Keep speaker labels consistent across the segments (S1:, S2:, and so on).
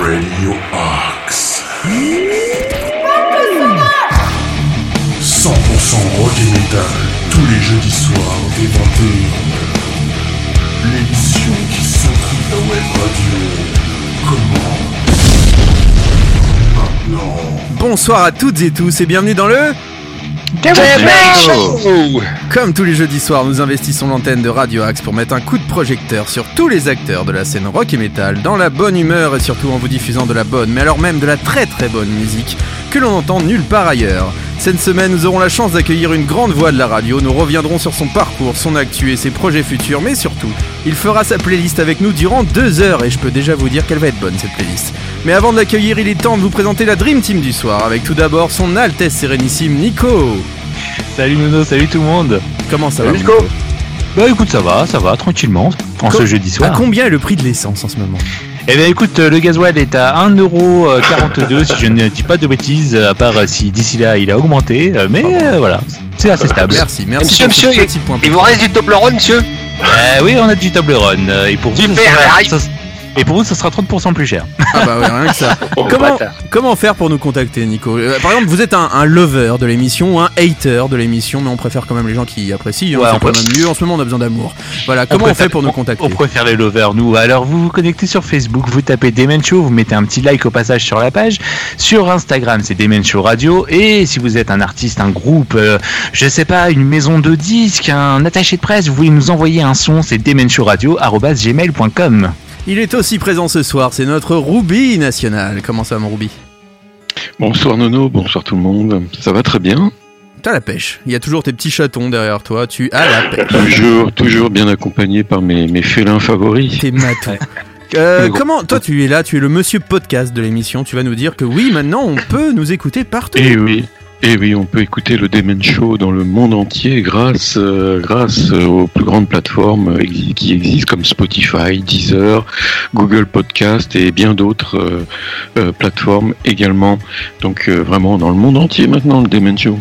S1: Radio Axe. 100% rock et metal, tous les jeudis soirs dès 21h. L'émission qui s'occupe la web radio. Comment Maintenant.
S2: Bonsoir à toutes et tous et bienvenue dans le... Comme tous les jeudis soirs, nous investissons l'antenne de Radio Axe pour mettre un coup de projecteur sur tous les acteurs de la scène rock et metal, dans la bonne humeur et surtout en vous diffusant de la bonne, mais alors même de la très très bonne musique que l'on entend nulle part ailleurs. Cette semaine, nous aurons la chance d'accueillir une grande voix de la radio. Nous reviendrons sur son parcours, son actu et ses projets futurs, mais surtout, il fera sa playlist avec nous durant deux heures et je peux déjà vous dire qu'elle va être bonne cette playlist. Mais avant de l'accueillir, il est temps de vous présenter la Dream Team du soir, avec tout d'abord son Altesse Sérénissime Nico.
S3: Salut Nono, salut tout le monde.
S2: Comment ça va Nico
S3: Bah écoute, ça va, ça va, tranquillement, en
S2: Co-
S3: ce jeudi
S2: À
S3: soir.
S2: combien est le prix de l'essence en ce moment?
S3: Eh bien écoute, euh, le gasoil est à 1,42€ si je ne dis pas de bêtises, à part euh, si d'ici là il a augmenté, euh, mais euh, voilà, c'est assez stable.
S2: Merci, merci
S4: Monsieur, monsieur,
S2: petit.
S4: Il vous reste du Toblerone, monsieur?
S3: Euh, oui, on a du Toblerone, et pour vous, ça
S4: Super,
S3: sera,
S4: aïe.
S3: ça- et pour vous, ça sera 30% plus cher.
S2: Ah bah ouais, rien que ça.
S4: Oh,
S2: comment, faire pour nous contacter, Nico Euh, Par exemple, vous êtes un, un lover de l'émission ou un hater de l'émission, mais on préfère quand même les gens qui apprécient. hein,
S3: Ouais, on
S2: quand même mieux. En ce moment, on a besoin d'amour. Voilà, comment on,
S3: préfère-
S2: fait pour nous
S3: on-
S2: contacter
S3: On préfère les lovers, nous. Alors, vous vous connectez sur Facebook, vous tapez Demen Show, vous mettez un petit like au passage sur la page. Sur Instagram, c'est Demen Show Radio. Et si vous êtes un artiste, un groupe, euh, je sais pas, une maison de disques, un attaché de presse, vous voulez nous envoyer un son, c'est demenshowradio.gmail.com.
S2: Il est aussi présent ce soir, c'est notre Ruby national. Comment ça va, mon Ruby
S5: Bonsoir Nono, bonsoir tout le monde. Ça va très bien?
S2: T'as la pêche. Il y a toujours tes petits chatons derrière toi. Tu as la pêche.
S5: Toujours, toujours bien accompagné par mes, mes félins favoris.
S2: T'es matou. Euh, comment toi tu es là, tu es le monsieur podcast de l'émission, tu vas nous dire que oui maintenant on peut nous écouter partout.
S5: Et oui, et oui, on peut écouter le Demen Show dans le monde entier grâce, euh, aux plus grandes plateformes qui existent comme Spotify, Deezer, Google Podcast et bien d'autres euh, euh, plateformes également. Donc vraiment dans le monde entier maintenant le Demen Show.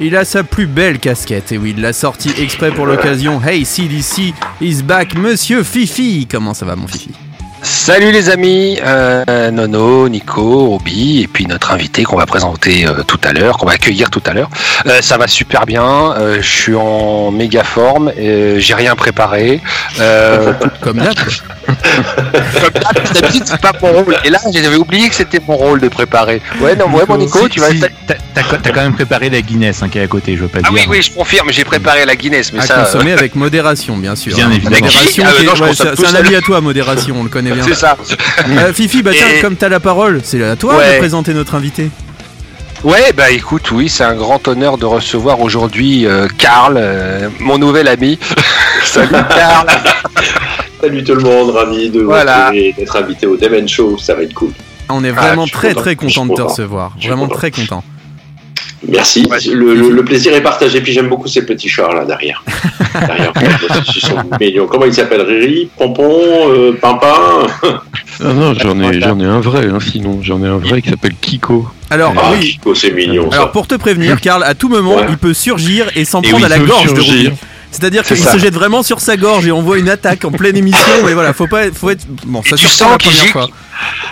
S2: Il a sa plus belle casquette, et oui, il l'a sorti exprès pour l'occasion. Hey CDC is back, monsieur Fifi Comment ça va mon Fifi?
S4: Salut les amis, euh, Nono, Nico, Roby, et puis notre invité qu'on va présenter euh, tout à l'heure, qu'on va accueillir tout à l'heure. Euh, ça va super bien, je suis en méga forme, j'ai rien préparé.
S2: Comme d'hab.
S4: comme d'hab- d'habitude, c'est pas mon rôle. Et là, j'avais oublié que c'était mon rôle de préparer. Ouais, non, ouais, mon Nico,
S3: Si-
S4: tu vas.
S3: si, T'as quand même préparé la Guinness hein, qui est à côté, je veux pas
S4: Ah
S3: dire.
S4: oui, oui, je confirme, j'ai préparé la Guinness, mais
S2: À
S4: ça.
S2: consommer avec modération, bien sûr.
S3: Bien
S2: hein.
S3: évidemment.
S4: Ah,
S2: ouais, c'est un ami à toi, modération, on le connaît bien.
S4: C'est ça.
S2: Euh, Fifi, bah tiens,
S4: Et-
S2: comme t'as la parole, c'est à toi de présenter notre invité.
S4: Ouais, bah écoute, oui, c'est un grand honneur de recevoir aujourd'hui euh, Karl, euh, mon nouvel ami. Salut Karl.
S6: Salut tout le monde, ravi de vous
S4: Voilà.
S6: d'être invité au Demen Show, ça va être cool.
S2: On est
S4: Ah,
S2: vraiment
S6: suis
S2: très
S6: content,
S2: très content de te recevoir. Vraiment
S6: content.
S2: très content.
S6: Merci,
S4: Ouais.
S6: le, le- le plaisir est partagé, puis j'aime beaucoup ces petits chars là derrière. derrière ils sont mignons. Comment ils s'appellent? Riri, Pompon, euh, Pimpin?
S5: Ah non, j'en ai, j'en ai un vrai, hein, sinon j'en ai un vrai qui s'appelle Kiko.
S2: Alors
S6: Ah,
S2: oui,
S6: Kiko, c'est mignon ça.
S2: alors pour te prévenir, Karl, à tout moment,
S6: Ouais.
S2: il peut surgir et s'en
S5: Et
S2: prendre
S5: oui,
S2: à la
S5: il peut
S2: gorge de
S5: surgir.
S2: Ruby. C'est-à-dire
S4: C'est
S2: qu'il se jette vraiment sur sa gorge et on voit une attaque en pleine émission. Mais voilà, faut pas, faut être bon. Ça
S4: Du
S2: surprend
S4: sang
S2: la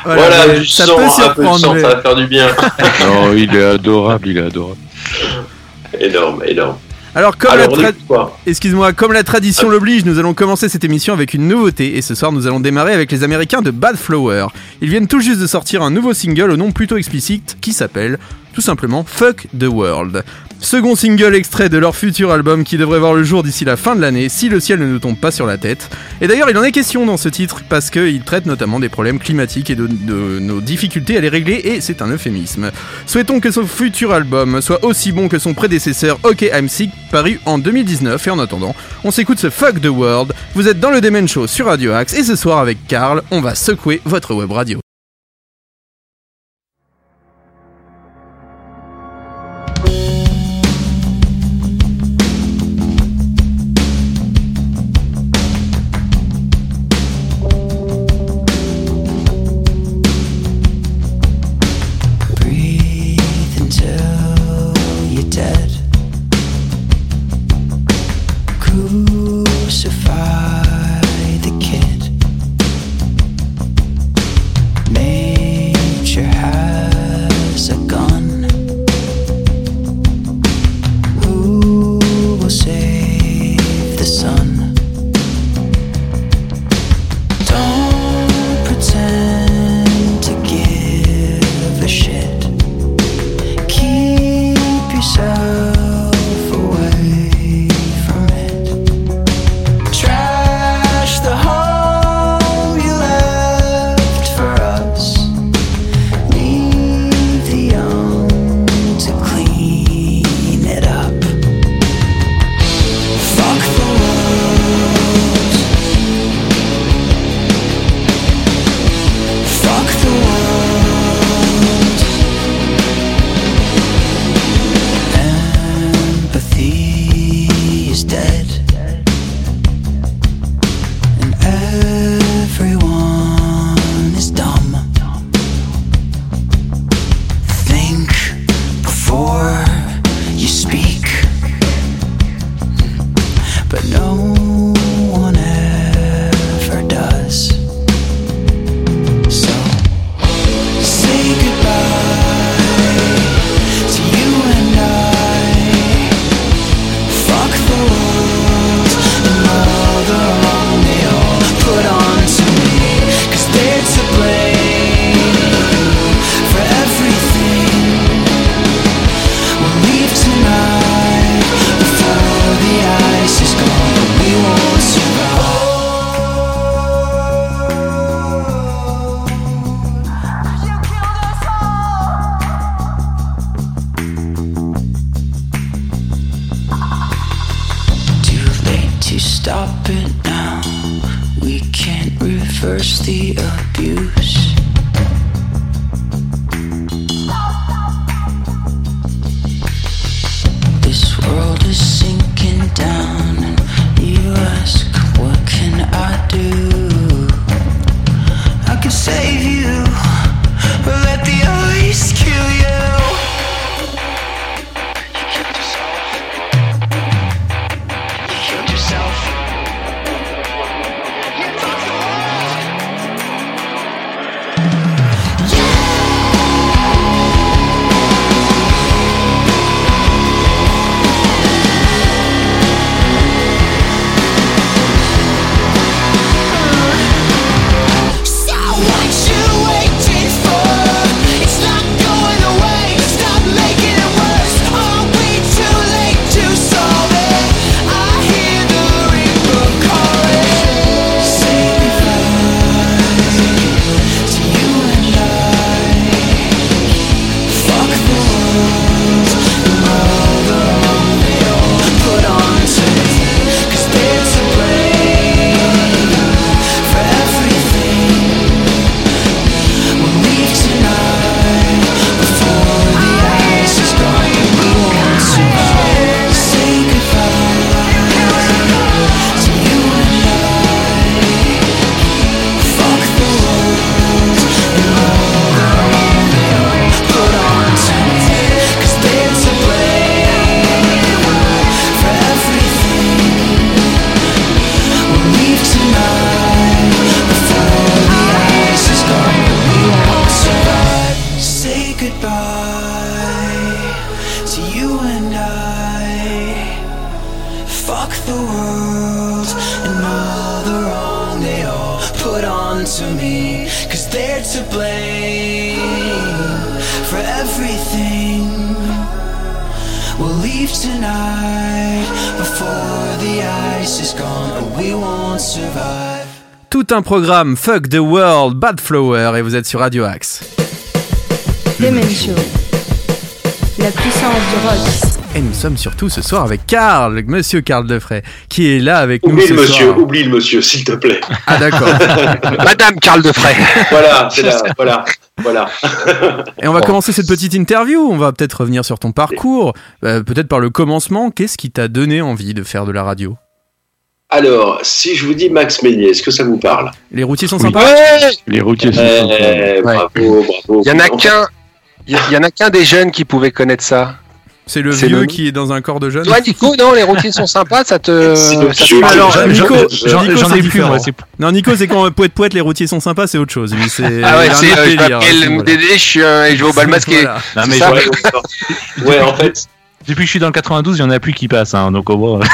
S6: Voilà,
S2: mais
S6: du
S2: ça
S6: sang,
S2: peut
S6: un peu de
S2: surprendre.
S6: sang,
S2: mais-
S6: ça va faire du bien.
S5: Non, il est adorable, il est adorable.
S6: énorme, énorme.
S2: Alors comme
S6: Alors,
S2: la tra- Excuse-moi, comme la tradition l'oblige, nous allons commencer cette émission avec une nouveauté et ce soir nous allons démarrer avec les Américains de Bad Flower. Ils viennent tout juste de sortir un nouveau single au nom plutôt explicite qui s'appelle tout simplement Fuck the World. Second single extrait de leur futur album qui devrait voir le jour d'ici la fin de l'année si le ciel ne nous tombe pas sur la tête. Et d'ailleurs il en est question dans ce titre parce qu'il traite notamment des problèmes climatiques et de, nos difficultés à les régler et c'est un euphémisme. Souhaitons que son futur album soit aussi bon que son prédécesseur OK I'm Sick paru en 2019 et en attendant on s'écoute ce Fuck the World. Vous êtes dans le Demen Show sur Radio Axe et ce soir avec Karl on va secouer votre web radio. Programme Fuck the World, Bad Flower, et vous êtes sur Radio Axe.
S7: Demen Show. La puissance du rock.
S2: Et nous sommes surtout ce soir avec Karl, monsieur Karl Defray, qui est là avec nous
S6: Oublie
S2: ce
S6: le monsieur,
S2: soir.
S6: oublie le monsieur, s'il te plaît.
S2: Ah d'accord.
S4: Madame Karl Defray.
S6: Voilà, c'est là, voilà, voilà.
S2: Et on va commencer cette petite interview. On va peut-être revenir sur ton parcours, euh, peut-être par le commencement. Qu'est-ce qui t'a donné envie de faire de la radio?
S6: Alors, si je vous dis Max Meignier, est-ce que ça vous parle?
S2: Les routiers sont
S5: Oui.
S2: sympas?
S4: Ouais
S5: Les routiers sont
S6: Eh,
S5: sympas.
S6: Bravo, bravo.
S4: Il y en a qu'un. Il y en a qu'un des jeunes qui pouvait connaître ça.
S2: C'est le vieux
S4: le-
S2: qui est dans un corps de jeune?
S4: Toi, Nico, non, les routiers sont sympas, ça te. Ça
S2: Alors, Nico, j'en Nico, c'est
S3: ai plus, moi,
S2: Non, Nico, c'est quand euh, poète poète, les routiers sont sympas, c'est autre chose. Lui,
S4: Ah ouais, c'est. euh, je m'appelle
S2: hein,
S4: MDD, je suis un, et je vais au bal masqué.
S2: Voilà.
S3: Non, mais
S4: ça
S6: Ouais, ouais, en fait,
S3: depuis que je suis dans le 92, il y en a plus qui passent, hein, donc au moins.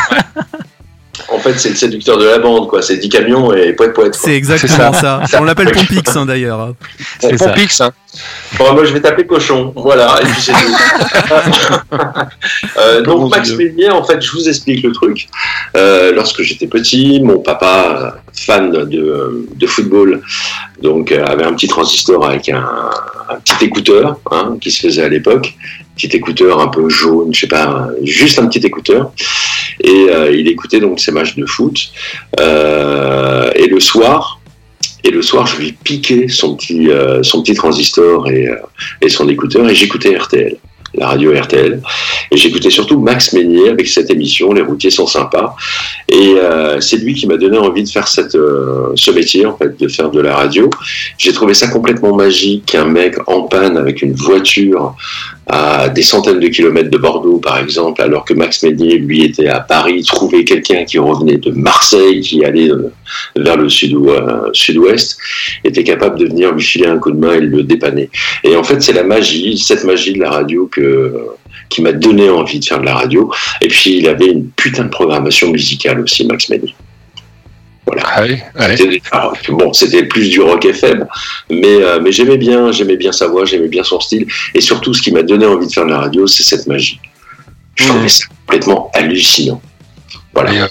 S6: en fait, c'est le séducteur de la bande, quoi. C'est 10 camions et poète poète.
S2: C'est exactement ça. On l'appelle Pompix hein, d'ailleurs.
S3: C'est ça.
S4: Pompix, hein.
S6: Bon, moi, je vais taper cochon. Voilà, et puis c'est tout. Euh, donc, Max
S5: dire
S6: Meignier, en fait, je vous explique le truc. Euh, lorsque j'étais petit, mon papa, fan de, de football, donc euh, avait un petit transistor avec un, un petit écouteur hein, qui se faisait à l'époque. Petit écouteur un peu jaune, je sais pas, juste un petit écouteur. Et euh, il écoutait donc ses matchs de foot. Euh, et le soir, et le soir, je lui piquais son petit, euh, son petit transistor et, son écouteur et j'écoutais RTL, la radio RTL. Et j'écoutais surtout Max Meignier avec cette émission, Les routiers sont sympas. Et c'est lui qui m'a donné envie de faire cette, ce métier, en fait, de faire de la radio. J'ai trouvé ça complètement magique qu'un mec en panne avec une voiture à des centaines de kilomètres de Bordeaux, par exemple, alors que Max Meignier, lui, était à Paris, trouvait quelqu'un qui revenait de Marseille, qui allait euh, vers le euh, sud-ouest, était capable de venir lui filer un coup de main et le dépanner. Et en fait, c'est la magie, cette magie de la radio que qui m'a donné envie de faire de la radio. Et puis, il avait une putain de programmation musicale aussi, Max Meignier. Voilà.
S4: Ah oui,
S6: alors, bon, c'était plus du rock FM, mais, euh, mais j'aimais bien, j'aimais bien sa voix, j'aimais bien son style, et surtout, ce qui m'a donné envie de faire de la radio, c'est cette magie. Je trouvais ça complètement hallucinant. Voilà.
S4: Et, euh,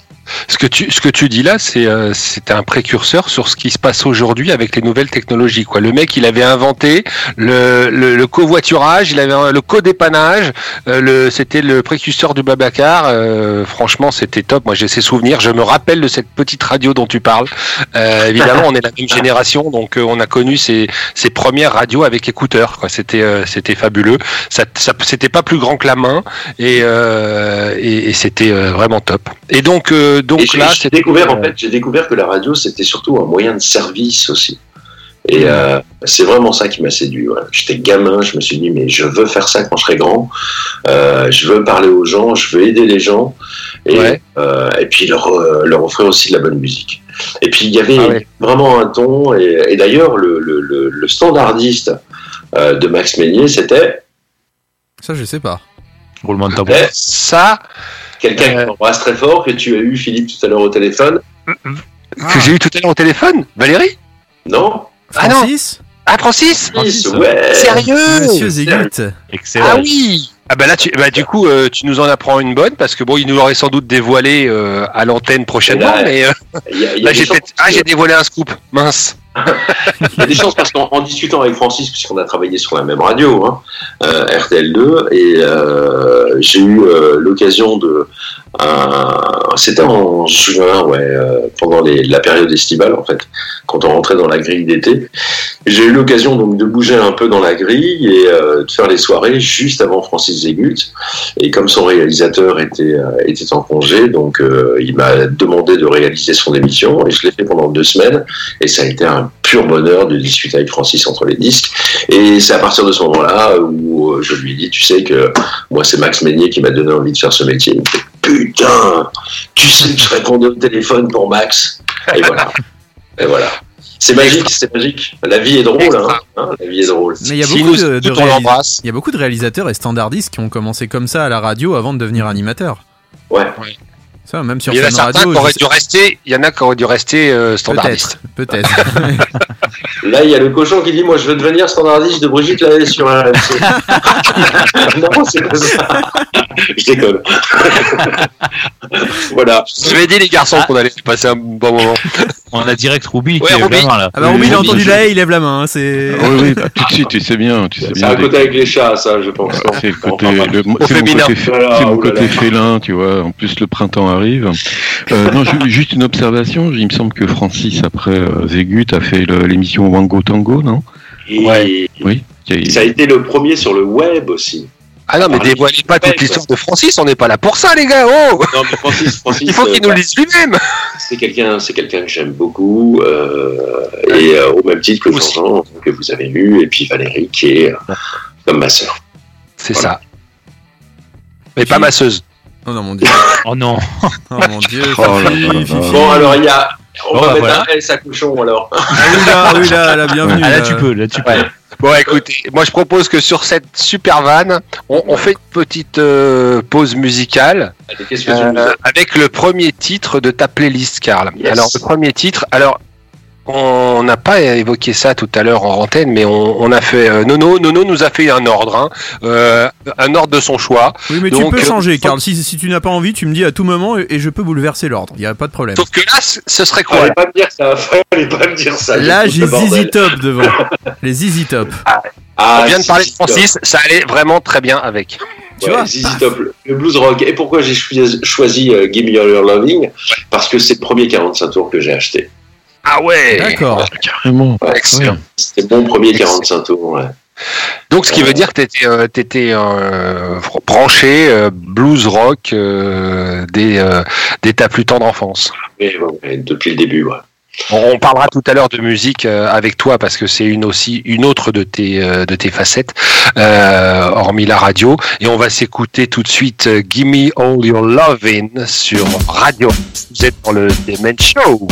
S4: Ce que tu, ce que tu dis là, c'est euh, un précurseur sur ce qui se passe aujourd'hui avec les nouvelles technologies. Quoi. Le mec, il avait inventé le, le, le covoiturage, il avait le co-dépannage, euh, c'était le précurseur du Babacar. Euh, franchement, c'était top. Moi, j'ai ces souvenirs. Je me rappelle de cette petite radio dont tu parles. Euh, évidemment, on est la même génération, donc euh, on a connu ces, ces premières radios avec écouteurs. C'était, c'était fabuleux. Ça, ça, c'était pas plus grand que la main et, et, et c'était vraiment top. Et donc, euh, donc
S6: Et j'ai
S4: là,
S6: j'ai découvert en fait, j'ai découvert que la radio c'était surtout un moyen de service aussi. Et euh, c'est vraiment ça qui m'a séduit. J'étais gamin, je me suis dit mais je veux faire ça quand je serai grand. Euh, je veux parler aux gens, je veux aider les gens et,
S4: Ouais.
S6: euh, et puis leur, leur offrir aussi de la bonne musique. Et puis il y avait
S4: Ah ouais.
S6: vraiment un ton et, et d'ailleurs le, le, le, le standardiste euh, de Max Meignier c'était
S2: Ça, je sais pas.
S3: Roulement de tambour.
S6: eh,
S4: ça
S6: quelqu'un
S4: Euh.
S6: qui m'embrasse très fort que tu as eu Philippe tout à l'heure au téléphone.
S4: que j'ai eu tout à l'heure au téléphone, Valérie?
S6: Non
S4: Ah non.
S2: Francis?
S4: Ah Francis?
S6: Francis,
S3: Francis,
S6: ouais.
S4: Sérieux?
S2: Monsieur Zégut.
S3: Excellent.
S4: Ah oui ah bah là tu bah du coup euh, tu nous en apprends une bonne parce que bon il nous l'aurait sans doute dévoilé euh, à l'antenne prochainement mais euh,
S6: Il y a- il y a
S4: là
S6: des
S4: j'ai
S6: chances
S4: peut-être ah
S6: que-
S4: j'ai dévoilé un scoop mince
S6: Il y a des chances parce qu'en en discutant avec Francis, puisqu'on a travaillé sur la même radio, hein, euh, RTL2, et euh, j'ai eu euh, l'occasion de. euh, C'était en juin, ouais, euh, pendant les- la période estivale, en fait, quand on rentrait dans la grille d'été. J'ai eu l'occasion donc de bouger un peu dans la grille et euh, de faire les soirées juste avant Francis Zégut. Et comme son réalisateur était, euh, était en congé, donc euh, il m'a demandé de réaliser son émission et je l'ai fait pendant deux semaines. Et ça a été un pur bonheur de discuter avec Francis entre les disques. Et c'est à partir de ce moment-là où euh, je lui ai dit, tu sais que moi c'est Max Meignier qui m'a donné envie de faire ce métier. Il me fait, putain, tu sais que je répondais au téléphone pour Max. Et voilà. Et voilà. C'est magique, c'est magique. La vie est drôle, hein. Hein, La vie est drôle.
S2: Mais il y a beaucoup de, de
S4: écoute, on
S2: réalis-
S4: l'embrasse
S2: il y a beaucoup de réalisateurs et standardistes qui ont commencé comme ça à la radio avant de devenir animateurs.
S6: Ouais.
S2: Ça, même sur
S4: il y en a certains
S2: Radio.
S4: qui auraient dû rester il y en a qui auraient dû rester euh, standardistes
S2: Peut-être, peut-être.
S6: Là, il y a le cochon qui dit, moi je veux devenir standardiste de Brigitte Lahaye sur un RMC. non, c'est pas ça. Je déconne. voilà.
S4: je vais dire les garçons qu'on allait passer un bon moment
S3: On a direct Ruby
S4: Ouais,
S3: qui est
S4: Ruby.
S3: vraiment là.
S2: Ah bah Romy, il a entendu la haie, il lève la main. hein, C'est.
S5: Oui, oui, bah, tout de suite, tu sais bien, tu sais
S6: C'est
S5: bien.
S6: un côté avec les chats, ça, je pense. non
S5: C'est le côté, le- c'est mon
S4: féminin.
S5: côté,
S6: Voilà,
S5: c'est mon
S6: oh
S5: côté félin, tu vois. En plus, le printemps arrive. Euh, non, juste une observation. Il me semble que Francis, après euh, Zégut, a fait le- l'émission Wango Tango, non?
S6: Et
S4: Ouais.
S5: Oui.
S6: Ça a été le premier sur le web aussi.
S4: Ah non mais
S6: Parlez-
S4: dévoilez pas toute l'histoire de Francis on n'est pas là pour ça les gars oh
S6: Non, mais Francis, Francis
S4: il faut qu'il
S6: euh,
S4: nous le dise lui-même
S6: c'est quelqu'un, c'est quelqu'un que j'aime beaucoup, euh, et euh, au même titre que. Jean-Jean, que vous avez eu, et puis Valérie, qui est euh, comme ma sœur.
S4: c'est
S6: Voilà.
S4: ça mais pas masseuse
S2: Oh non, mon dieu.
S3: Oh non.
S2: Oh mon dieu.
S5: Oh là
S2: Fifi,
S5: là là.
S2: Fifi.
S6: Bon, alors il y a. On va
S3: bah,
S6: mettre
S3: voilà.
S6: un S à cochon alors.
S2: Ah oui, là, oui, là, là, bienvenue.
S3: Ah là
S2: là.
S3: tu peux, là tu peux.
S4: Ouais. Bon, écoutez, moi je propose que sur cette super vanne, on, on fait une petite euh, pause musicale
S6: Allez,
S4: euh, avec le premier titre de ta playlist, Karl.
S6: Yes.
S4: Alors, le premier titre, alors. On n'a pas évoqué ça tout à l'heure en antenne, mais on, on a fait. euh, Nono, Nono nous a fait un ordre, hein, euh, un ordre de son choix.
S2: Oui, mais
S4: Donc,
S2: tu peux
S4: euh,
S2: changer, Karl. Si, si tu n'as pas envie, tu me dis à tout moment et, et je peux bouleverser l'ordre. Il n'y a pas de problème.
S4: Sauf que là, ce serait quoi?
S6: Fallait pas me dire ça, fallait pas me dire ça.
S2: Là, j'ai. Zizi Top devant. Les Zizi Top.
S6: Ah,
S4: On vient de parler de. Francis, ça allait vraiment très bien avec.
S2: Tu
S6: Ouais,
S2: vois,
S6: ZZ. Top, le- blues rock. Et pourquoi j'ai choisi, choisi Give Me Your Loving? Parce que c'est le premier 45 tours que j'ai acheté.
S4: Ah ouais
S2: D'accord.
S5: Carrément.
S6: Ouais,
S4: Excellent.
S6: C'était mon premier 45 tours. Ouais.
S4: Donc, ce qui veut dire que tu étais, euh, branché euh, blues rock euh, dès, euh, dès ta plus tendre enfance.
S6: Ouais, depuis le début, ouais.
S4: On, parlera tout à l'heure de musique euh, avec toi parce que c'est une aussi une autre de tes euh, de tes facettes, euh, hormis la radio. Et on va s'écouter tout de suite euh, Gimme All Your Lovin' sur radio. Vous êtes dans le Demen Show.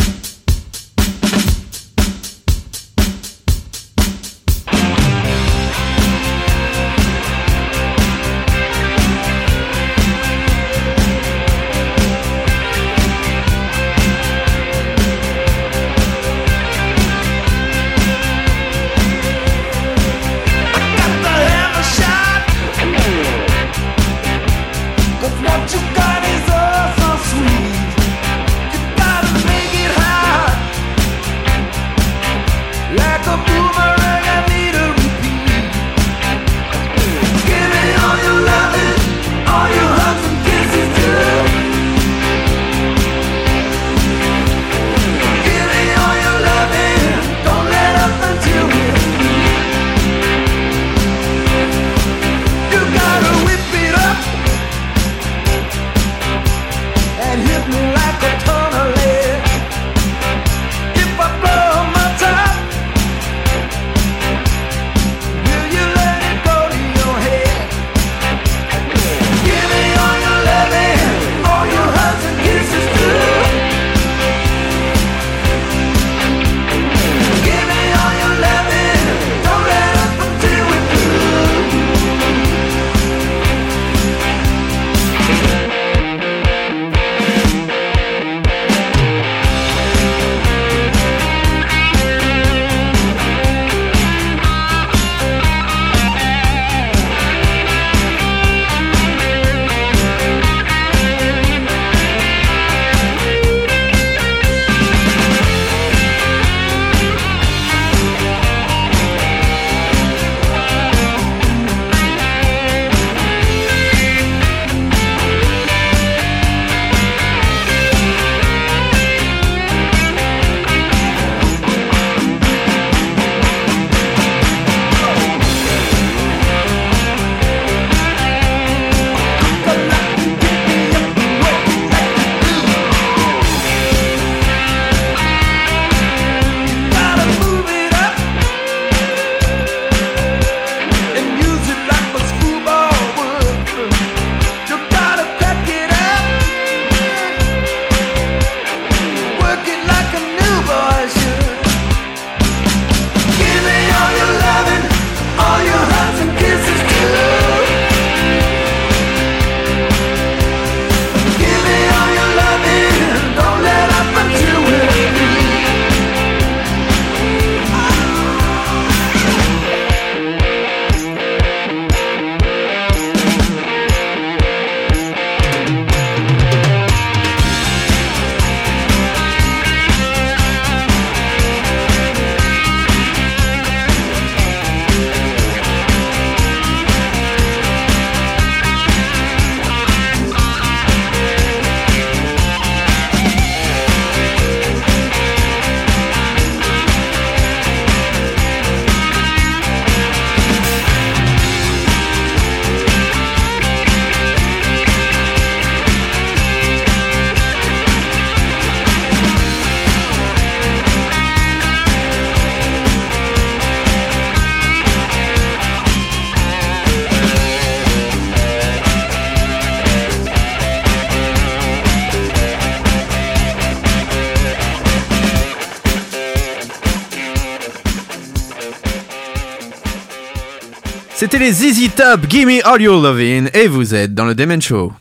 S2: C'était les ZZ Top, Gimme All Your Lovin', et vous êtes dans le Demen Show.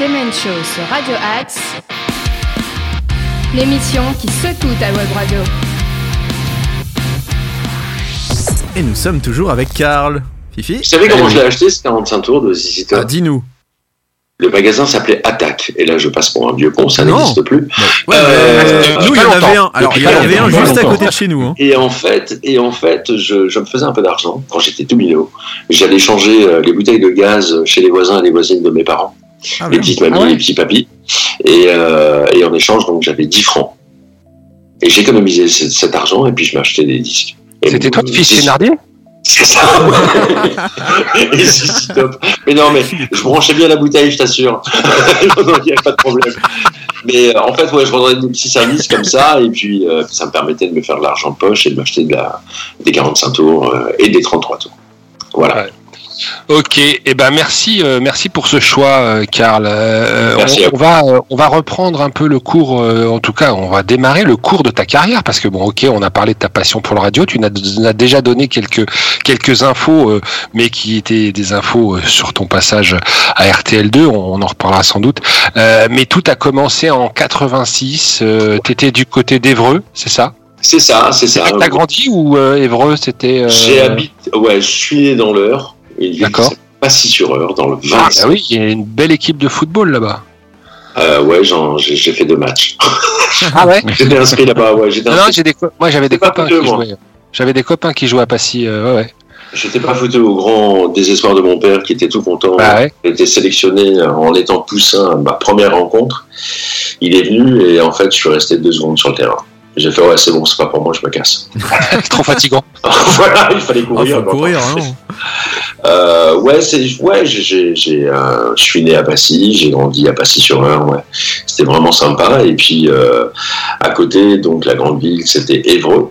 S7: Demen Show sur Radio Axe. L'émission qui secoue ta web radio.
S2: Et nous sommes toujours avec Karl. Fifi
S6: Vous savez comment je l'ai acheté ce 45 tours de ZZ Top
S2: ah, Dis-nous.
S6: Le magasin s'appelait Attaque. Et là, je passe pour un vieux con, ça n'existe plus.
S2: Ouais,
S6: Euh,
S2: mais nous, il y en avait un. Alors, il y en avait un juste à côté de chez nous. Hein.
S6: Et en fait, et en fait je, je me faisais un peu d'argent quand j'étais tout minot. J'allais changer euh, les bouteilles de gaz chez les voisins et les voisines de mes parents,
S2: Ah,
S6: les
S2: bien.
S6: petites mamies,
S3: Ah ouais.
S6: les petits papis. Et, euh, et en échange, donc j'avais 10 francs. Et j'économisais ce- cet argent et puis je m'achetais des disques. Et
S4: C'était toi,
S6: donc,
S4: fils Thénardier
S6: C'est ça. et si top. Mais non, mais je branchais bien la bouteille, je t'assure. il n'y a pas de problème. Mais euh, en fait, ouais, je rendais des petits services comme ça, et puis euh, ça me permettait de me faire de l'argent poche et de m'acheter de la, des 45 tours euh, et des 33 tours. Voilà.
S4: Ok, et ben merci, euh, merci pour ce choix, euh, Karl. Euh,
S6: Merci
S4: on, va, euh, on va reprendre un peu le cours. en tout cas, on va démarrer le cours de ta carrière parce que bon, ok, on a parlé de ta passion pour la radio. Tu nous as déjà donné quelques quelques infos, mais qui étaient des infos sur ton passage à RTL2. On, on en reparlera sans doute. Mais tout a commencé en 86. Euh, T'étais du côté d'Evreux, c'est ça?
S6: C'est ça, c'est ça.
S4: t'as grandi ou Évreux c'était
S6: J'ai habité, ouais, je suis né dans l'heure. Une ville qui
S4: D'accord.
S6: s'appelle Passy sur heure, dans le 20.
S4: Ah bah oui, il y a une belle équipe de football là-bas.
S6: Euh, ouais, j'ai fait deux matchs.
S4: Ah ouais
S6: J'étais inscrit là-bas, ouais. J'étais
S4: Non,
S6: inscrit.
S4: des moi j'avais des
S6: pas
S4: copains
S6: fouteux,
S4: qui
S6: moi.
S4: jouaient. J'avais des copains qui jouaient à Passy. euh, ouais, ouais.
S6: J'étais pas foutu au grand désespoir de mon père qui était tout content.
S4: Bah ouais.
S6: J'ai été sélectionné en étant poussin à ma première rencontre. Il est venu et en fait, je suis resté deux secondes sur le terrain. J'ai fait, ouais, c'est bon, c'est pas pour moi, je me casse.
S4: Trop fatigant.
S6: voilà, il fallait
S2: Ah,
S6: courir.
S2: faut
S6: quoi.
S2: courir, hein, non
S6: Euh, ouais, c'est, ouais, j'ai, j'ai, euh, je suis né à Passy, j'ai grandi à Passy-sur-Eure, ouais. C'était vraiment sympa. Et puis, euh, à côté, donc, la grande ville, c'était Évreux.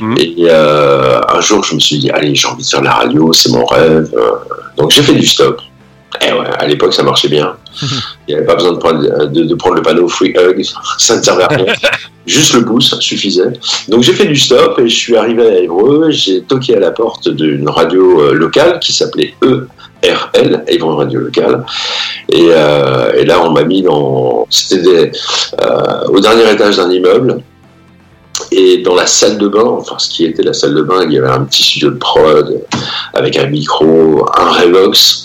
S4: Mhm.
S6: Et un jour, je me suis dit, allez, j'ai envie de faire de la radio, c'est mon rêve. Donc, j'ai fait du stop. Ouais, à l'époque, ça marchait bien. Il n'y avait pas besoin de prendre, de, de prendre le panneau free hug, ça ne servait à rien. Juste le pouce suffisait. Donc j'ai fait du stop et je suis arrivé à Évreux. J'ai toqué à la porte d'une radio euh, locale qui s'appelait ERL, Évreux Radio Locale. Et, euh, et là, on m'a mis dans. C'était euh, au dernier étage d'un immeuble. Et dans la salle de bain, enfin ce qui était la salle de bain, il y avait un petit studio de prod avec un micro, un Revox.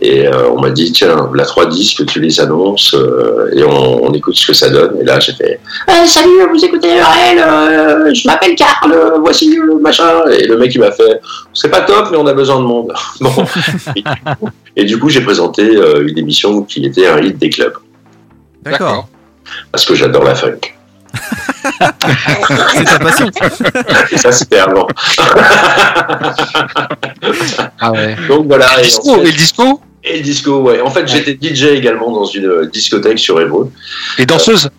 S6: Et euh, on m'a dit, tiens, la 3 disques, tu les annonces euh, et on, on écoute ce que ça donne. Et là, j'ai fait, Euh, salut, vous écoutez RL, euh, je m'appelle Karl, voici le machin. Et le mec, il m'a fait, c'est pas top, mais on a besoin de monde. bon. et, du coup, coup, j'ai présenté euh, une émission qui était un hit des clubs,
S2: D'accord.
S6: parce que j'adore la funk.
S2: C'est ta passion.
S6: Et ça, c'était avant.
S4: Ah ouais.
S6: Donc voilà.
S4: Le
S6: Et,
S4: disco,
S6: en
S4: et
S6: fait-
S4: le disco
S6: et le disco, ouais. En fait, j'étais DJ également dans une euh, discothèque sur Évreux.
S4: Les danseuses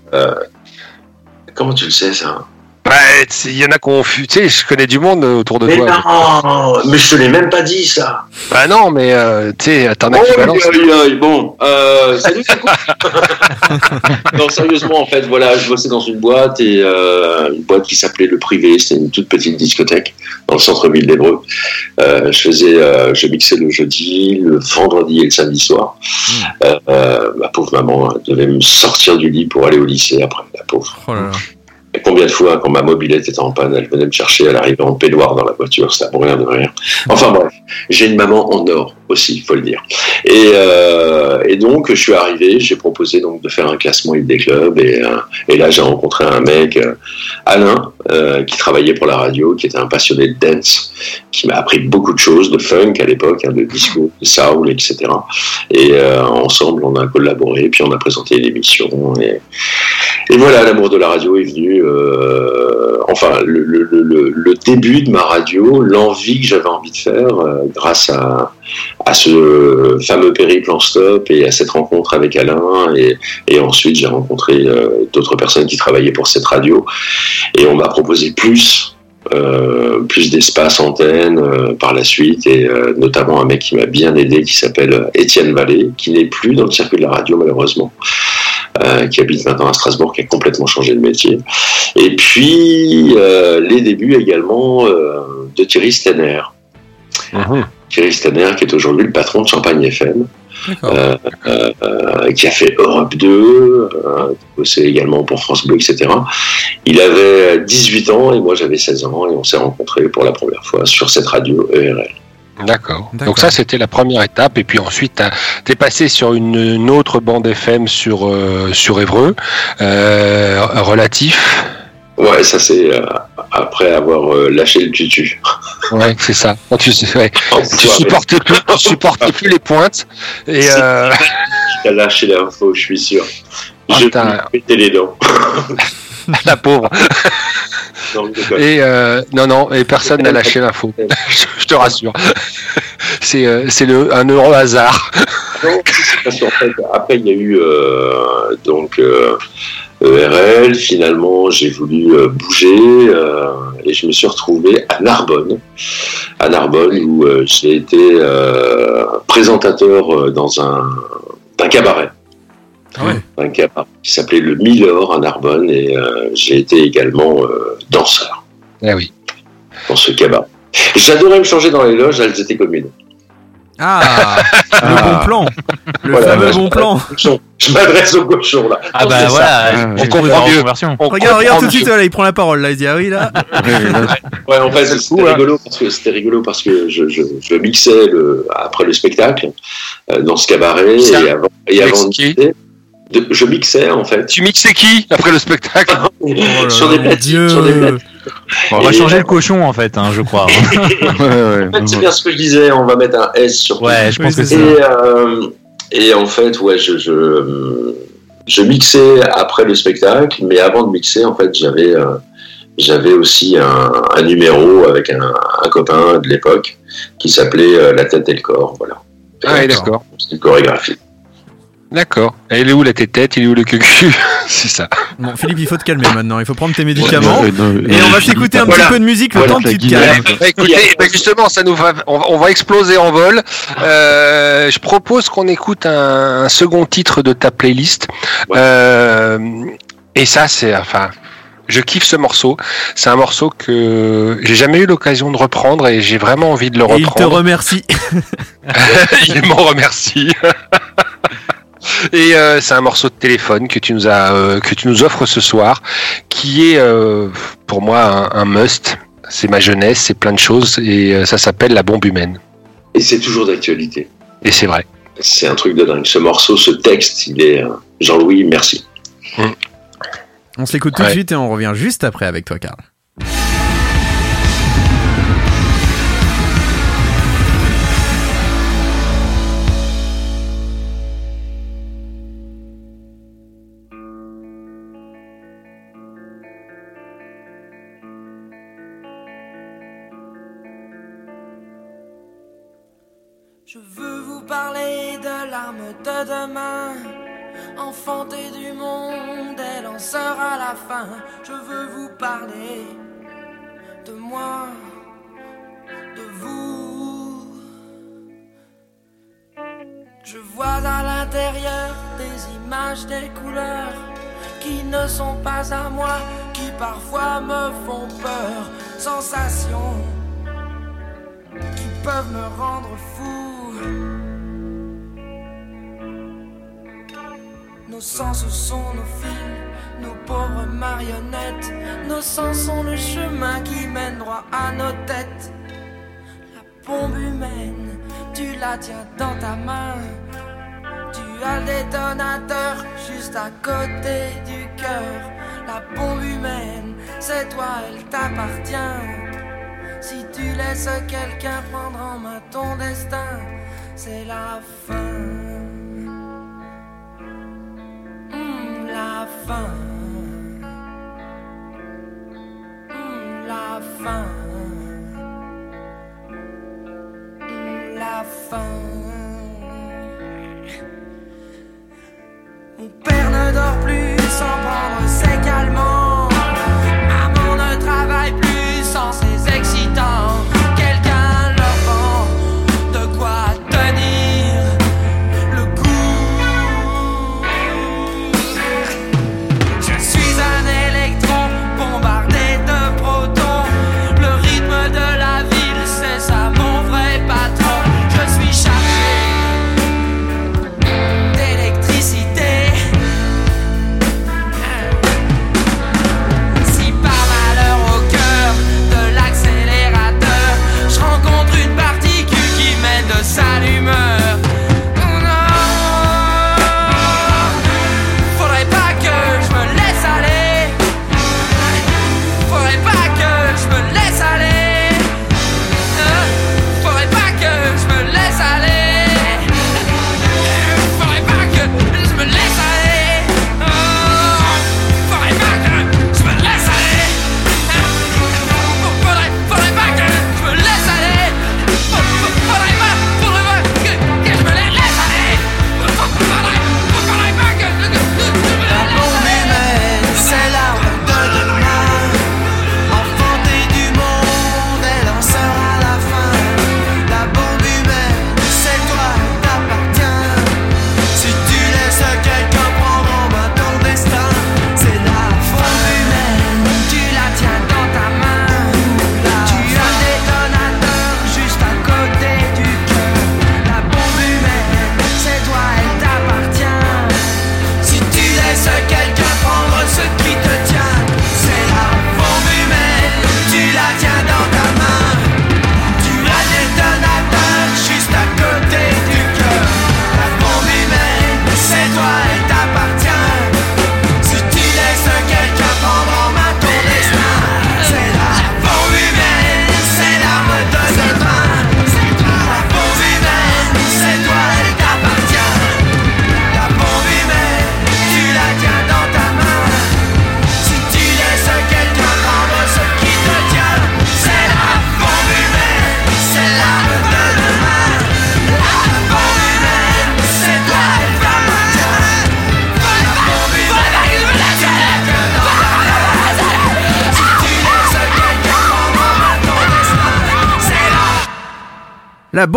S6: Comment tu le sais, ça?
S4: Bah, il y en a qui ont fu- Tu sais, je connais du monde euh, autour de
S6: Mais
S4: toi.
S6: non Mais je te l'ai même pas dit, ça
S4: Bah non, mais euh, tu sais, t'en as
S6: Oh,
S4: qui
S6: aïe. Bon, euh, salut, c'est quoi Non, sérieusement, en fait, voilà, je bossais dans une boîte et euh, une boîte qui s'appelait Le Privé. C'était une toute petite discothèque dans le centre-ville d'Evreux. Euh, je faisais, euh, je mixais le jeudi, le vendredi et le samedi soir. Euh, ma pauvre maman elle devait me sortir du lit pour aller au lycée après, la pauvre.
S2: Oh là là.
S6: Et combien de fois, quand ma mobilette était en panne, elle venait me chercher, elle arrivait en peignoir dans la voiture, c'était pour rien de rien. Enfin bref, j'ai une maman en or aussi, il faut le dire. Et, euh, et donc, je suis arrivé, j'ai proposé donc de faire un classement des clubs, et, euh, et là, j'ai rencontré un mec, euh, Alain, qui travaillait pour la radio, qui était un passionné de dance, qui m'a appris beaucoup de choses, de funk à l'époque, hein, de disco, de soul, etc. Et ensemble, on a collaboré, puis on a présenté l'émission, et, et voilà, l'amour de la radio est venu. enfin, le, début de ma radio, l'envie que j'avais envie de faire, grâce à, à ce fameux périple en stop et à cette rencontre avec Alain. Et, ensuite, j'ai rencontré euh, d'autres personnes qui travaillaient pour cette radio. Et on m'a proposé plus. euh, plus d'espace antenne euh, par la suite et notamment un mec qui m'a bien aidé qui s'appelle Étienne Vallée qui n'est plus dans le circuit de la radio malheureusement qui habite maintenant à Strasbourg, qui a complètement changé de métier. Et puis les débuts également de Thierry Stenner.
S4: Mhm.
S6: Thierry Stenner, qui est aujourd'hui le patron de Champagne FM, euh, euh, euh, qui a fait Europe 2, euh, bossé également pour France Bleu, etc. Il avait 18 ans et moi j'avais 16 ans et on s'est rencontrés pour la première fois sur cette radio ERL.
S4: D'accord. Donc ça, c'était la première étape. Et puis ensuite, t'as- t'es passé sur une, une autre bande FM sur, euh, sur Évreux, euh, relatif.
S6: Ouais, ça c'est euh, après avoir euh, lâché le tutu.
S4: Ouais, c'est ça. Tu, supportes plus, tu supportes plus les pointes. Et euh,
S6: Qui a lâché l'info, je suis sûr.
S4: Ah,
S6: je péter les dents.
S4: la pauvre.
S6: Non.
S4: Et euh, non, non, et personne n'a lâché l'info. je, te rassure. C'est c'est le un heureux hasard.
S6: Non, c'est parce qu'en fait, après, il y a eu donc ERL. Finalement, j'ai voulu euh, bouger euh, et je me suis retrouvé à Narbonne. À Narbonne, où euh, j'ai été présentateur dans un, un cabaret.
S2: Ah ouais.
S6: Un cabaret qui s'appelait le Milor à Narbonne et j'ai été également danseur
S4: Eh oui.
S6: dans ce cabaret. J'adorais me changer dans les loges, elles étaient communes.
S2: Ah, le bon plan. Le
S6: Voilà,
S2: fameux
S6: bah,
S2: bon
S6: je-
S2: plan.
S6: Je m'adresse au cochon là.
S3: Ah bah
S6: ça.
S3: voilà,
S5: Ah,
S3: on comprend
S4: mieux.
S3: la conversion.
S4: On
S2: Regarde, regarde
S4: comprend
S2: tout de suite, là, il prend la parole. Là, il dit ah oui là.
S6: Ouais, en fait, c'était rigolo parce que c'était rigolo parce que je, je, je mixais le, après le spectacle euh, dans ce cabaret
S4: Ça,
S6: et avant, et avant de de- je mixais en fait
S4: Tu mixais qui après le spectacle
S2: Oh
S6: sur des platines,
S2: Dieu.
S6: sur des platines.
S3: Bon, on va changer le cochon en fait, hein, je crois.
S5: Ouais, ouais.
S6: En fait, c'est bien ce que je disais. On va mettre un S sur
S3: Ouais, je pense
S2: Oui,
S3: que
S2: c'est
S6: Et, euh, et en fait, ouais, je, je, je mixais après le spectacle, mais avant de mixer, en fait, j'avais euh, j'avais aussi un, un numéro avec un, un copain de l'époque qui s'appelait euh, La tête et le corps. Voilà.
S4: Ah d'accord.
S6: C'est une chorégraphie.
S4: D'accord. Et il est où la tête Il est où le cul C'est ça.
S2: Bon, Philippe, il faut te calmer maintenant. Il faut prendre tes médicaments.
S5: Ouais, non,
S2: Et
S5: non,
S2: on va s'écouter un
S6: Voilà.
S2: petit peu de musique le
S5: Voilà,
S2: temps que tu te calmes.
S4: Bah, écoutez, bah, justement, ça nous va, on, va- on va exploser en vol. Euh, je propose qu'on écoute un, un second titre de ta playlist.
S6: Ouais.
S4: Euh, et ça, c'est, enfin, je kiffe ce morceau. C'est un morceau que j'ai jamais eu l'occasion de reprendre et j'ai vraiment envie de le
S2: Et il te
S4: reprendre.
S2: remercie.
S4: il m'en remercie. Et euh, c'est un morceau de téléphone que tu nous as, euh, que tu nous offres ce soir, qui est euh, pour moi un, un must. C'est ma jeunesse, c'est plein de choses et euh, ça s'appelle La bombe humaine.
S6: Et c'est toujours d'actualité.
S4: Et c'est vrai.
S6: C'est un truc de dingue. Ce morceau, ce texte, il est. euh, Jean-Louis, merci.
S2: On se l'écoute tout de
S4: Ouais.
S2: suite et on revient juste après avec toi, Karl.
S8: Demain, enfantée du monde, elle en sera la fin. Je veux vous parler de moi, de vous. Je vois à l'intérieur des images, des couleurs qui ne sont pas à moi, qui parfois me font peur, sensations qui peuvent me rendre fou. Nos sens sont nos fils, nos pauvres marionnettes. Nos sens sont le chemin qui mène droit à nos têtes. La bombe humaine, tu la tiens dans ta main. Tu as le détonateur juste à côté du cœur. La bombe humaine, c'est toi, elle t'appartient. Si tu laisses quelqu'un prendre en main ton destin, c'est la fin. La fin. Hmm, la fin. Hmm, la fin. Mon père ne dort plus sans prendre ses calmants. Maman ne travaille plus sans ses excitants.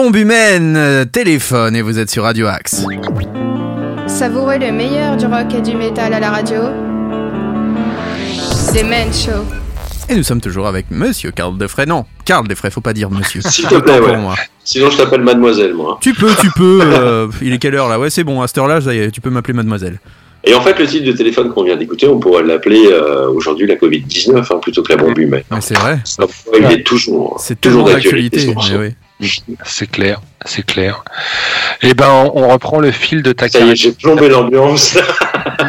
S2: Bombe humaine, euh, téléphone, et vous êtes sur Radio Axe.
S7: Savourez le meilleur du rock et du métal à la radio. Demen Show.
S2: Et nous sommes toujours avec Monsieur Karl Defray. Non, Karl Defray, faut pas dire Monsieur.
S6: S'il te plaît, ouais.
S2: pour moi.
S6: Sinon, je t'appelle mademoiselle, moi.
S2: Tu peux, tu peux. euh, il est quelle heure là? Ouais, c'est bon, à cette heure-là, tu peux m'appeler mademoiselle.
S6: Et en fait, le type de téléphone qu'on vient d'écouter, on pourrait l'appeler euh, aujourd'hui la Covid-19 hein, plutôt que la bombe humaine.
S2: C'est vrai,
S6: il est toujours,
S2: c'est
S6: toujours d'actualité.
S2: oui.
S3: C'est clair, c'est clair. Eh ben, on, on reprend le fil de ta
S6: Ça y est,
S3: carrière.
S6: j'ai plombé l'ambiance.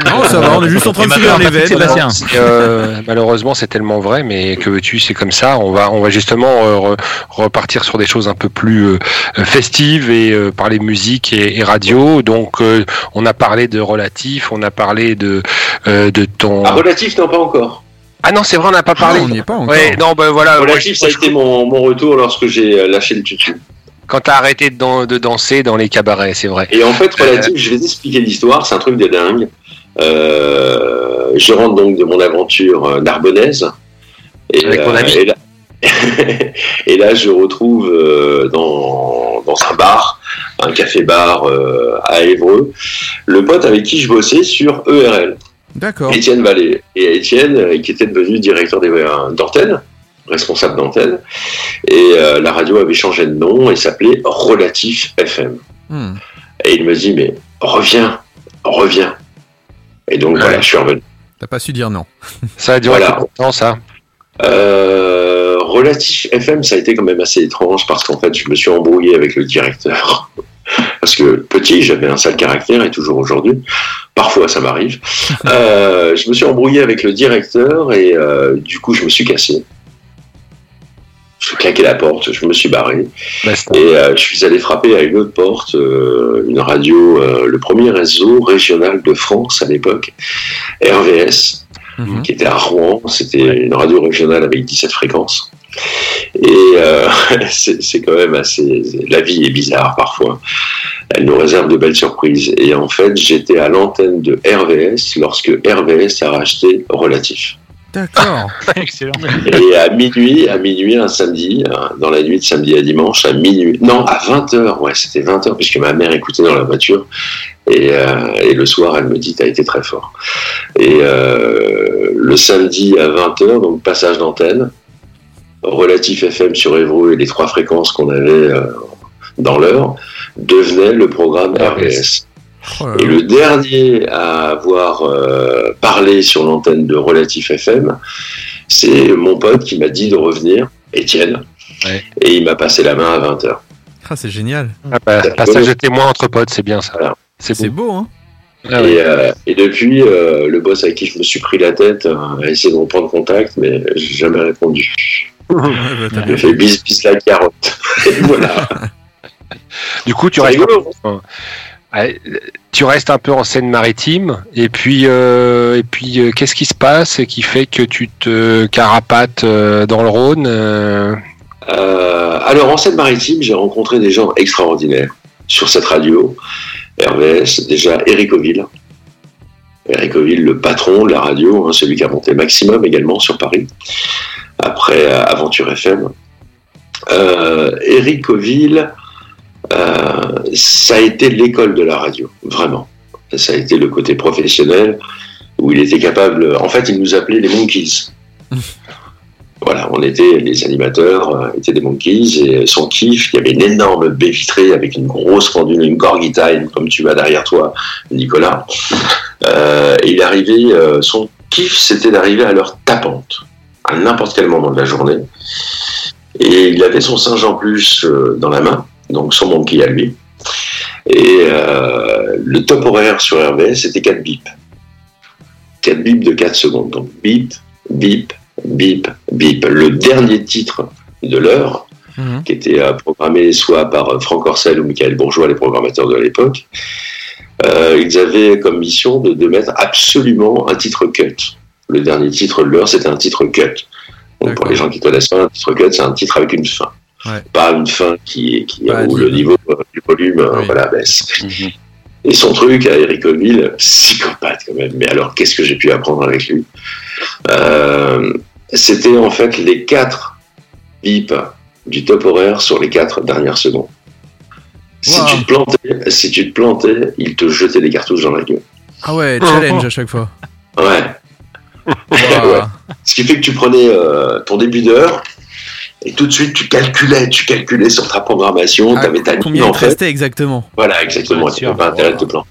S2: Non, ça va, on est juste en train de faire les
S3: Patrick
S2: veines.
S3: Sébastien. Euh, malheureusement, c'est tellement vrai, mais que veux-tu, c'est comme ça. On va, on va justement euh, re- repartir sur des choses un peu plus euh, festives et euh, parler musique et, et radio. Donc, euh, on a parlé de relatif, on a parlé de euh, de ton.
S6: Ah, relatif, non, pas encore.
S3: Ah non, c'est vrai, on n'a pas parlé.
S2: Non, on n'y est pas encore.
S3: Ouais, non, ben voilà. moi,
S6: Relatif, ça a été mon, mon retour lorsque j'ai euh, lâché le tutu.
S3: Quand t'as arrêté de, dan- de danser dans les cabarets, c'est vrai.
S6: Et en fait,
S3: Euh.
S6: relatif, je vais t'expliquer l'histoire, c'est un truc de dingue. Euh, je rentre donc de mon aventure euh, narbonnaise. Et,
S3: Avec mon ami.
S6: et, là, et là, je retrouve euh, dans, dans un bar, un café-bar euh, à Évreux, le pote avec qui je bossais sur ERL,
S2: D'accord.
S6: Étienne Vallée. Et Étienne, euh, qui était devenu directeur euh, d'antenne, responsable d'antenne, et euh, la radio avait changé de nom et s'appelait Relatif FM.
S2: Hmm.
S6: Et il me dit, mais reviens, reviens. Et donc
S3: Ouais.
S6: voilà, je suis revenu.
S2: T'as pas su dire non.
S3: Ça a duré
S6: Voilà.
S3: combien de temps, ça?
S6: Euh, relatif FM, ça a été quand même assez étrange parce qu'en fait, je me suis embrouillé avec le directeur. Parce que petit, j'avais un sale caractère et toujours aujourd'hui, parfois ça m'arrive. Euh, je me suis embrouillé avec le directeur et euh, du coup, je me suis cassé. Je claqué la porte, je me suis barré. Et euh, je suis allé frapper à une autre porte, une radio, le premier réseau régional de France à l'époque, RVS,
S2: Mhm.
S6: qui était à Rouen. C'était une radio régionale avec 17 fréquences. Et euh, c'est quand même assez. La vie est bizarre parfois. Elle nous réserve de belles surprises. Et en fait, j'étais à l'antenne de RVS lorsque RVS a racheté Relatif.
S2: D'accord.
S3: Excellent.
S6: Et à minuit, à minuit, un samedi, euh, dans la nuit de samedi à dimanche, à minuit, non, à 20h, ouais, c'était 20h, puisque ma mère écoutait dans la voiture. Et, euh, et le soir, elle me dit, t'as été très fort. Et euh, le samedi à 20h, donc passage d'antenne, relatif FM sur Évreux et les trois fréquences qu'on avait euh, dans l'heure, devenait le programme RVS.
S2: Oh là
S6: Et le dernier à avoir euh, parlé sur l'antenne de Relatif FM, c'est mon pote qui m'a dit de revenir, Étienne.
S3: Ouais.
S6: Et il m'a passé la main à 20h.
S2: Ah, c'est génial.
S3: Ah bah, passage de témoin entre potes, c'est bien ça.
S6: Voilà.
S3: C'est
S2: C'est
S3: beau.
S2: beau, hein
S3: Ah ouais.
S6: Et, euh, et depuis, euh, le boss avec qui je me suis pris la tête euh, a essayé de reprendre contact, mais j'ai jamais répondu.
S2: Ouais, bah, bien
S6: fait bis bis la carotte. Voilà.
S3: Du coup, tu restes, tu un peu en Seine-Maritime. Et puis, euh, et puis, euh, qu'est-ce qui se passe qui fait que tu te carapates euh, dans le Rhône
S6: alors, en Seine-Maritime, j'ai rencontré des gens extraordinaires sur cette radio. RVS, déjà Eric Oville. Eric Oville, le patron de la radio, hein, celui qui a monté Maximum également sur Paris, après euh, Aventure FM. Euh, Eric Oville, euh, ça a été l'école de la radio, vraiment. Ça a été le côté professionnel où il était capable. En fait, il nous appelait les Monkeys. Voilà, on était les animateurs, euh, étaient des monkeys et son kiff, il y avait une énorme baie vitrée avec une grosse pendule, une Time comme tu as derrière toi, Nicolas. Euh, et il arrivait, euh, son kiff, c'était d'arriver à l'heure tapante, à n'importe quel moment de la journée. Et il avait son singe en plus euh, dans la main, donc son monkey à lui. Et euh, le top horaire sur RVS, c'était 4 bips. 4 bips de 4 secondes. Donc bip, bip, bip, bip. Le dernier titre de l'heure,
S2: Mhm.
S6: qui était euh, programmé soit par Franck Orcel ou Michael Bourgeois, les programmateurs de l'époque, euh, ils avaient comme mission de, de mettre absolument un titre cut. Le dernier titre de l'heure, c'était un titre cut. Donc pour les gens qui connaissent pas, un titre cut, c'est un titre avec une fin.
S2: Ouais.
S6: Pas une fin qui, où le niveau euh, du volume euh,
S2: Oui.
S6: voilà, baisse. Et son truc à Eric Oville, psychopathe quand même. Mais alors, qu'est-ce que j'ai pu apprendre avec lui? Euh, C'était en fait les quatre bips du top horaire sur les quatre dernières secondes. Si
S2: Wow.
S6: tu te plantais, si tu te plantais, il te jetait des cartouches dans la gueule.
S2: Ah ouais, challenge à chaque fois.
S6: Ouais.
S2: Wow.
S6: Ouais. Ce qui fait que tu prenais euh, ton début d'heure et tout de suite tu calculais, tu calculais sur ta programmation,
S2: Ah,
S6: tu avais ta ligne
S2: Combien il
S6: en
S2: te
S6: fait.
S2: restait exactement
S6: Voilà, exactement. Tu n'avais pas intérêt de te planter.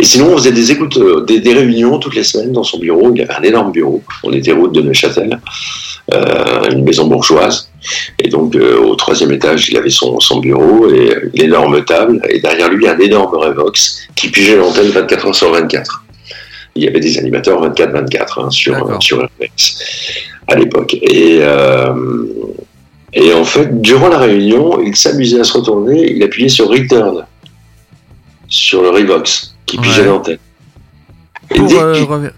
S6: Et sinon, on faisait des écoutes, euh, des, des réunions toutes les semaines dans son bureau. Il avait un énorme bureau. On était route de Neuchâtel, euh, une maison bourgeoise. Et donc, euh, au troisième étage, il avait son, son bureau et une énorme table. Et derrière lui, un énorme Revox qui pigeait l'antenne 24 heures sur 24. Il y avait des animateurs 24-24 hein, sur, sur à l'époque. Et, euh, et en fait, durant la réunion, il s'amusait à se retourner. Il appuyait sur Return sur le Revox qui pigeait l'antenne. Et
S2: Pour, euh,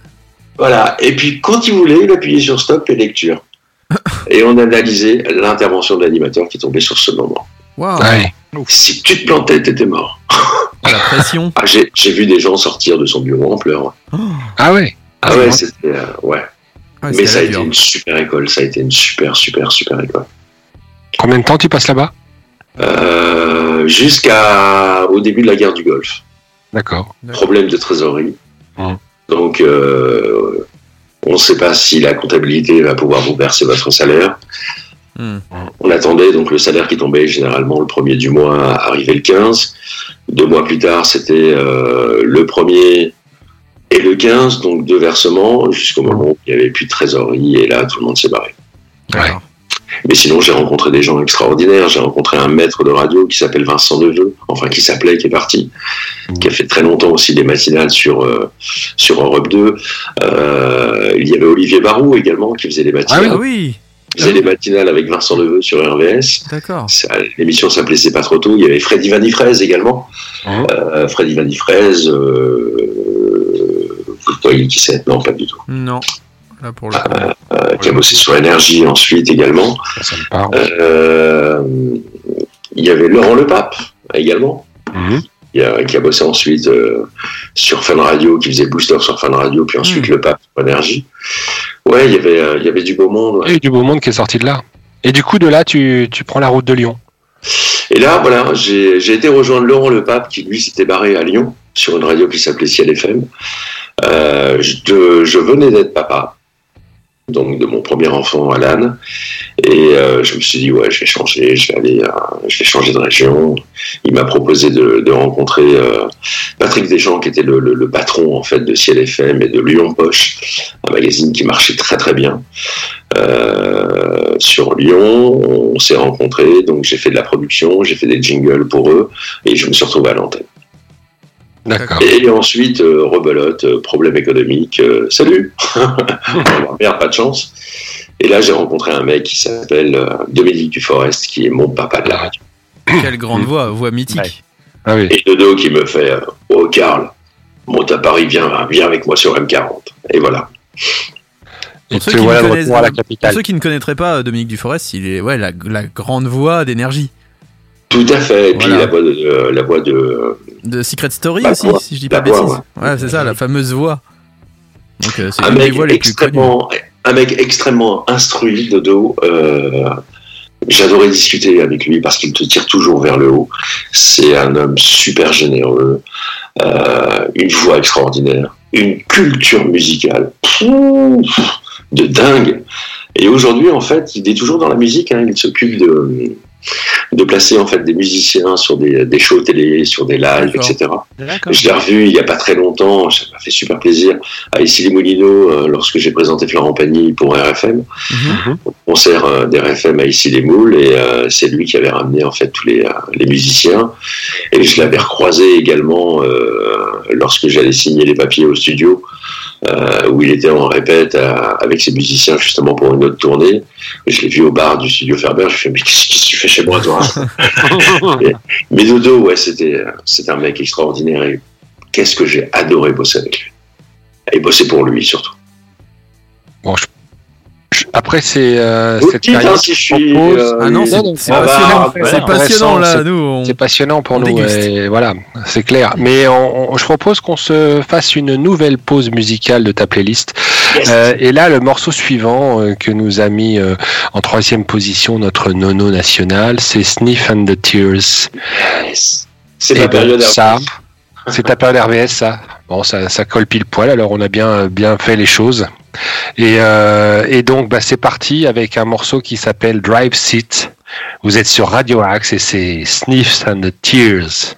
S6: voilà. Et puis, quand il voulait, il appuyait sur stop et lecture. et on analysait l'intervention de l'animateur qui tombait sur ce moment.
S2: Wow,
S4: Ouais.
S6: Si tu te plantais, t'étais mort.
S2: la pression.
S6: Ah, j'ai, j'ai vu des gens sortir de son bureau en pleurant.
S4: Ah ouais.
S6: Ah
S4: Ah
S6: ouais, c'était, euh, ouais.
S2: Ouais,
S6: Mais ça a été une super école. Ça a été une super, super, super école.
S4: Combien de temps tu passes là-bas?
S6: Euh, jusqu'à au début de la guerre du Golfe.
S4: D'accord.
S6: problème de trésorerie. Donc, euh, on ne sait pas si la comptabilité va pouvoir vous verser votre salaire.
S2: Hmm.
S6: On attendait donc le salaire qui tombait généralement le premier du mois, arrivait le 15. Deux mois plus tard, c'était euh, le premier et le 15, donc deux versements, jusqu'au moment où il n'y avait plus de trésorerie, et là, tout le monde s'est barré. Mais sinon, j'ai rencontré des gens extraordinaires. J'ai rencontré un maître de radio qui s'appelle Vincent Neveu, enfin qui s'appelait, qui est parti, qui a fait très longtemps aussi des matinales sur euh, sur Europe 2. Euh, il y avait Olivier Barou également qui faisait des matinales.
S2: Ah oui,
S6: Il faisait des matinales avec Vincent Neveu sur RVS.
S2: d'accord.
S6: L'émission s'appelait C'est pas trop tôt. Il y avait Freddy Vanifraise également.
S4: Mhm.
S6: Euh, Freddy Vanifraise, euh, qui c'est Non, pas du tout.
S2: Non, là pour le coup.
S6: Euh, qui a bossé sur Énergie ensuite également.
S4: Ça, me parle.
S6: Euh, il y avait Laurent Lepape également,
S4: Mhm.
S6: Qui a, qui a bossé ensuite euh, sur Fun Radio, qui faisait Booster sur Fun Radio, puis ensuite
S2: Mm.
S6: Le Pape sur Énergie. Ouais, il y avait, euh, il y avait du beau monde. ouais.
S4: Et du beau monde qui est sorti de là. Et du coup, de là, tu, tu prends la route de Lyon.
S6: Et là, voilà, j'ai j'ai été rejoindre Laurent Lepape, qui lui s'était barré à Lyon, sur une radio qui s'appelait Ciel FM. Euh, je, je venais d'être papa, donc de mon premier enfant, Alan. Et euh, je me suis dit, ouais, je vais changer, je vais aller, euh, je vais changer de région. Il m'a proposé de, rencontrer euh, Patrick Deschamps, qui était le, patron en fait de Ciel FM et de Lyon Poche, un magazine qui marchait très très bien sur Lyon. On s'est rencontrés, donc j'ai fait de la production, j'ai fait des jingles pour eux, et je me suis retrouvé à l'antenne.
S4: D'accord.
S6: Et ensuite, euh, rebelote, euh, problème économique, euh, salut Merde, pas de chance. Et là, j'ai rencontré un mec qui s'appelle euh, Dominique Duforest, qui est mon papa de la radio.
S2: Quelle grande voix, voix mythique.
S3: Ouais.
S4: Ah oui.
S6: Et Dodo qui me fait euh, Oh, Karl, monte à Paris, viens, viens avec moi sur M40. Et voilà.
S4: Et
S2: ceux qui
S4: voilà
S2: ne
S4: à la
S2: Pour
S4: capitale.
S2: ceux qui ne connaîtraient pas Dominique Duforest, il est ouais, la, la grande voix d'énergie.
S6: Tout à fait. Et puis
S2: Voilà.
S6: la voix de. la voix de
S2: De Secret Story aussi, si je dis pas
S6: voix,
S2: bêtises. Ouais, c'est ça, la fameuse voix. Donc euh, c'est
S6: un
S2: une des
S6: mec,
S2: voix les plus connues.
S6: extrêmement, un mec extrêmement instruit, Dodo. Euh, J'adorais discuter avec lui parce qu'il te tire toujours vers le haut. C'est un homme super généreux, euh, une voix extraordinaire, une culture musicale Pouf, de dingue. Et aujourd'hui, en fait, il est toujours dans la musique. hein. il s'occupe de, de placer en fait des musiciens sur des, des shows télé, sur des lives, etc. Je l'ai revu il y a pas très longtemps, ça m'a fait super plaisir, à Issy-les-Moulineaux, euh, lorsque j'ai présenté Florent Pagny pour RFM,
S2: Mhm.
S6: au concert euh, d'RFM à Issy-les-Moules, et euh, c'est lui qui avait ramené en fait tous les, les musiciens, et je l'avais recroisé également euh, lorsque j'allais signer les papiers au studio, euh, où il était en répète à- avec ses musiciens justement pour une autre tournée, et je l'ai vu au bar du studio Ferber, je fais mais qu'est-ce que tu fais chez moi toi? Mais Dodo, ouais, c'était c'était un mec extraordinaire et qu'est-ce que j'ai adoré bosser avec lui. Et bosser pour lui surtout.
S4: Bon, je-
S9: après c'est euh, cette
S6: dites,
S9: période
S6: hein, si je
S9: qui
S6: suis.
S9: propose-
S6: euh,
S2: Ah non, c'est c'est
S6: ah bah,
S2: passionnant. C'est passionnant là,
S9: intéressant,
S2: nous. on-
S9: C'est passionnant pour
S2: on
S9: nous, et voilà, c'est clair. Mais on- on- je propose qu'on se fasse une nouvelle pause musicale de ta playlist.
S6: Yes.
S9: Euh, et là, le morceau suivant euh, que nous a mis euh, en troisième position notre nono national, c'est Sniff and the Tears.
S6: Yes. C'est ma
S9: donc,
S6: période
S9: ça,
S6: RVS.
S9: c'est ta période RVS, ça. Bon, ça, ça colle pile poil. Alors, on a bien, bien fait les choses. Et, euh, et donc, bah, c'est parti avec un morceau qui s'appelle Drive Seat. Vous êtes sur Radio Axe et c'est Sniffs and the Tears.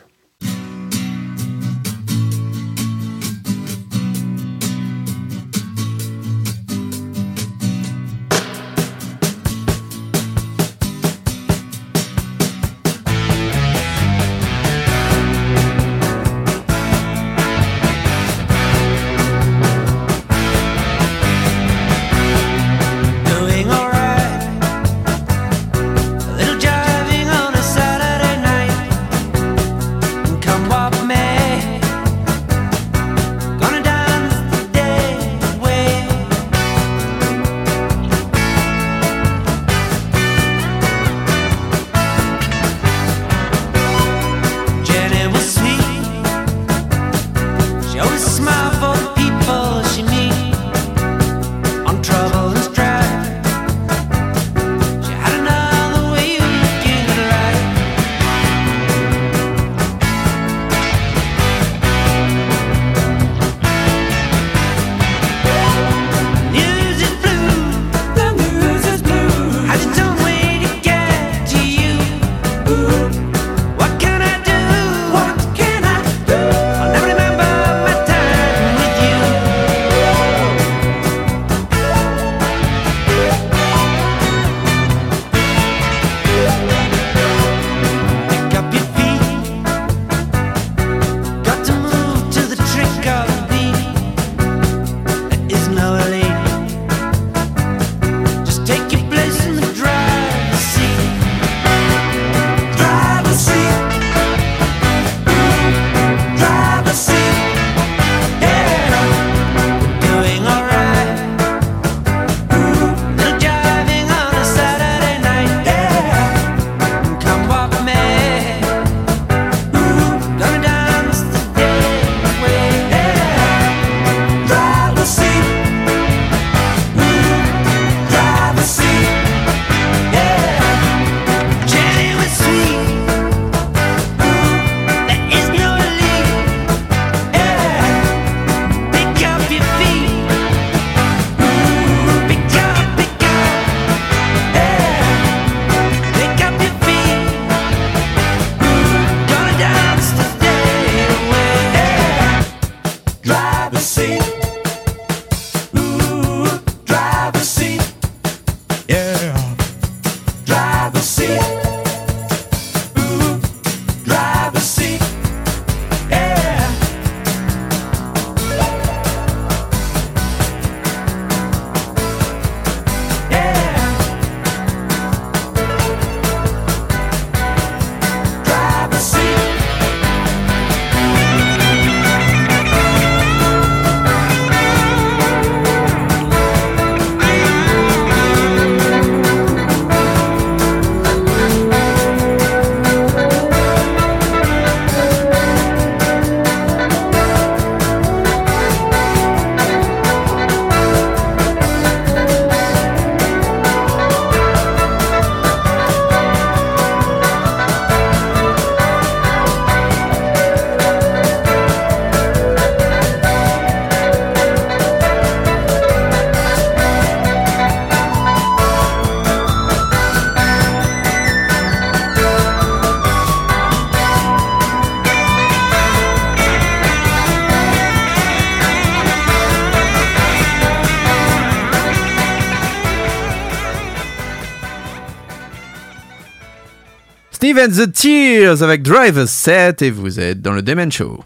S2: Steve and the Tears avec Drive 7 et vous êtes dans le Demen Show.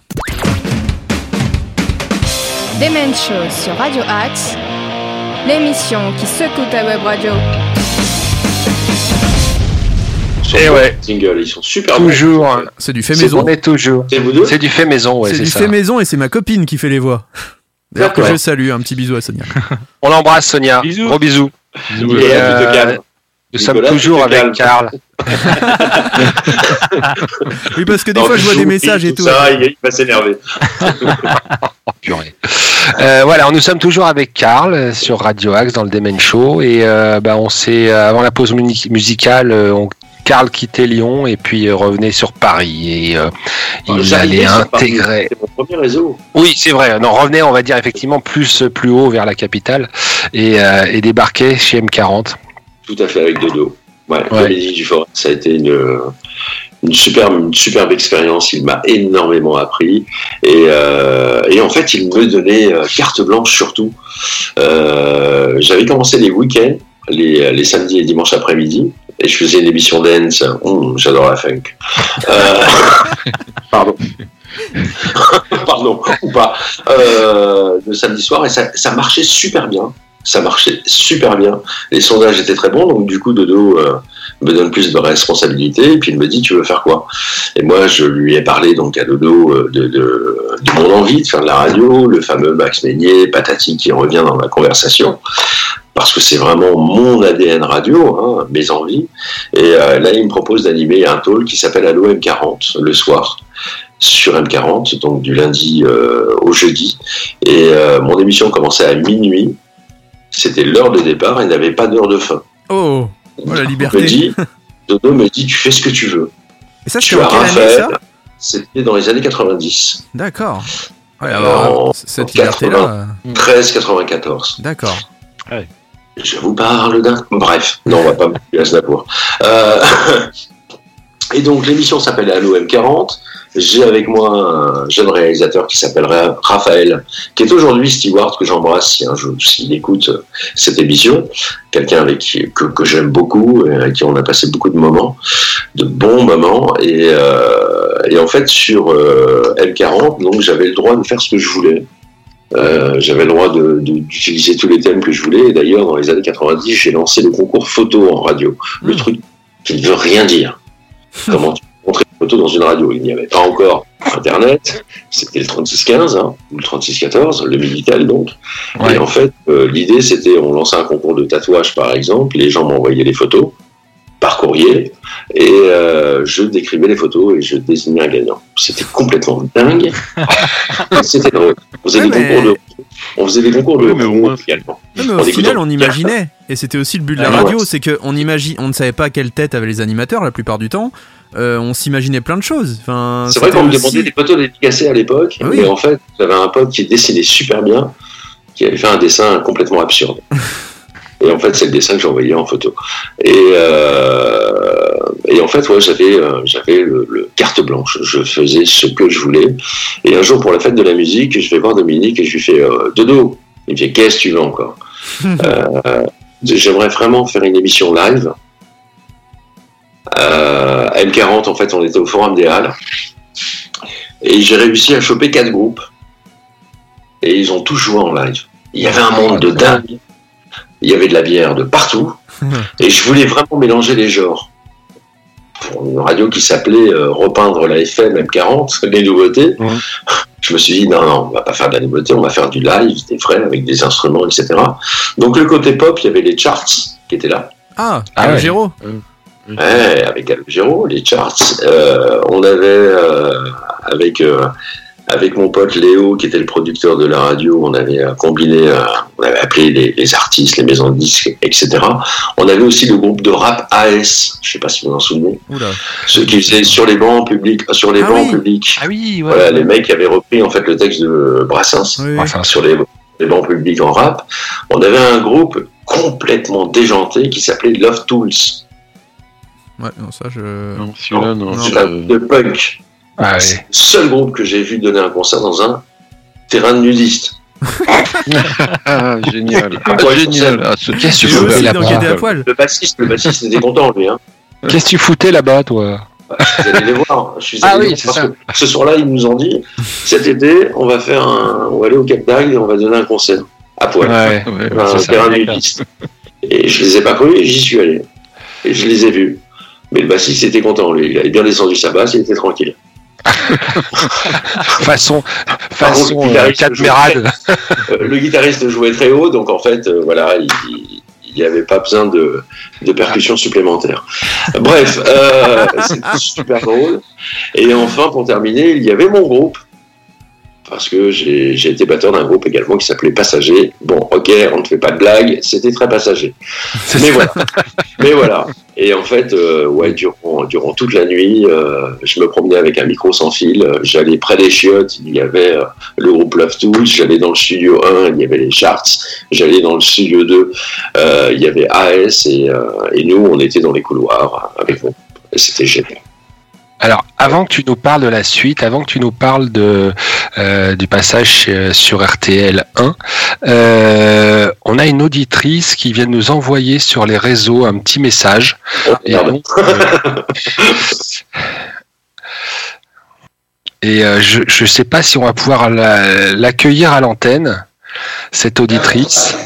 S7: Demen Show sur Radio Axe, l'émission qui secoue ta web radio.
S9: Et ouais,
S6: Single, ils sont super bons.
S9: toujours.
S2: C'est du fait maison.
S9: on est toujours.
S6: C'est vous deux
S9: C'est du fait maison, ouais,
S2: c'est
S9: c'est
S2: du
S9: ça.
S2: fait maison et c'est ma copine qui fait les voix. D'ailleurs que
S6: D'accord.
S2: je salue, un petit bisou à Sonia.
S4: On l'embrasse, Sonia.
S3: Bisous.
S4: Gros bisous.
S5: Bisous,
S4: Et, euh. Nous
S6: Nicolas,
S4: sommes toujours avec
S6: calmes.
S2: Oui, parce que des
S6: Non,
S2: fois je vois des messages et tout.
S6: Ça, il il va s'énerver.
S4: Purée. Euh, voilà, nous sommes toujours avec Karl euh, sur Radio Axe dans le Demen Show et euh, bah, on s'est avant la pause musicale, on, Karl quittait Lyon et puis revenait sur Paris et euh, il allait intégrer.
S6: C'est mon premier réseau.
S4: Oui, c'est vrai. Non, revenait, on va dire effectivement plus plus haut vers la capitale et, euh, et débarquait chez M40.
S6: Tout à fait avec Dodo. Ouais,
S4: Ouais.
S6: Dufour, ça a été une, une, superbe, une superbe expérience. Il m'a énormément appris. Et, euh, et en fait, il me donnait euh, carte blanche surtout. Euh, J'avais commencé les week-ends, les, les samedis et dimanches après-midi. Et je faisais une émission dance. Hum, J'adore la funk. Euh, pardon. pardon, ou pas. Le samedi soir. Et ça, ça marchait super bien. Ça marchait super bien. Les sondages étaient très bons, donc du coup, Dodo euh, me donne plus de responsabilités, et puis il me dit, tu veux faire quoi? Et moi, je lui ai parlé donc à Dodo euh, de, mon envie de faire de la radio, le fameux Max Meignier, Patati, qui revient dans la conversation, parce que c'est vraiment mon ADN radio, hein, mes envies. Et euh, là, il me propose d'animer un talk qui s'appelle Allo M40, le soir sur M40, donc du lundi au jeudi. Et mon émission commençait à minuit. C'était l'heure de départ et n'avait pas d'heure de fin.
S2: Oh, oh la
S6: On me
S2: liberté.
S6: dit, Dodo me dit, tu fais ce que tu veux.
S2: Et ça,
S6: Tu as
S2: ça
S6: Raphaël. C'était dans les années 90,
S2: D'accord. Ouais, alors,
S6: en
S2: cette
S6: 80.
S2: liberté-là. euh,
S6: 13-94.
S2: D'accord.
S6: Je vous parle d'un. Bref, non, on va pas me à Aznavour. Euh... Et donc, l'émission s'appelle Allo M40. J'ai avec moi un jeune réalisateur qui s'appelle Ra- Raphaël, qui est aujourd'hui steward, que j'embrasse si un jour, s'il écoute euh, cette émission. Quelqu'un avec qui, que, que j'aime beaucoup, et avec qui on a passé beaucoup de moments, de bons moments. Et, euh, et en fait, sur euh, M40, donc, j'avais le droit de faire ce que je voulais. Euh, j'avais le droit de- de- d'utiliser tous les thèmes que je voulais. Et d'ailleurs, dans les années 90, j'ai lancé le concours photo en radio. Le
S2: Hmm.
S6: truc qui ne veut rien dire. Comment tu photo dans une radio Il n'y avait pas encore Internet. C'était le 3615 hein, ou le 3614, le Minitel donc.
S4: Ouais.
S6: Et en fait, euh, l'idée c'était, on lançait un concours de tatouage par exemple. Les gens m'envoyaient les photos par courrier et euh, je décrivais les photos et je désignais un gagnant. C'était complètement dingue. C'était drôle. On faisait
S2: Ouais,
S6: des
S2: mais-
S6: concours de, on faisait des concours de
S5: mais au moins-
S6: également.
S2: Mais
S6: En
S2: au final,
S6: écoutant-
S2: on imaginait, et c'était aussi le but de la
S6: Ah,
S2: radio,
S6: ouais.
S2: c'est qu'on imagine, on ne savait pas quelle tête avaient les animateurs la plupart du temps. Euh, on s'imaginait plein de choses. Enfin,
S6: C'est vrai qu'on me
S2: aussi-
S6: demandait des photos dédicacées à l'époque,
S2: Ah oui.
S6: mais en fait, j'avais un pote qui dessinait super bien, qui avait fait un dessin complètement absurde. Et en fait, c'est le dessin que j'ai envoyé en photo. Et, euh, et en fait, ouais, j'avais, euh, j'avais le, le carte blanche. Je faisais ce que je voulais. Et un jour, pour la fête de la musique, je vais voir Dominique et je lui fais euh, Dodo. Il me fait Qu'est-ce que tu veux encore? J'aimerais vraiment faire une émission live. Euh, à M40, en fait, on était au Forum des Halles. Et j'ai réussi à choper quatre groupes. Et ils ont tous joué en live. Il y avait un monde de dingue. Il y avait de la bière de partout. Et je voulais vraiment mélanger les genres. Pour une radio qui s'appelait euh, Repeindre la FM M40, les nouveautés. Je me suis dit, non, non, on va pas faire de la nouveauté, on va faire du live, des vrais, avec des instruments, etc. Donc le côté pop, il y avait les charts qui étaient là.
S2: Ah,
S4: Ah ouais.
S2: Calogero.
S6: Ouais, avec Calogero, les charts. Euh, on avait euh, avec euh, avec mon pote Léo, qui était le producteur de la radio, on avait euh, combiné, euh, on avait appelé les, les artistes, les maisons de disques, etc. On avait aussi le groupe de rap AS, je sais pas si vous en souvenez,
S2: Oula.
S6: ceux qui faisaient sur les bancs publics, sur les
S2: Ah
S6: bancs
S2: oui.
S6: publics.
S4: Ah oui, ouais.
S6: Voilà, les mecs qui avaient repris en fait le texte de Brassens
S2: Oui, oui.
S4: Enfin,
S6: sur les, les bancs publics en rap. On avait un groupe complètement déjanté qui s'appelait Love Tools,
S2: Ouais, non, ça, je.
S5: Non, celui-là, non.
S2: Non.
S5: Je-
S6: punk.
S4: Ah
S6: le seul groupe que j'ai vu donner un concert dans un terrain de nudistes.
S5: Ah, génial. Ah,
S6: Ouais,
S5: génial. Ah, ce
S4: Qu'est-ce que
S2: Tu aussi
S4: là-bas
S6: Le bassiste, le bassiste était content lui. Hein.
S4: Qu'est-ce que tu foutais là-bas, toi?
S6: Vous allez les voir. Je suis
S4: Ah
S6: allé
S4: oui,
S6: les voir
S4: c'est
S6: parce
S4: ça.
S6: que ce soir-là, ils nous ont dit cet été, on va faire un, on va aller au Cap d'Agde et on va donner un concert à poil.
S4: Ouais.
S5: Ouais,
S6: un terrain nudiste. Et je les ai pas crus et j'y suis allé. Et je les ai vus. Mais le bassiste était content, lui. Il avait bien descendu sa basse, il était tranquille.
S4: façon,
S6: contre,
S4: façon
S6: le
S4: euh,
S6: guitariste
S4: Cadmerade.
S6: Euh, le guitariste jouait très haut, donc en fait, euh, voilà, il il n'y avait pas besoin de, de percussions supplémentaires. Bref, euh, c'était super drôle. Et enfin, pour terminer, il y avait mon groupe. Parce que j'ai été batteur d'un groupe également qui s'appelait Passager. Bon, ok, on ne fait pas de blagues, c'était très passager. Mais voilà. Mais voilà. Et en fait, euh, ouais, durant, durant toute la nuit, euh, je me promenais avec un micro sans fil. Euh, J'allais près des chiottes, il y avait euh, le groupe Love Tools. J'allais dans le studio 1, il y avait les charts. J'allais dans le studio 2, euh, il y avait AS. Et, et nous, on était dans les couloirs avec. Et c'était génial.
S4: Alors, avant que tu nous parles de la suite, avant que tu nous parles de, euh, du passage chez- sur RTL 1, euh, on a une auditrice qui vient de nous envoyer sur les réseaux un petit message.
S6: Oh,
S4: Et
S6: merde.
S4: donc, euh, et euh, je ne sais pas si on va pouvoir la- l'accueillir à l'antenne, cette auditrice.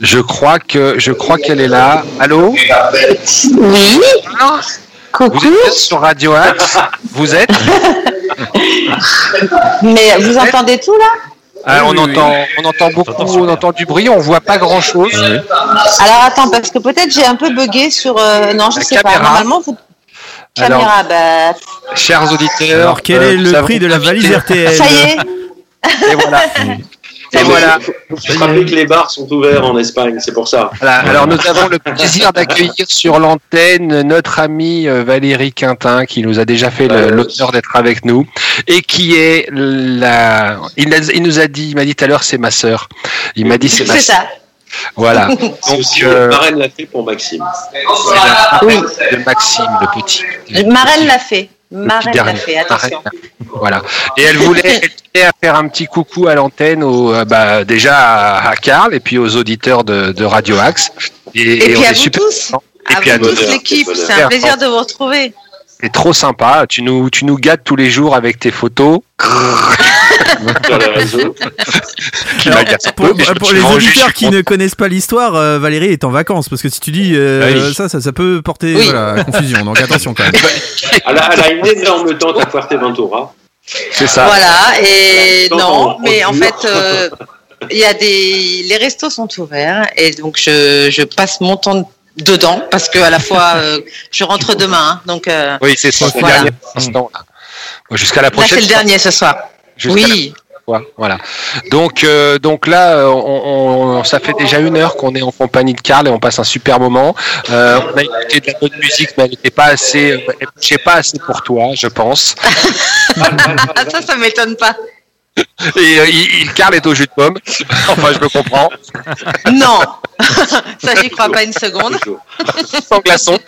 S4: Je crois que je crois qu'elle est là. Allô?
S10: Oui. Coucou.
S4: Vous êtes sur Radio Axe Vous êtes
S10: Mais vous entendez tout là?
S4: Ah, on,
S2: oui, oui.
S4: entend, on entend beaucoup, on entend du bruit, on voit pas grand chose.
S10: Alors attends, parce que peut-être j'ai un peu bugué sur. euh, non, je
S4: La
S10: sais pas. Normalement, vous.
S4: Alors,
S10: Caméra, bah.
S4: chers auditeurs,
S2: Alors, quel
S4: euh,
S2: est le prix de la valise RTL
S10: Ça y est.
S4: Et voilà. Et voilà.
S6: Il faut se rappeler que les bars sont ouverts en Espagne, c'est pour ça.
S4: Voilà. Alors nous avons le plaisir d'accueillir sur l'antenne notre amie euh, Valérie Quintin qui nous a déjà fait l'honneur d'être avec nous et qui est la. Il, a- il nous a dit, il m'a dit tout à l'heure, c'est ma sœur. Il m'a dit c'est ma
S10: C'est ça.
S4: Voilà. Donc
S6: aussi
S4: euh,
S6: Marraine l'a fait pour Maxime.
S4: marraine de Maxime, le petit.
S10: Marraine l'a fait. Marraine l'a fait, attention.
S4: Voilà. Et elle voulait, elle faire un petit coucou à l'antenne, au, euh, bah, déjà à, à Karl et puis aux auditeurs de, de Radio Axe.
S10: Et,
S4: on
S10: puis
S4: est
S10: à vous
S4: super
S10: tous.
S4: contents. Et
S10: À
S4: puis à
S10: vous tous, l'équipe. C'est un plaisir de vous retrouver.
S4: C'est trop sympa. Tu nous, tu nous gâtes tous les jours avec tes photos.
S2: Alors, pour,
S4: peu, je
S2: les auditeurs qui ne connaissent pas l'histoire, euh, Valérie est en vacances parce que si tu dis euh,
S4: Ah oui.
S2: ça, ça, ça peut porter
S10: Oui.
S2: voilà, à confusion. Donc attention quand même.
S6: Elle a, elle a une énorme tente à Fuerteventura.
S4: C'est ça.
S10: Voilà. Et non, mais
S6: en
S10: fait, euh, il y a des. Les restos sont ouverts et donc je, je passe mon temps dedans parce que à la fois euh, je rentre demain. hein, donc euh,
S4: Oui, c'est ça. c'est le
S10: Voilà.
S4: dernier instant, là. Bon, Jusqu'à la
S10: là,
S4: prochaine.
S10: c'est le dernier ce soir.
S4: La
S10: Oui.
S4: Voilà. Donc, euh, donc là, on, on- ça fait déjà une heure qu'on est en compagnie de Karl et on passe un super moment. On a écouté de la bonne musique, mais elle n'était pas assez, elle touchait pas assez pour toi, je pense.
S10: Ça, ça m'étonne pas.
S4: Et euh, il, il- Karl est au jus de pomme. enfin, je me comprends.
S10: Non, ça j'y crois pas une seconde.
S4: Sans glaçon.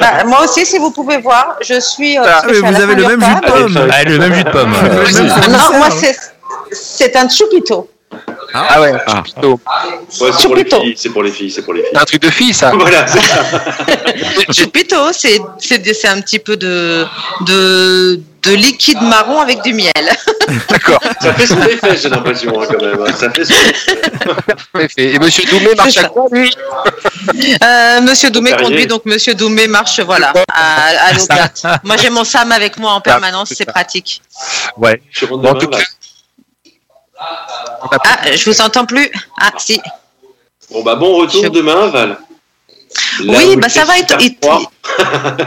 S10: Bah, moi aussi, si vous pouvez voir, je suis. euh,
S2: Ah,
S10: je suis
S2: vous avez le même jus de pomme.
S3: Ah, le même jus de pomme.
S2: Le même
S10: Ah non, moi c'est c'est un chupito.
S4: Ah ouais,
S5: Ah.
S4: chupito.
S6: Ouais, c'est pour les filles, c'est pour les filles, c'est pour les filles.
S4: C'est un truc de fille, ça.
S6: Voilà, c'est ça.
S10: Chupito, c'est c'est des- c'est un petit peu de de de liquide marron avec du miel.
S4: D'accord.
S6: Ça fait son effet, j'ai l'impression, hein, quand même. hein. Ça fait son effet.
S4: Et Monsieur Doumé marche à lui?
S10: Euh, Monsieur Doumé conduit, donc Monsieur Doumé marche voilà à, à. Moi j'ai mon Sam avec moi en permanence,
S4: c'est
S10: pratique.
S4: Ouais.
S6: Je
S4: Bon, en tout cas,
S10: Ah, je vous entends plus. Ah si.
S6: Bon, bah, bon retour
S10: Je-
S6: demain, Val. Là
S10: Oui, bah
S6: il
S10: ça va.
S6: super
S10: Ils,
S6: froid,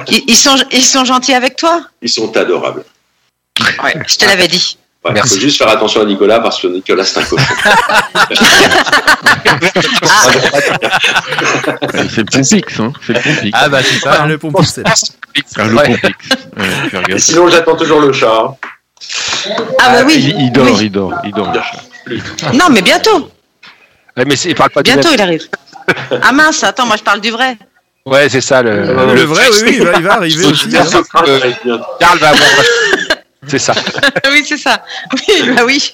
S10: ils- ils sont ils sont gentils avec toi.
S6: Ils sont adorables.
S10: Ouais, je te l'avais dit.
S6: Il faut juste faire attention à Nicolas parce que Nicolas, c'est un cochon.
S5: C'est le Pompix, hein. C'est le Pompix.
S3: Ah bah c'est ça.
S2: Ah, le pompixel.
S5: Ah, le
S4: Ouais.
S5: Pompix. Gaffe.
S6: sinon, j'attends toujours le chat. hein.
S10: Ah bah oui.
S5: Il, il dort,
S10: oui.
S5: il dort, il dort. le chat.
S10: Non, mais bientôt.
S4: Ouais, mais il parle pas du
S10: Bientôt il arrive. Ah mince, attends, moi je parle du vrai.
S4: Ouais, c'est ça. Le,
S2: Le vrai, oui, oui, il va, il va arriver aussi. Hein.
S4: Euh. Karl va avoir. C'est ça.
S10: oui, c'est ça. Oui, bah oui,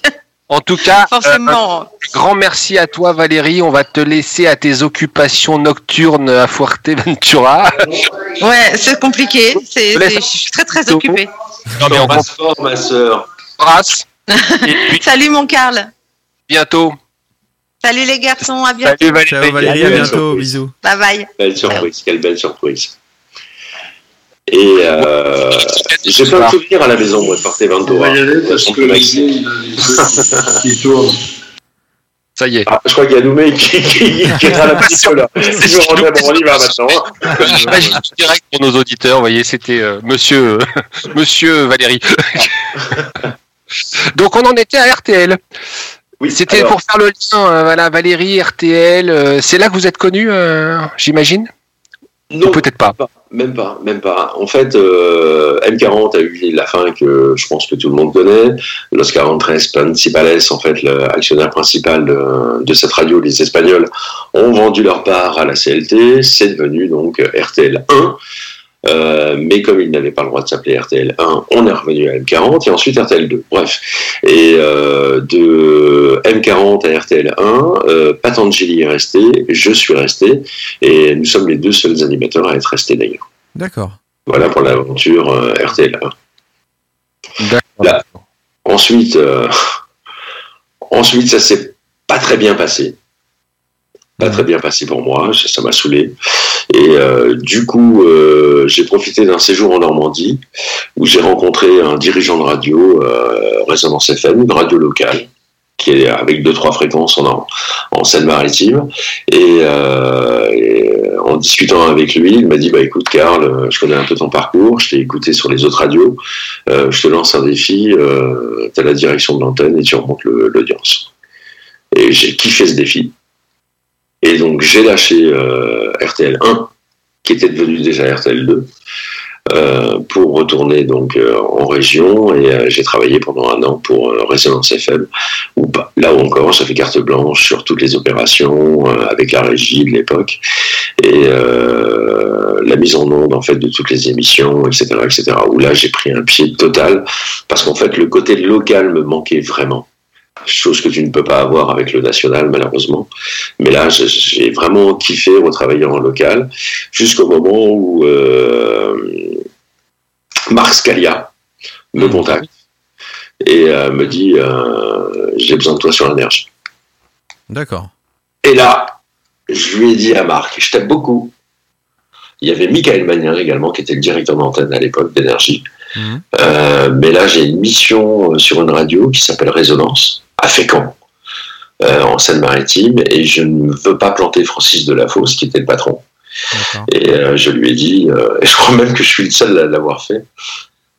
S4: En tout cas, euh,
S10: forcément.
S4: grand merci à toi Valérie. On va te laisser à tes occupations nocturnes à Fuerteventura.
S10: Ouais, c'est compliqué. C'est,
S4: Je
S10: suis très très occupée.
S4: Non, mais on
S6: Embrasse fort, ma sœur.
S10: Salut mon Karl.
S4: bientôt.
S10: Salut les garçons, à bientôt.
S4: Salut Valérie.
S2: Ciao Valérie, à bientôt,
S6: surprise.
S2: bisous.
S10: Bye bye.
S6: Belle surprise, quelle belle surprise. Et euh, j'ai plein de souvenirs à la maison, moi, de maxi.
S4: Ça y est.
S6: Ah, je crois qu'il y a Noumé qui, qui, qui est à la piste là. Je me rendais, bon, on y va maintenant. hein.
S4: J'imagine direct pour nos auditeurs. Vous voyez, c'était euh, Monsieur, euh, Monsieur Valérie. Donc on en était à RTL.
S6: Oui,
S4: C'était
S6: alors,
S4: pour faire le lien. euh, voilà, Valérie, RTL. euh, c'est là que vous êtes connu, euh, j'imagine?
S6: non,
S4: peut-être pas.
S6: Même pas, même pas. En fait, euh, M40 a eu la fin que je pense que tout le monde connaît. Los 43 Principales, en fait, l'actionnaire principal de, de cette radio, les Espagnols, ont vendu leur part à la CLT. C'est devenu donc RTL 1. Euh, mais comme ils n'avaient pas le droit de s'appeler RTL 1, on est revenu à M40 et ensuite RTL 2. Bref. Et euh, de M40 à RTL 1, euh, Patangeli est resté, je suis resté, et nous sommes les deux seuls animateurs à être restés d'ailleurs.
S2: D'accord.
S6: Voilà pour l'aventure euh, RTL 1.
S4: D'accord.
S6: Ensuite, ensuite, ça s'est pas très bien passé. Pas très bien passé pour moi, ça ça m'a saoulé. Et euh, du coup, euh, j'ai profité d'un séjour en Normandie où j'ai rencontré un dirigeant de radio, euh, Résonance FM, une radio locale, qui est avec deux trois fréquences en, en Seine-Maritime. Et, en discutant avec lui, il m'a dit bah écoute Karl, je connais un peu ton parcours, je t'ai écouté sur les autres radios, je te lance un défi, tu as la direction de l'antenne et tu remontes l'audience. Et j'ai kiffé ce défi. Et donc j'ai lâché euh, RTL 1, qui était devenu déjà RTL 2, euh, pour retourner donc euh, en région. Et euh, j'ai travaillé pendant un an pour euh, Résonance FM où bah, là encore ça fait carte blanche sur toutes les opérations euh, avec la régie de l'époque. Et la mise en onde en fait de toutes les émissions etc etc où là j'ai pris un pied total parce qu'en fait le côté local me manquait vraiment chose que tu ne peux pas avoir avec le national malheureusement mais là j'ai- vraiment kiffé retravailler en local jusqu'au moment où euh, Marc Scalia me contacte et euh, me dit euh, j'ai besoin de toi sur l'énergie.
S2: D'accord.
S6: Et là, je lui ai dit à Marc, je t'aime beaucoup. Il y avait Michael Magnin également, qui était le directeur d'antenne à l'époque d'énergie. Euh, mais là, j'ai une mission sur une radio qui s'appelle Résonance, à Fécamp, euh, en Seine-Maritime, et je ne veux pas planter Francis Delafosse, qui était le patron. Et euh, je lui ai dit, euh, et je crois même que je suis le seul à l'avoir fait,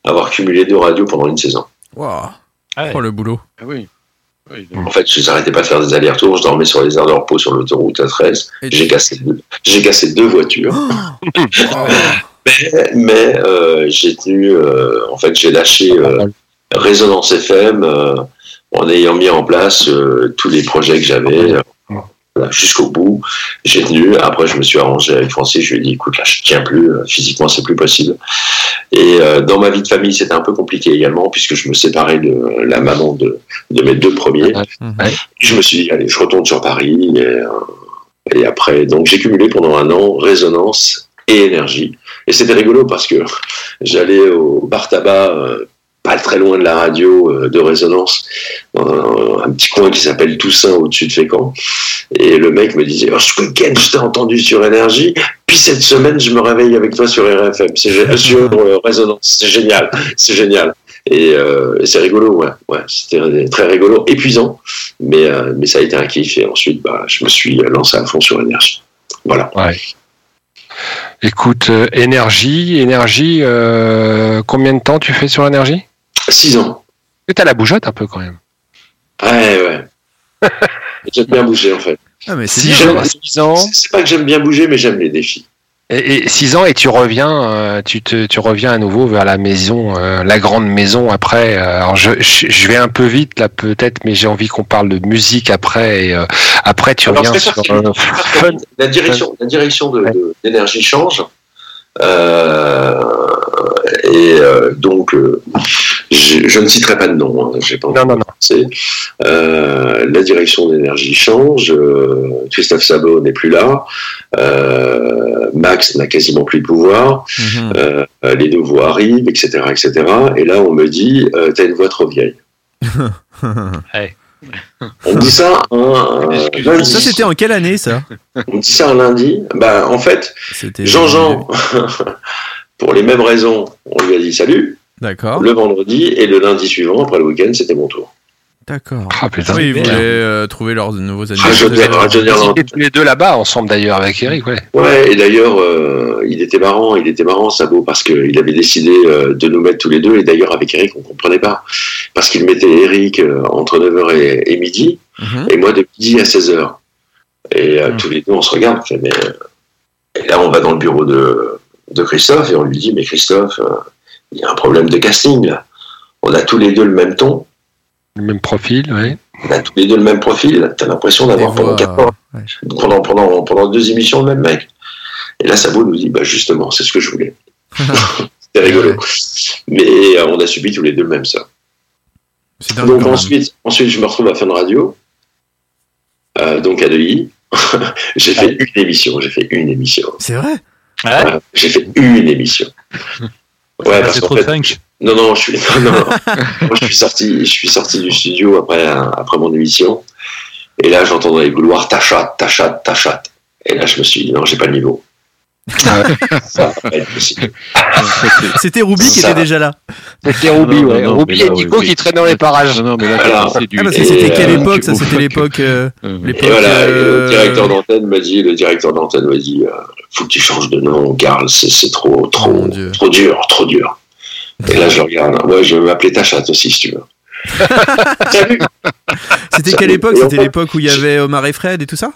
S6: avoir cumulé deux radios pendant une saison.
S2: Waouh.
S3: Ah ouais.
S2: Oh le boulot.
S5: Ah oui. Oui,
S6: En fait, je n'arrêtais pas de faire des allers-retours, je dormais sur les aires de repos sur l'autoroute A13.
S2: Et
S6: J'ai cassé deux, j'ai cassé deux voitures.
S2: Oh.
S6: mais mais, euh, j'ai tenu, euh, en fait, j'ai lâché euh, Résonance FM euh, en ayant mis en place euh, tous les projets que j'avais. euh, voilà, jusqu'au bout, j'ai tenu. Après, je me suis arrangé avec Francis. Je lui ai dit, écoute, là, je tiens plus. euh, Physiquement, c'est plus possible. Et euh, dans ma vie de famille, c'était un peu compliqué également, puisque je me séparais de la maman de, de mes deux premiers.
S2: Mhm.
S6: Je me suis dit, allez, je retourne sur Paris. Et, euh, et après, donc j'ai cumulé pendant un an résonance et énergie. Et c'était rigolo parce que j'allais au bar tabac, euh, pas très loin de la radio euh, de résonance, un, un petit coin qui s'appelle Toussaint au-dessus de Fécamp. Et le mec me disait, ce week-end, je t'ai entendu sur énergie, puis cette semaine, je me réveille avec toi sur RFM, c'est sur euh, résonance. C'est génial, c'est génial. Et, euh, c'est rigolo, ouais, ouais, c'était très rigolo, épuisant, mais, ça a été un kiff. Et ensuite, bah, je me suis lancé à fond sur énergie. Voilà.
S4: Écoute, énergie, énergie, combien de temps tu fais sur énergie?
S6: Six ans.
S4: Tu as la bougeotte un peu quand même.
S6: Ouais, ouais. j'aime bien bouger, en fait.
S2: Ah mais c'est
S4: Si 6 ans,
S6: C'est c'est pas que j'aime bien bouger, mais j'aime les défis.
S4: et, 6 ans et tu reviens, euh, tu, te, tu reviens à nouveau vers la maison, euh, la grande maison après. euh, alors je, je, je vais un peu vite là peut-être, mais j'ai envie qu'on parle de musique après. Et, euh, après tu
S6: Alors,
S4: reviens sur euh. Fun.
S6: La direction, la direction de- de- d'énergie change. Euh, et euh, donc, euh, je, je ne citerai pas de nom. hein, j'ai pas envie
S4: Non, non, non.
S6: C'est euh, la direction d'énergie change. euh, Christophe Sabot n'est plus là. euh, Max n'a quasiment plus de pouvoir.
S2: Mhm.
S6: euh, les nouveaux arrivent, etc., etc. Et là, on me dit, euh, t'as une voix trop vieille. On me dit ça un lundi.
S2: Ça c'était en quelle année ça?
S6: On me dit ça un lundi. Bah, en fait,
S2: C'était.
S6: Jean-Jean, pour les mêmes raisons, on lui a dit salut
S2: D'accord.
S6: le vendredi et le lundi suivant, après le week-end, c'était mon tour.
S2: D'accord.
S3: Ah putain.
S2: Oui, ils voulaient euh, trouver leurs nouveaux
S6: Ah, je
S2: animateurs.
S6: ah, je
S4: Ils étaient tous les deux là-bas ensemble d'ailleurs avec Eric, ouais.
S6: Ouais, et d'ailleurs, euh, il était marrant, il était marrant, Sabo, parce qu'il avait décidé euh, de nous mettre tous les deux, et d'ailleurs, avec Eric, on comprenait pas. Parce qu'il mettait Eric euh, entre 9h et, et midi,
S2: Mhm.
S6: et moi de midi à 16h. Et euh,
S3: Mhm.
S6: tous les deux, on se regarde, mais... euh, Et là, on va dans le bureau de, de Christophe, et on lui dit, mais Christophe, euh, il y a un problème de casting, là. On a tous les deux le même ton,
S4: Le même profil, ouais.
S6: on a tous les deux le même profil, t'as l'impression d'avoir pendant
S2: voix,
S6: 4 ans,
S2: ouais.
S6: pendant, pendant, pendant deux émissions le même mec. Et là, Sabo nous dit, bah justement, c'est ce que je voulais. C'était rigolo. Mais euh, on a subi tous les deux le même ça. Donc ensuite, ensuite, je me retrouve à Fun Radio, euh, donc à Neuilly. j'ai fait une émission, j'ai fait une émission.
S2: C'est vrai?
S6: Euh, j'ai fait une émission. Ouais, parce
S3: trop
S6: fait,
S3: funk.
S6: non, non, je suis, non, non, non. Moi, je suis sorti, je suis sorti du studio après, après mon émission. Et là, j'entends dans les couloirs ta chatte, ta chatte, ta chatte. Et là, je me suis dit, non, j'ai pas le niveau.
S2: C'était Ruby qui était déjà là.
S4: C'était Ruby,
S5: non,
S4: ouais.
S5: non,
S4: Ruby et Nico qui traînent dans les parages.
S5: Non, non, mais là,
S6: Alors,
S5: c'est du.
S2: Ah, parce que
S6: Et,
S2: c'était quelle
S6: euh,
S2: époque Ça, c'était l'époque. euh,
S5: Euh,
S6: Et voilà,
S2: euh,
S6: le directeur d'antenne m'a dit, le directeur d'antenne m'a dit, faut que tu changes de nom, Karl, c'est c'est trop, trop,
S2: Oh,
S6: trop dur, trop dur. Et là, je le regarde. Ouais, je vais m'appeler ta chatte aussi, si tu veux. Salut.
S2: C'était quelle époque C'était l'époque où il y avait Omar et Fred et tout ça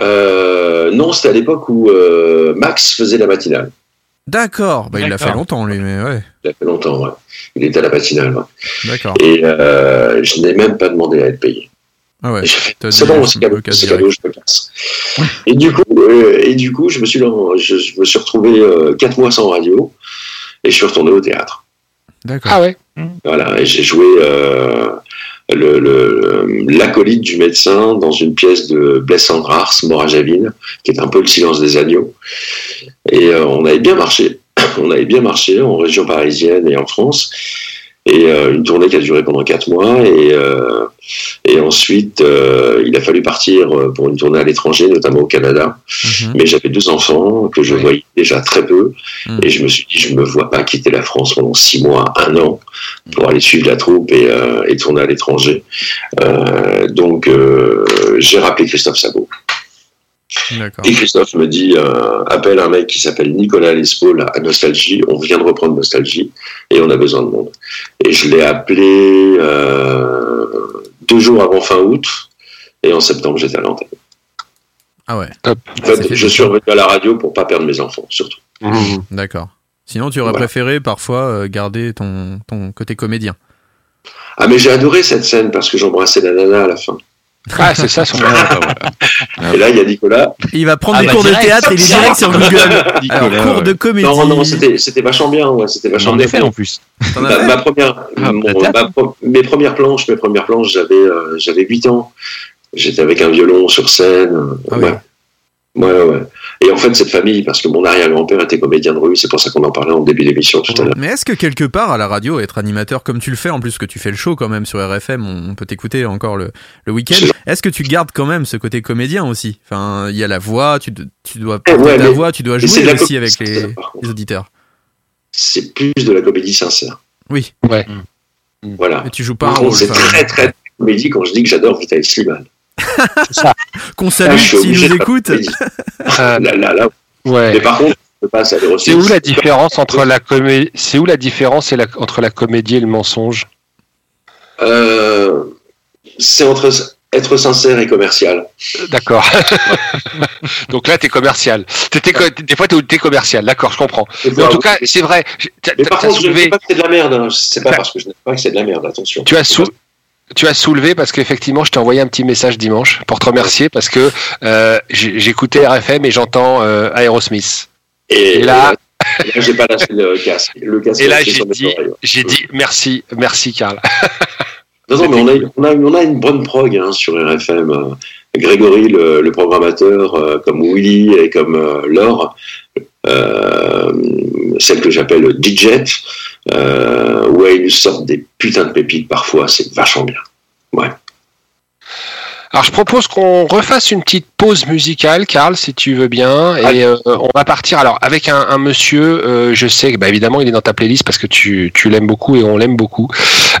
S6: non, c'était à l'époque où euh, Max faisait la matinale.
S2: D'accord. Bah, il l'a
S3: D'accord.
S2: fait longtemps, lui, mais ouais.
S6: Il a fait longtemps, ouais. Il était à la matinale. ouais.
S2: D'accord.
S6: Et euh, je n'ai même pas demandé à être payé.
S2: Ah ouais.
S6: C'est bon,
S2: je
S6: c'est cadeau,
S2: casse
S6: c'est
S2: direct.
S6: cadeau, je me casse. Et du coup, euh, et du coup, je me suis, je, je me suis retrouvé euh, quatre mois sans radio et je suis retourné au théâtre.
S2: D'accord.
S4: Ah ouais.
S6: Voilà, et j'ai joué euh, le- l'acolyte du médecin dans une pièce de Blaise Sandrars, Mort à Javine, qui est un peu le silence des agneaux. Et euh, on avait bien marché. On avait bien marché en région parisienne et en France. Et euh, une tournée qui a duré pendant quatre mois. Et, euh, et ensuite, euh, il a fallu partir euh, pour une tournée à l'étranger, notamment au Canada.
S2: Mhm.
S6: Mais j'avais deux enfants que je
S4: Oui.
S6: voyais déjà très peu.
S2: Mhm.
S6: Et je me suis dit, je me vois pas quitter la France pendant six mois, un an, pour aller suivre la troupe et, euh, et tourner à l'étranger. Euh, donc, euh, j'ai rappelé Christophe Sabot. Et Christophe me dit, euh, appelle un mec qui s'appelle Nicolas Lespaul à Nostalgie. On vient de reprendre Nostalgie et on a besoin de monde. Et je l'ai appelé euh, deux jours avant fin août. Et en septembre, j'étais à l'antenne.
S2: Ah ouais.
S6: En
S2: Ça
S6: fait,
S2: fait
S6: je suis revenu à la radio pour pas perdre mes enfants, surtout.
S2: D'accord. Sinon, tu aurais
S6: Voilà.
S2: préféré parfois euh, garder ton, ton côté comédien.
S6: Ah, mais j'ai adoré cette scène parce que j'embrassais la nana à la fin.
S4: Ah, c'est ça son
S6: Et là, il y a Nicolas.
S2: Il va prendre
S3: Ah
S2: des
S3: bah,
S2: cours de théâtre et il est direct sur Google. Alors,
S5: Nicolas,
S2: cours de comédie.
S6: Non, non, c'était c'était vachement bien. Ouais, c'était vachement
S3: J'en
S6: bien.
S3: fait en plus.
S6: Ma, première,
S3: Ah,
S6: mon- ma mes premières planches, mes premières planches, j'avais euh, j'avais 8 ans. J'étais avec un violon sur scène. euh,
S2: Ah oui.
S6: ouais. ouais, ouais. Et en fait, cette famille, parce que mon arrière-grand-père était comédien de rue, c'est pour ça qu'on en parlait en début d'émission tout à l'heure.
S2: Mais est-ce que quelque part à la radio, être animateur comme tu le fais, en plus que tu fais le show quand même sur RFM, on peut t'écouter encore le, le week-end, est-ce que tu gardes quand même ce côté comédien aussi? Enfin, il y a la voix, tu, tu dois
S6: Eh
S2: porter
S6: ouais,
S2: ta
S6: mais-
S2: voix, tu dois jouer
S6: la
S2: aussi avec les, auditeurs.
S6: C'est plus de la comédie sincère.
S2: Oui,
S4: Ouais.
S6: Voilà.
S2: mais tu joues pas un rôle.
S6: c'est très, très comédie quand je dis que j'adore Vitaly
S2: Qu'on salue s'il nous écoute.
S4: Euh,
S6: Là, là, là.
S4: ouais.
S6: Mais par contre,
S4: C'est où la différence entre la comédie C'est où la différence et la- entre la comédie et le mensonge?
S6: Euh, c'est entre être sincère et commercial.
S4: D'accord. Donc là, t'es commercial. T'étais co- des fois, t'es t'es commercial. D'accord, je comprends. Mais en tout cas, c'est vrai.
S6: Mais par contre, je ne dis
S4: soulevé.
S6: pas que c'est de la merde. Hein. C'est pas parce que je n'aime pas que c'est de la merde. Attention.
S4: Tu as sou- Tu as soulevé parce qu'effectivement, je t'ai envoyé un petit message dimanche pour te remercier parce que euh, j'écoutais RFM et j'entends euh, Aerosmith.
S6: Et,
S4: Et là-
S6: j'ai pas lâché le casque. Le casque
S4: Et là, j'ai dit, j'ai dit merci, merci, Karl.
S6: Non, non, mais on a, on a, on a une bonne prog hein, sur RFM. euh. Grégory, le, le programmateur, euh, comme Willy et comme euh, Laure, euh, celle que j'appelle DJ, euh, ouais, ils nous sortent des putains de pépites parfois, c'est vachement bien. Ouais.
S11: Alors je propose qu'on refasse une petite pause musicale, Karl, si tu veux bien, et euh, on va partir. Alors avec un, un monsieur, euh, je sais que bah, évidemment il est dans ta playlist parce que tu, tu l'aimes beaucoup et on l'aime beaucoup.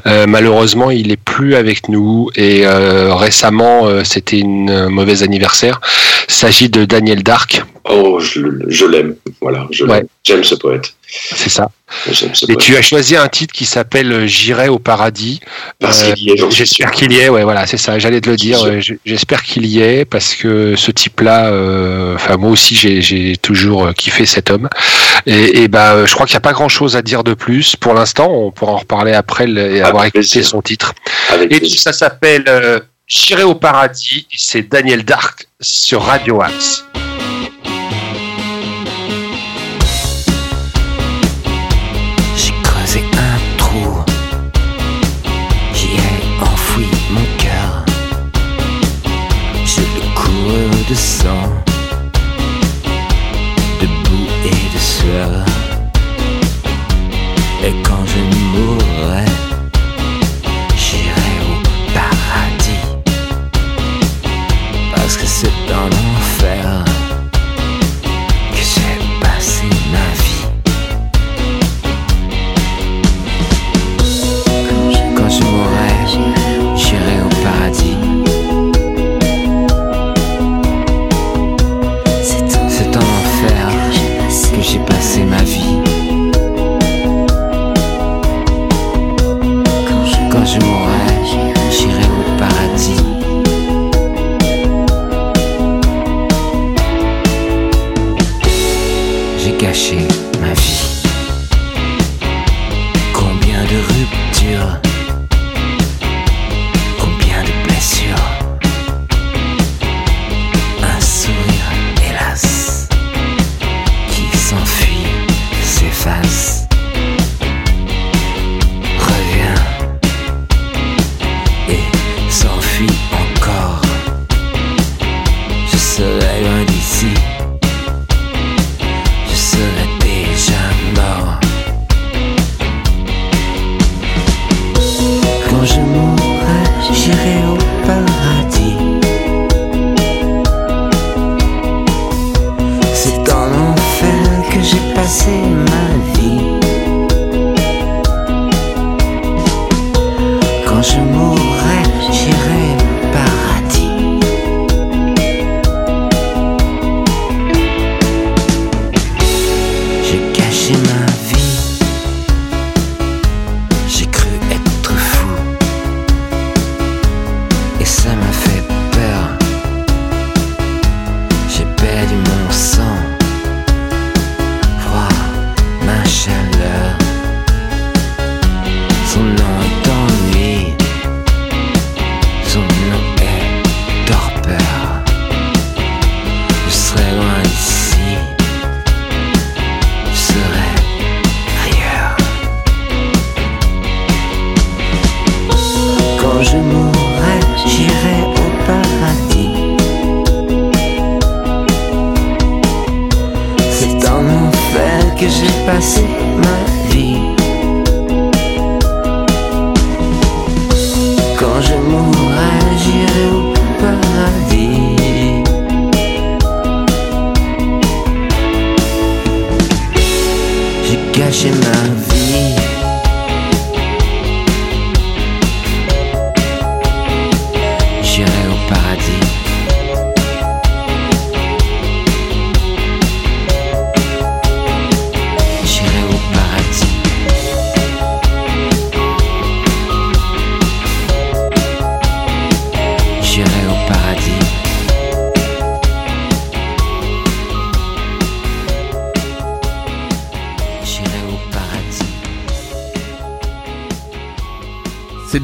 S11: Euh, malheureusement, il est plus avec nous et euh, récemment euh, c'était une euh, mauvaise anniversaire. Il s'agit de Daniel Dark.
S6: Oh, je, l'aime. Voilà, je
S11: Ouais.
S6: l'aime. J'aime ce poète.
S11: C'est ça.
S6: Ce
S11: Et
S6: poète.
S11: tu as choisi un titre qui s'appelle euh, J'irai au paradis.
S6: Parce
S11: Euh,
S6: qu'il y est, j'en suis
S11: J'espère qu'il y est, ouais, voilà, c'est ça. J'allais te le dire. j- J'espère qu'il y est parce que ce type-là, euh, enfin moi aussi, j'ai- toujours euh, kiffé cet homme. Et, et euh, je crois qu'il n'y a pas grand-chose à dire de plus pour l'instant. On pourra en reparler après le- et avoir écouté son titre.
S6: Avec
S11: Et
S6: plaisir.
S11: ça s'appelle euh, J'irai au paradis. C'est Daniel Dark sur Radio Axe.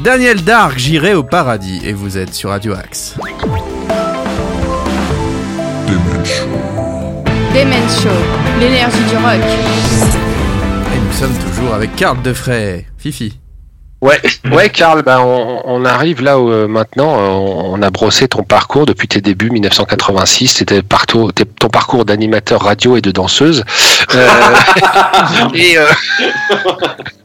S2: Daniel Dark, j'irai au paradis. Et vous êtes sur Radio Axe.
S12: Demen Show.
S7: Demen Show, l'énergie du rock.
S2: Et nous sommes toujours avec Karl Defray. Fifi.
S11: Ouais, ouais, Karl, ben on, on arrive là où euh, maintenant on, on a brossé ton parcours depuis tes débuts 1986. C'était partout ton parcours d'animateur radio et de danseuse. Euh, et euh,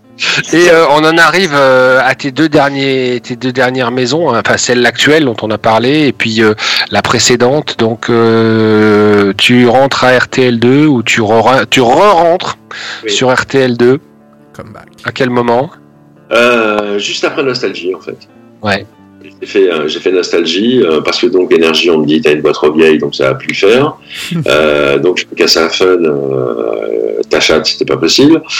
S4: Et euh, on en arrive euh, à tes deux derniers, tes deux dernières maisons, hein, enfin celle actuelle dont on a parlé, et puis euh, la précédente. Donc euh, tu rentres à RTL2 ou tu re, tu re-rentres
S6: Oui.
S4: sur RTL2.
S2: Comeback.
S4: À quel moment?
S6: Euh, juste après Nostalgie, en fait.
S4: Ouais.
S6: J'ai fait, euh, j'ai fait Nostalgie, euh, parce que donc l'énergie, on me dit, t'as une voix trop vieille, donc ça a pu le faire. Euh, donc je me casse à fun, euh, ta chatte, c'était pas possible.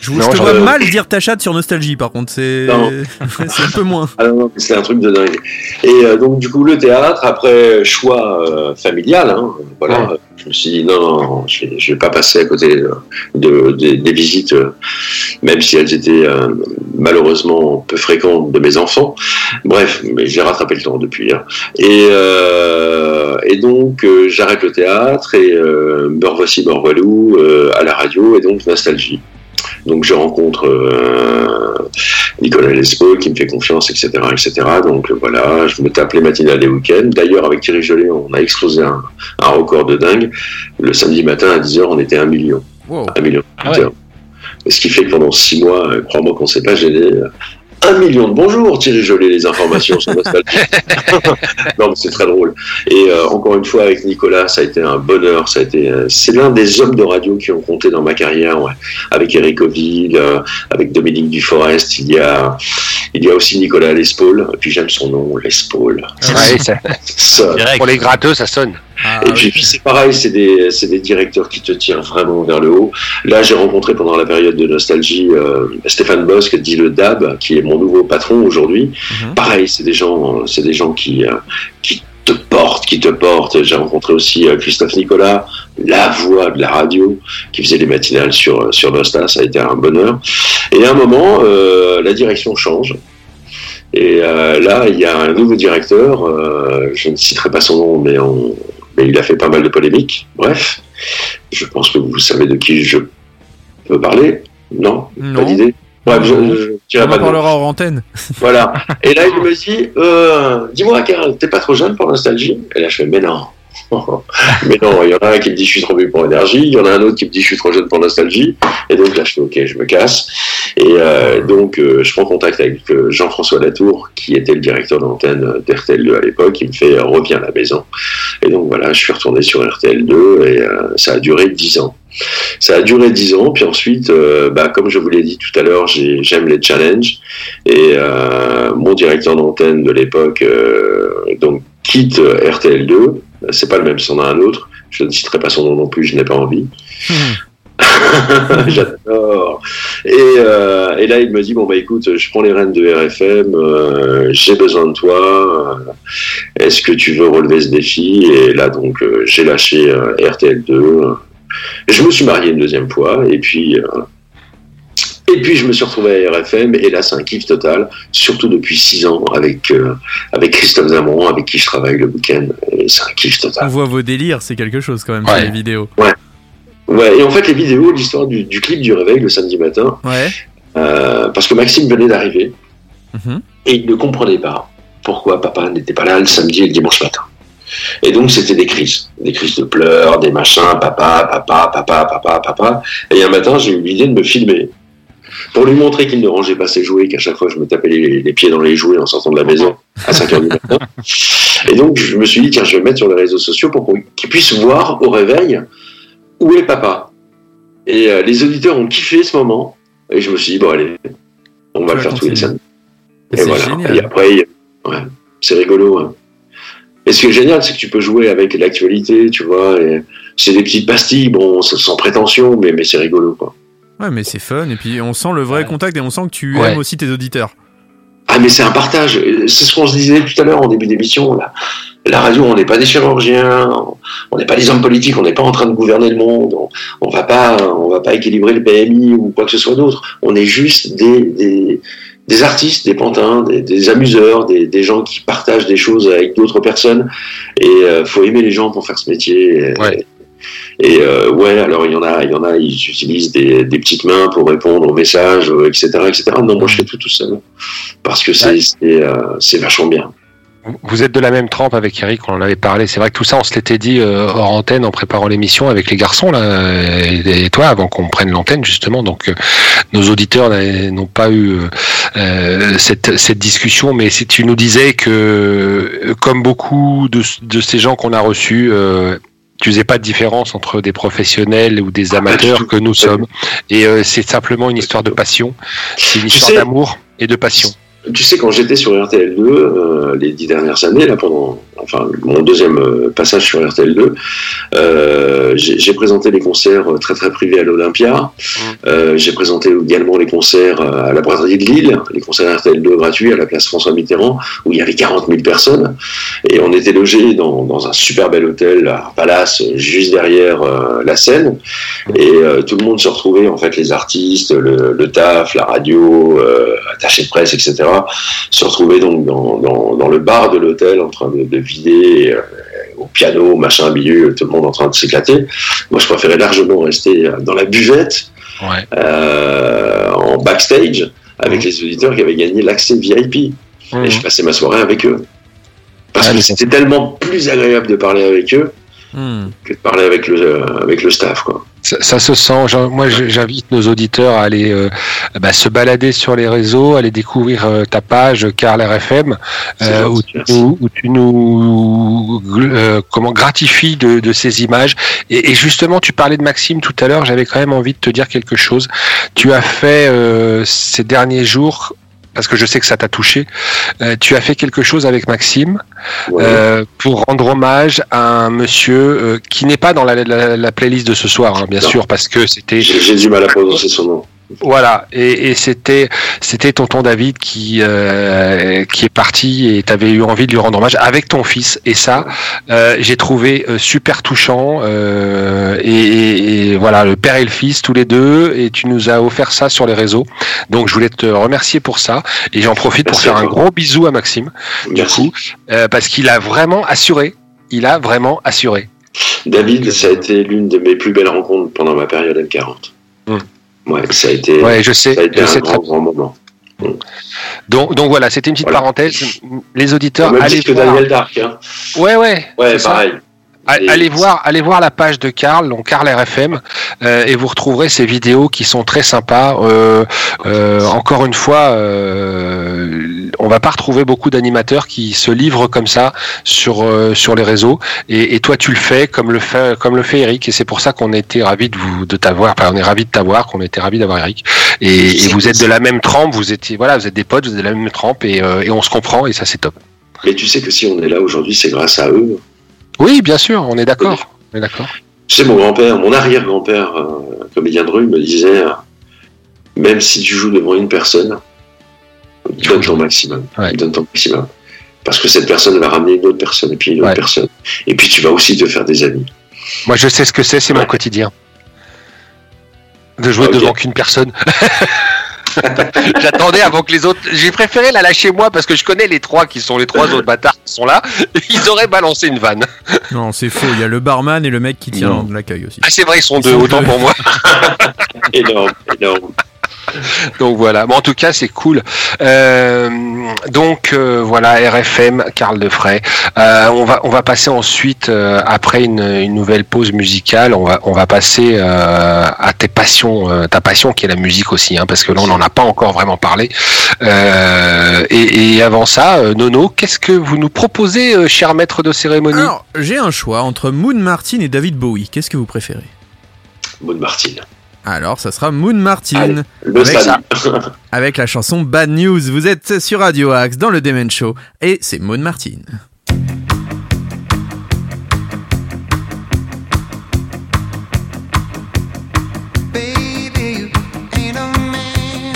S2: Je,
S6: Non,
S2: je te
S6: je-
S2: vois mal dire ta chatte sur Nostalgie, par contre, c'est c'est un peu moins.
S6: Ah non, non, c'est un truc de dingue. Et euh, donc, du coup, le théâtre, après choix euh, familial, hein, voilà, je me suis dit, non, je je vais pas passer à côté de, de- des- visites, euh, même si elles étaient euh, malheureusement peu fréquentes de mes enfants. Bref, mais j'ai rattrapé le temps depuis. hein. Et, euh, et donc, j'arrête le théâtre et me revoici, me à la radio et donc nostalgie. Donc, je rencontre euh, Nicolas Lescaut qui me fait confiance, etc., etc. Donc euh, voilà, je me tape les matinales des week-ends. D'ailleurs, avec Thierry Jolet, on a explosé un, un record de dingue. Le samedi matin à 10h, on était un million.
S2: Wow.
S6: Un million.
S4: Ah ouais.
S6: Ce qui fait que pendant six mois, euh, crois-moi qu'on s'est pas gêné. Un million de bonjours, Thierry Jolet, les informations sur Nostalgie. non, mais c'est très drôle. Et euh, encore une fois, avec Nicolas, ça a été un bonheur. Ça a été, euh, c'est l'un des hommes de radio qui ont compté dans ma carrière. ouais. Avec Eric Oville, euh, avec Dominique Duforest, il y a, il y a aussi Nicolas Lespaul. Et puis j'aime son nom, Lespaul.
S4: Ouais, ça-
S6: Ça,
S4: Pour les gratteux, ça sonne.
S2: Ah,
S6: et puis, c'est pareil, c'est des, des directeurs qui te tirent vraiment vers le haut. Là, j'ai rencontré pendant la période de nostalgie euh, Stéphane Bosque, dit le DAB, qui est mon nouveau patron aujourd'hui.
S2: Mhm.
S6: Pareil, c'est des gens, c'est des gens qui, euh, qui te portent, qui te portent. J'ai rencontré aussi euh, Christophe Nicolas, la voix de la radio, qui faisait les matinales sur sur Nostal. Ça a été un bonheur. Et à un moment, euh, la direction change. Et euh, là, il y a un nouveau directeur, euh, je ne citerai pas son nom, mais, on, mais il a fait pas mal de polémiques. Bref, je pense que vous savez de qui je peux parler. Non,
S2: Non.
S6: Pas d'idée? Bref, je, je dirai
S2: On
S6: pas
S2: en
S6: de nom.
S2: parlera hors antenne.
S6: Voilà. Et là, il me dit, euh, dis-moi, Karl, t'es pas trop jeune pour Nostalgie? Et là, je fais, mais non. mais non, il y en a un qui me dit, je suis trop vieux pour Énergie. Il y en a un autre qui me dit, je suis trop jeune pour Nostalgie. Et donc là, je fais, ok, je me casse. Et euh, donc, euh, je prends contact avec euh, Jean-François Latour, qui était le directeur d'antenne d'RTL2 à l'époque. Il me fait, reviens à la maison. Et donc, voilà, je suis retourné sur RTL2 et ça a duré 10 ans. Ça a duré 10 ans, puis ensuite, bah, comme je vous l'ai dit tout à l'heure, j'ai- j'aime les challenges. Et mon directeur d'antenne de l'époque donc quitte euh, RTL2. C'est pas le même, c'en a un autre. Je ne citerai pas son nom non plus, je n'ai pas envie. J'adore. Et, euh, et là, il me dit bon bah écoute, je prends les rênes de RFM, euh, j'ai besoin de toi. euh, Est-ce que tu veux relever ce défi? Et là donc j'ai lâché euh, RTL2. Je me suis marié une deuxième fois et puis et puis je me suis retrouvé à RFM et là c'est un kiff total, surtout depuis six ans avec euh, avec Christophe Zamron avec qui je travaille le week-end. Et C'est un kiff
S2: On
S6: total.
S2: voit vos délires, c'est quelque chose quand même sur
S4: Ouais.
S2: les vidéos.
S6: Ouais. Et en fait les vidéos, l'histoire du, du clip du réveil le samedi matin,
S2: Ouais.
S6: euh, parce que Maxime venait d'arriver
S2: Mhm.
S6: et il ne comprenait pas pourquoi papa n'était pas là le samedi et le dimanche matin. Et donc c'était des crises, des crises de pleurs, des machins, papa, papa, papa, papa, papa. Et un matin j'ai eu l'idée de me filmer pour lui montrer qu'il ne rangeait pas ses jouets, qu'à chaque fois je me tapais les, les pieds dans les jouets en sortant de la maison à 5 heures du matin. Et donc je me suis dit tiens je vais le mettre sur les réseaux sociaux pour qu'il puisse voir au réveil où est papa. Et euh, les auditeurs ont kiffé ce moment. Et je me suis dit bon allez, on va le faire tous les samedis.
S2: Et
S6: voilà.
S2: génial.
S6: Et après, ouais, c'est rigolo. hein. Et ce qui est génial, c'est que tu peux jouer avec l'actualité, tu vois. C'est des petites pastilles, bon, sans prétention, mais, mais c'est rigolo, quoi.
S2: Ouais, mais c'est fun. Et puis on sent le vrai contact et on sent que tu
S4: Ouais.
S2: aimes aussi tes auditeurs.
S6: Ah, mais c'est un partage. C'est ce qu'on se disait tout à l'heure en début d'émission. là. La radio, on n'est pas des chirurgiens, on n'est pas des hommes politiques, on n'est pas en train de gouverner le monde, on, on va pas, on va pas équilibrer le PMI ou quoi que ce soit d'autre. On est juste des, des, des artistes, des pantins, des, des amuseurs, des, des gens qui partagent des choses avec d'autres personnes. Et euh, faut aimer les gens pour faire ce métier.
S4: Ouais.
S6: Et euh, ouais, alors il y en a, il y en a, ils utilisent des, des petites mains pour répondre aux messages, euh, etc., etc. Non, moi je fais tout tout seul parce que c'est c'est euh, c'est vachement bien.
S4: Vous êtes de la même trempe avec Eric, on en avait parlé. C'est vrai que tout ça, on se l'était dit hors antenne en préparant l'émission avec les garçons là, et, toi, avant qu'on prenne l'antenne justement. Donc, nos auditeurs n'ont pas eu euh, cette, cette discussion, mais si tu nous disais que, comme beaucoup de, de ces gens qu'on a reçus, euh, tu faisais pas de différence entre des professionnels ou des amateurs que nous sommes. Et euh, c'est simplement une histoire de passion. C'est une histoire
S6: sais-
S4: d'amour et de passion.
S6: Tu sais, quand j'étais sur RTL2, euh, les dix dernières années, là, pendant enfin, mon deuxième euh, passage sur RTL2, euh, j'ai présenté les concerts très très privés à l'Olympia. Euh, j'ai présenté également les concerts à la braderie de Lille, les concerts RTL2 gratuits à la place François Mitterrand, où il y avait 40 000 personnes. Et on était logés dans, dans un super bel hôtel à Palace, juste derrière la scène. Et euh, tout le monde se retrouvait, en fait, les artistes, le, le taf, la radio, attaché de presse, etc., se retrouvaient donc dans, dans, dans le bar de l'hôtel en train de, de vider euh, au piano, machin, milieu, tout le monde en train de s'éclater. Moi, je préférais largement rester euh, dans la buvette,
S4: Ouais.
S6: euh, en backstage, avec les auditeurs qui avaient gagné l'accès VIP. Et je passais ma soirée avec eux. Parce
S4: Ah,
S6: que c'était tellement plus agréable de parler avec eux
S2: Hmm.
S6: que de parler avec le, euh, avec le staff. Quoi.
S4: Ça, ça se sent. Moi, j'invite nos auditeurs à aller euh, bah, se balader sur les réseaux, aller découvrir euh, ta page Carl RFM, euh, où, tu nous, où tu nous euh, comment gratifies de, de ces images. Et, et justement, tu parlais de Maxime tout à l'heure. J'avais quand même envie de te dire quelque chose. Tu as fait euh, ces derniers jours. Parce que je sais que ça t'a touché. euh, tu as fait quelque chose avec Maxime
S6: Ouais.
S4: euh, pour rendre hommage à un monsieur euh, qui n'est pas dans la, la- la playlist de ce soir, hein, bien
S6: Non.
S4: sûr, parce que c'était
S6: J'ai j'ai du mal à prononcer son nom.
S4: Voilà, et, et c'était c'était tonton David qui euh, qui est parti et tu avais eu envie de lui rendre hommage avec ton fils et ça euh, j'ai trouvé euh, super touchant euh, et, et- et voilà le père et le fils tous les deux et tu nous as offert ça sur les réseaux donc je voulais te remercier pour ça et j'en profite pour faire un gros bisou à Maxime du
S6: Merci.
S4: coup parce qu'il a vraiment assuré il a vraiment assuré
S6: David, ça a été l'une de mes plus belles rencontres pendant ma période M40.
S4: Hmm.
S6: Ouais, ça a été,
S4: ouais je sais
S6: ça a été
S4: je
S6: un
S4: sais
S6: grand,
S4: très
S6: grand moment.
S4: donc donc voilà c'était une petite
S6: Voilà.
S4: parenthèse les auditeurs allez voir
S6: Daniel Dark. Hein.
S4: ouais ouais
S6: Ouais,
S4: c'est ça.
S6: Et-
S4: Allez voir, allez voir la page de Karl, donc Karl RFM, euh, et vous retrouverez ces vidéos qui sont très sympas. Euh, euh, encore une fois, euh, on va pas retrouver beaucoup d'animateurs qui se livrent comme ça sur euh, sur les réseaux. Et, et toi, tu le fais comme le fait comme le fait Eric, et c'est pour ça qu'on était ravis de vous de t'avoir. Enfin, on est ravis de t'avoir, qu'on était ravis d'avoir Eric. Et, et vous êtes de la même trempe, vous étiez voilà, vous êtes des potes, vous êtes de la même trempe, et, euh, et on se comprend, et ça c'est top.
S6: Mais tu sais que si on est là aujourd'hui, c'est grâce à eux.
S4: Oui, bien sûr, on est d'accord. On est d'accord.
S6: Tu sais, mon grand-père, mon arrière-grand-père, euh, comédien de rue, me disait euh, même si tu joues devant une personne, donne ton maximum.
S4: Ouais.
S6: Donne ton maximum. Parce que cette personne va ramener une autre personne, et puis une autre
S4: Ouais.
S6: personne. Et puis tu vas aussi te faire des amis.
S4: Moi, je sais ce que c'est, c'est mon quotidien. De jouer devant qu'une personne. J'attendais avant que les autres. J'ai préféré la lâcher moi parce que je connais les trois qui sont les trois autres bâtards qui sont là. Ils auraient balancé une vanne.
S2: Non, c'est faux. Il y a le barman et le mec qui tient l'accueil aussi.
S4: Ah, c'est vrai, ils sont
S2: Ils
S4: deux,
S2: sont
S4: autant
S2: deux.
S4: pour moi.
S6: énorme, énorme.
S4: Donc voilà. Mais en tout cas, c'est cool. Euh, donc euh, voilà, RFM, Karl Defray. Euh, on va on va passer ensuite euh, après une, une nouvelle pause musicale. On va on va passer euh, à tes passions, euh, ta passion qui est la musique aussi, hein, parce que là on n'en a pas encore vraiment parlé. Euh, et, et avant ça, euh, Nono, qu'est-ce que vous nous proposez, euh, cher maître de cérémonie?
S2: Alors, j'ai un choix entre Moon Martin et David Bowie. Qu'est-ce que vous préférez?
S6: Maud Martin.
S2: Alors, ça sera Moon Martin.
S6: Allez, le
S2: Avec
S6: stade.
S2: avec la chanson Bad News. Vous êtes sur Radio Axe dans le Demen Show et c'est Moon Martin.
S13: Baby, you ain't a man,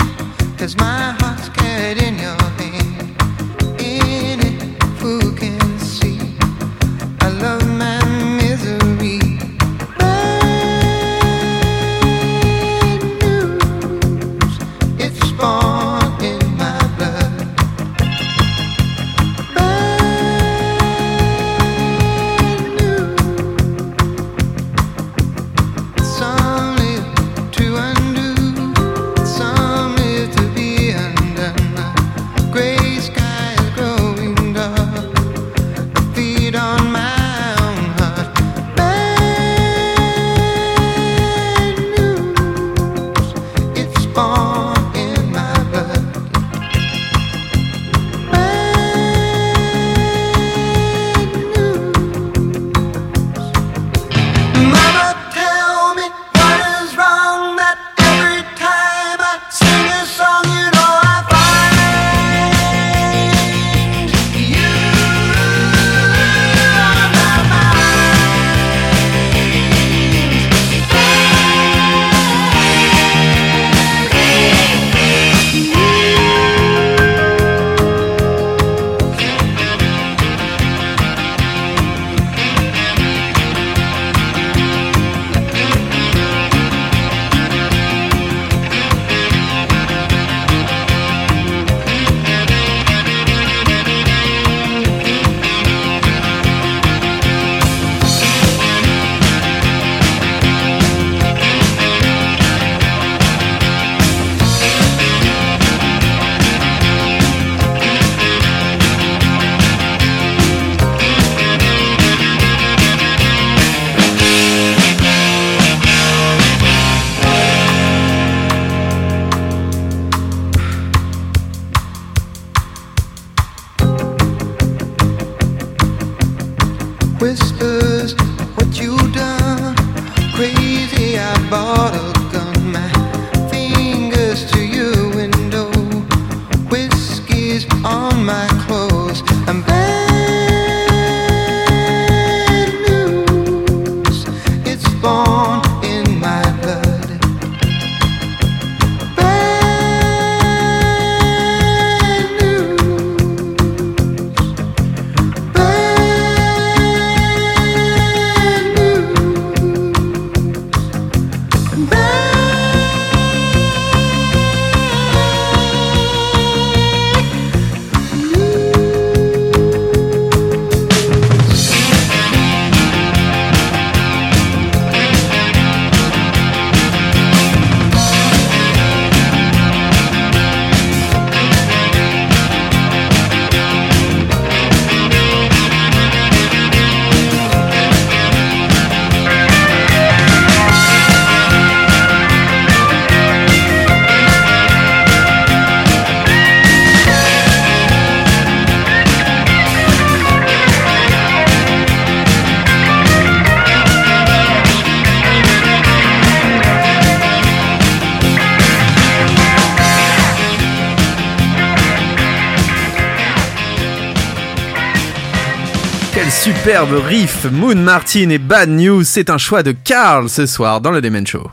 S2: superbe riff Moon Martin et Bad News, c'est un choix de Carl ce soir dans le Demen Show.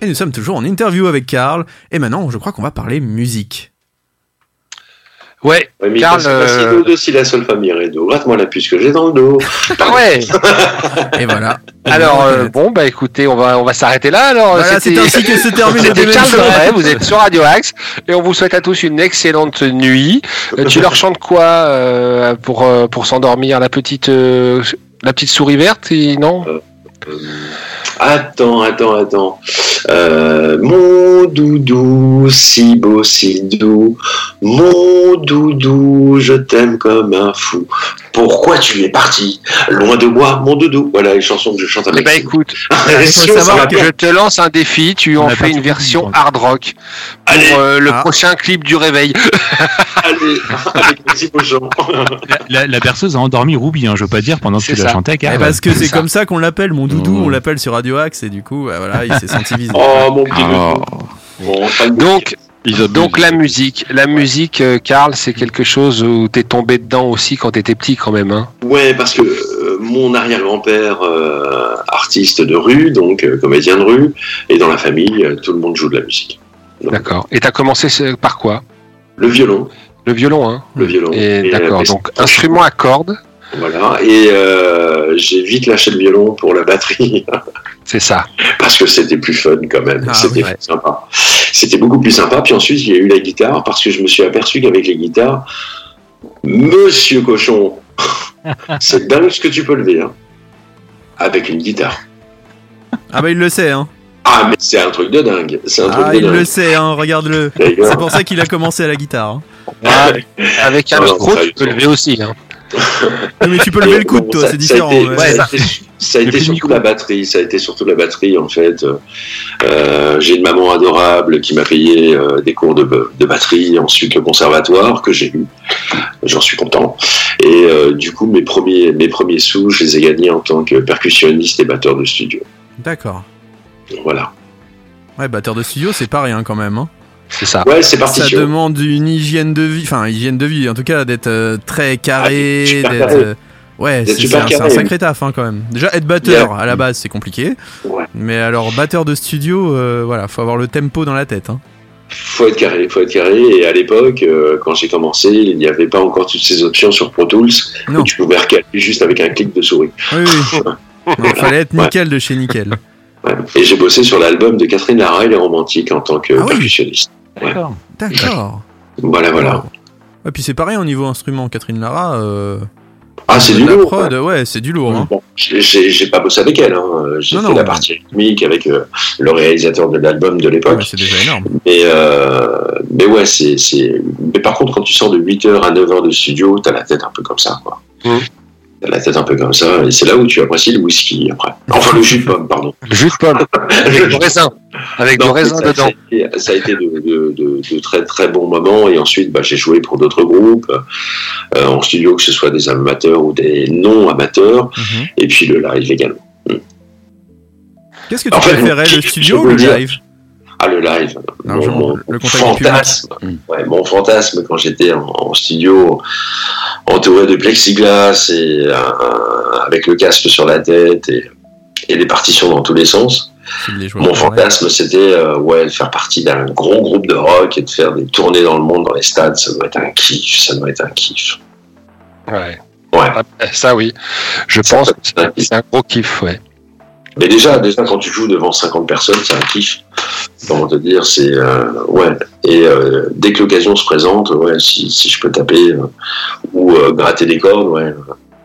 S2: Et nous sommes toujours en interview avec Carl, et maintenant je crois qu'on va parler musique.
S4: Ouais,
S6: Ouais, mais si
S4: euh,
S6: si la sol famille redo. Gratte-moi la puce que j'ai dans le dos.
S4: Ah ouais.
S2: Et voilà.
S4: Alors euh, bon bah écoutez, on va on va s'arrêter là. Alors
S2: Voilà, c'est ainsi que se termine le
S4: C'était. Debray, vous êtes sur Radio Axe et on vous souhaite à tous une excellente nuit. Euh, tu leur chantes quoi euh, pour pour s'endormir la petite euh, la petite souris verte et non?
S6: Euh, Attends, attends, attends. Euh, mon doudou, si beau, si doux. Mon doudou, je t'aime comme un fou. Pourquoi tu es parti Loin de moi, mon doudou. Voilà les chansons que je chante
S4: Eh
S6: avec.
S4: ben écoute,
S6: il
S4: faut savoir que je te lance un défi, tu en
S6: On
S4: fais une version hard rock pour
S6: Allez.
S4: euh, le
S2: Ah.
S4: prochain clip du réveil.
S6: Allez, avec petits pochons.
S4: La, la berceuse a endormi Ruby, hein, je veux pas dire, pendant que tu la chantais,
S2: Eh, parce que c'est comme ça qu'on l'appelle, mon doudou,
S4: Oh.
S2: on l'appelle sur Radio Axe, et du coup, bah, voilà, il s'est senti visé.
S6: Oh, mon petit
S4: Ah.
S6: doudou. Bon, pas de
S4: Donc, donc la musique, la musique, euh, Karl, c'est quelque chose où t'es tombé dedans aussi quand t'étais petit quand même. Hein.
S6: Ouais, parce que euh, mon arrière-grand-père, euh, artiste de rue, donc euh, comédien de rue, et dans la famille, tout le monde joue de la musique.
S4: D'accord. Et t'as commencé par quoi?
S6: Le violon.
S4: Le violon, hein
S6: Le violon.
S4: Et
S6: Et,
S4: d'accord. Donc instrument à cordes,
S6: Voilà. Et euh, j'ai vite lâché le violon pour la batterie,
S4: c'est ça.
S6: parce que c'était plus fun quand même.
S4: Ah,
S6: c'était
S4: ouais.
S6: sympa. C'était beaucoup plus sympa. Puis ensuite, il y a eu la guitare, parce que je me suis aperçu qu'avec les guitares, Monsieur Cochon, c'est dingue ce que tu peux lever, hein, avec une guitare.
S2: Ah bah il le sait, hein.
S6: Ah, mais c'est un truc de dingue. C'est un truc
S2: Ah,
S6: de
S2: il
S6: dingue.
S2: le sait, hein, regarde-le. C'est pour ça qu'il a commencé à la guitare. hein.
S4: Ouais, avec un
S6: Non,
S4: micro, tu peux lever aussi. Hein.
S2: Oui, mais tu peux lever le coude,
S6: Bon,
S2: toi,
S6: ça-
S2: c'est
S6: ça a
S2: différent.
S6: été-
S2: ouais.
S6: ça a
S4: ça.
S6: été- surtout la batterie. Ça a été surtout la batterie en fait. Euh, j'ai une maman adorable qui m'a payé euh, des cours de, de batterie, ensuite le conservatoire que j'ai eu. J'en suis content. Et euh, du coup, mes premiers mes premiers sous, je les ai gagnés en tant que percussionniste et batteur de studio.
S2: D'accord.
S6: Voilà.
S2: Ouais, batteur de studio, c'est pas rien quand même. Hein.
S4: C'est ça.
S6: Ouais, c'est parti.
S2: Ça demande une hygiène de vie, enfin hygiène de vie, en tout cas d'être euh, très carré,
S6: Ah, super
S2: d'être.
S6: carré.
S2: euh, Ouais, c'est un,
S6: carré.
S2: sacré taf hein, quand même. Déjà être batteur
S6: Yeah.
S2: à la base c'est compliqué,
S6: Ouais.
S2: mais alors batteur de studio, euh, voilà, faut avoir le tempo dans la tête. Hein.
S6: Faut être carré, faut être carré. Et à l'époque, euh, quand j'ai commencé, il n'y avait pas encore toutes ces options sur Pro Tools.
S2: Non.
S6: où Tu pouvais recaler juste avec un clic de souris.
S2: Oui, oui. Il fallait être nickel de chez nickel.
S6: Ouais. Et j'ai bossé sur l'album de Catherine Lara et les Romantiques en tant que
S2: Ah oui.
S6: percussionniste.
S4: D'accord.
S2: D'accord.
S6: Voilà, voilà.
S2: Et puis c'est pareil au niveau instrument, Catherine Lara. euh,
S6: Ah, c'est du
S2: la
S6: lourd.
S2: prod,
S6: ouais.
S2: ouais, c'est du lourd. hein.
S6: Bon, j'ai- pas bossé avec elle. Hein. J'ai
S2: Non,
S6: fait
S2: non,
S6: la partie rythmique avec euh, le réalisateur de l'album de l'époque.
S2: mais c'est déjà énorme.
S6: Mais, euh, mais ouais, c'est, c'est. Mais par contre, quand tu sors de 8h à 9h de studio, t'as la tête un peu comme ça, quoi.
S4: Mmh.
S6: T'as la tête un peu comme ça, et c'est là où tu apprécies le whisky après. Enfin, le jus de pomme, pardon.
S4: Le jus de pomme. Avec du raisin. Avec du
S6: Non,
S4: raisin
S6: ça,
S4: dedans.
S6: Ça a été, ça a été de, de- de- de très très bons moments et ensuite bah, j'ai joué pour d'autres groupes euh, en studio, que ce soit des amateurs ou des non amateurs,
S2: Mhm.
S6: et puis le live également.
S2: Qu'est-ce que tu
S6: En
S2: préférais, le studio ou le
S6: dire-
S2: live?
S6: Ah le live,
S2: Non,
S6: mon,
S2: le
S6: fantasme, ouais, mon fantasme quand j'étais en, en studio entouré de plexiglas et euh, avec le casque sur la tête et, et les partitions dans tous les sens. Mon fantasme, c'était euh, ouais, de faire partie d'un gros groupe de rock et de faire des tournées dans le monde, dans les stades. Ça doit être un kiff, ça doit être un kiff.
S4: Ouais.
S6: Ouais.
S4: Ah, Ça, oui. Je
S6: Ça,
S4: pense que
S6: c'est un kiff.
S4: c'est un gros kiff, ouais.
S6: Mais déjà, déjà quand tu joues devant 50 personnes, c'est un kiff. Comment te dire, c'est euh, ouais. Et euh, dès que l'occasion se présente, ouais, si, si je peux taper euh, ou euh, gratter des cordes, ouais.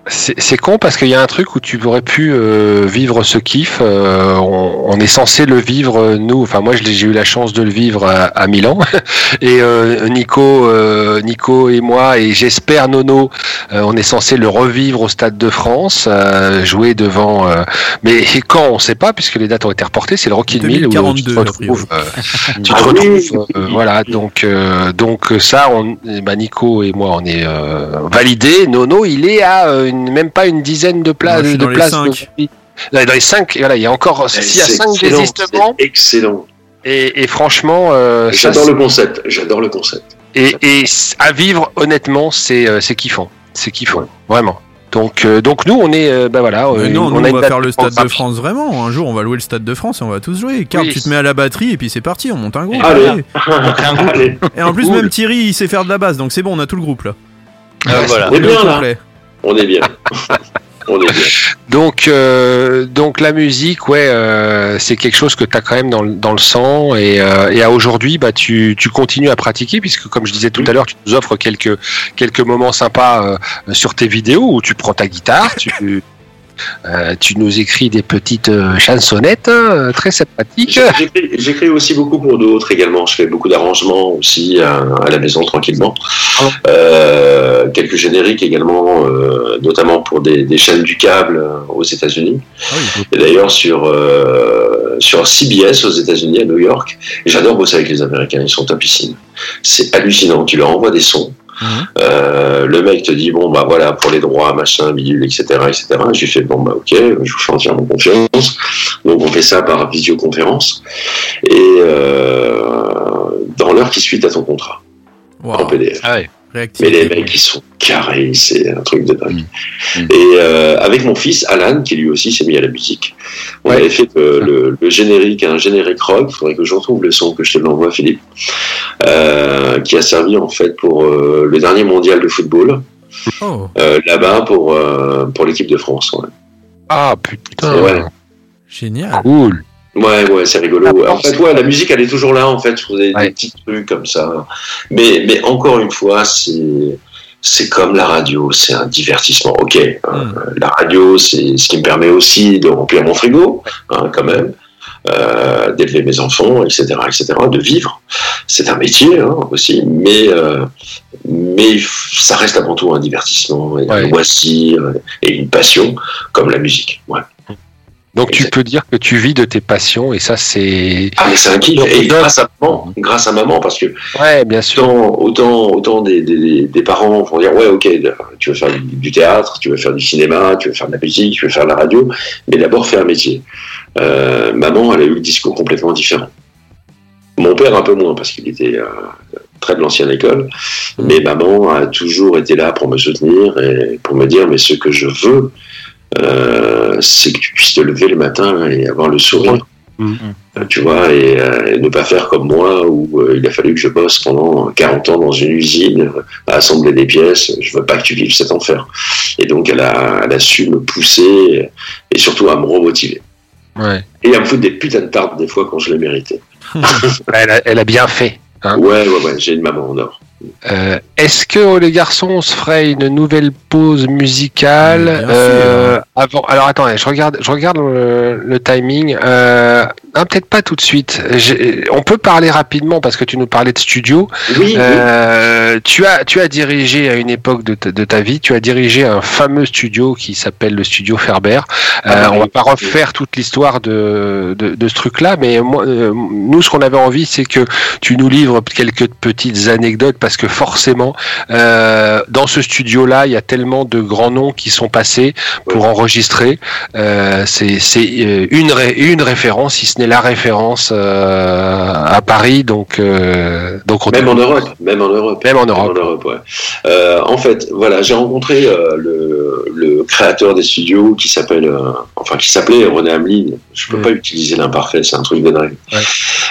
S4: C'est c'est con parce qu'il y a un truc où tu aurais pu euh, vivre ce kiff. euh, on, on est censé le vivre nous. Enfin moi je l'ai- j'ai eu la chance de le vivre à, à Milan et euh, Nico, euh, Nico et moi et j'espère Nono, euh, on est censé le revivre au Stade de France, euh, jouer devant. euh, mais quand on sait pas puisque les dates ont été reportées, c'est le Rock in Mill où tu
S2: 2042,
S4: te retrouves. euh, tu te
S6: Ah oui.
S4: retrouves, euh, voilà donc euh, donc ça on, ben, Nico et moi on est euh, validés. Nono il est à euh, une, même pas une dizaine de places
S2: Moi, je suis
S4: de
S2: dans les
S4: places
S2: cinq.
S4: de- dans les cinq voilà il y a encore s'il y a
S6: C'est
S4: cinq
S6: excellent,
S4: désistements
S6: c'est excellent.
S4: et, et franchement euh,
S6: J'adore le concept. J'adore le concept.
S4: et, et à vivre honnêtement c'est euh, c'est kiffant c'est kiffant vraiment donc euh, donc nous on est euh, ben voilà
S2: Mais
S4: euh,
S2: non, nous,
S4: a
S2: on
S4: une
S2: va faire le Stade de. France vraiment. Un jour, on va louer le Stade de France et on va tous jouer. Car
S4: Oui.
S2: tu te mets à la batterie et puis c'est parti, on monte un groupe.
S6: Allez.
S2: allez.
S6: Allez,
S2: Et en plus,
S4: Cool.
S2: même Thierry, il sait faire de la basse, donc c'est bon, on a tout le groupe là.
S3: Ah, voilà.
S6: on est bien là. On est bien. on est bien.
S4: Donc, euh, donc la musique, ouais, euh, c'est quelque chose que tu as quand même dans, le- dans le sang et, euh, et à aujourd'hui, bah, tu, tu continues à pratiquer puisque, comme je disais tout à l'heure, tu nous offres quelques, quelques moments sympas sur tes vidéos où tu prends ta guitare, tu, euh, tu nous écris des petites euh, chansonnettes hein, très sympathiques.
S6: J'écris aussi beaucoup pour d'autres également. Je fais beaucoup d'arrangements aussi à, à la maison tranquillement.
S4: Ah.
S6: Euh, quelques génériques également, euh, notamment pour des, des chaînes du câble euh, aux États-Unis.
S2: Ah oui.
S6: Et d'ailleurs sur euh, sur CBS aux États-Unis à New York. J'adore bosser avec les Américains. Ils sont topissimes. C'est hallucinant. Tu leur envoies des sons.
S2: Mhm.
S6: Euh, le mec te dit bon bah voilà pour les droits machin bidule etc etc j'ai fait bon bah ok je vous fais entièrement confiance donc on fait ça par visioconférence et euh, dans l'heure qui suit à ton contrat en. PDF
S3: Ah ouais.
S6: Mais les mecs ils sont carrés c'est un truc de dingue
S3: Mm.
S6: et euh, avec mon fils Alan qui lui aussi s'est mis à la musique on
S4: Ouais.
S6: avait fait euh, le, le générique un générique rock il faudrait que je retrouve le son que je te l'envoie Philippe euh, qui a servi en fait pour euh, le dernier mondial de football
S2: Oh,
S6: euh, là-bas pour euh, pour l'équipe de France. Ouais,
S4: Ah putain,
S6: Ouais.
S2: génial.
S4: cool.
S6: Ouais, ouais, c'est rigolo.
S4: Ah,
S6: En fait, ouais, la musique, elle est toujours là, en fait, sur des, des
S4: Ouais.
S6: petits trucs comme ça. Mais mais encore une fois, c'est c'est comme la radio, c'est un divertissement. Ok, hein, la radio, c'est ce qui me permet aussi de remplir mon frigo, hein, quand même. Euh, d'élever mes enfants, etc., etc., de vivre. C'est un métier hein, aussi, mais euh, mais ça reste avant tout un divertissement, et un
S4: Ouais.
S6: loisir et une passion comme la musique. Ouais.
S4: Donc tu peux dire que tu vis de tes passions et ça c'est.
S6: Ah mais c'est un kiff. Et grâce à maman, grâce à maman, parce que
S4: Ouais, bien sûr.
S6: autant autant autant des, des, des parents vont dire ouais ok tu veux faire du, du théâtre, tu veux faire du cinéma, tu veux faire de la musique, tu veux faire de la radio, mais d'abord fais un métier. Euh, maman, elle a eu le discours complètement différent. Mon père un peu moins parce qu'il était euh, très de l'ancienne école, mais maman a toujours été là pour me soutenir et pour me dire mais ce que je veux, euh, c'est que tu puisses te lever le matin et avoir le sourire.
S4: Mhm.
S6: Euh, Tu vois, et, euh, et ne pas faire comme moi où euh, il a fallu que je bosse pendant 40 ans dans une usine à assembler des pièces. Je veux pas que tu vives cet enfer. Et donc elle a, elle a su me pousser et surtout à me remotiver.
S4: Ouais.
S6: Et à me foutre des putains de tartes des fois quand je les méritais.
S4: Elle a, elle a bien fait. hein.
S6: Ouais, ouais, ouais, j'ai une maman en or.
S4: Euh, Est-ce que oh, les garçons, on se ferait une nouvelle pause musicale euh, avant Alors attends, je regarde, je regarde le, le timing. Euh, ah, peut-être pas tout de suite. On peut parler rapidement parce que tu nous parlais de studio.
S6: Oui,
S4: Euh, tu as tu as dirigé à une époque de ta, de ta vie, tu as dirigé un fameux studio qui s'appelle le studio Ferber. Euh,
S6: Ah,
S4: on va pas refaire toute l'histoire de, de, de ce truc-là, mais moi, euh, nous, ce qu'on avait envie, c'est que tu nous livres quelques petites anecdotes parce que forcément, euh, dans ce studio-là, il y a tellement de grands noms qui sont passés pour enregistrer. Euh, c'est euh, une ré- une référence, si ce n'est la référence euh, à Paris, donc euh, donc on
S6: Même en Europe, même en Europe.
S4: Même en Europe.
S6: ouais. Euh, en fait, voilà, j'ai rencontré le, le créateur des studios qui s'appelle, enfin qui s'appelait René Hamelin. Je peux pas utiliser l'imparfait, c'est un truc de dingue.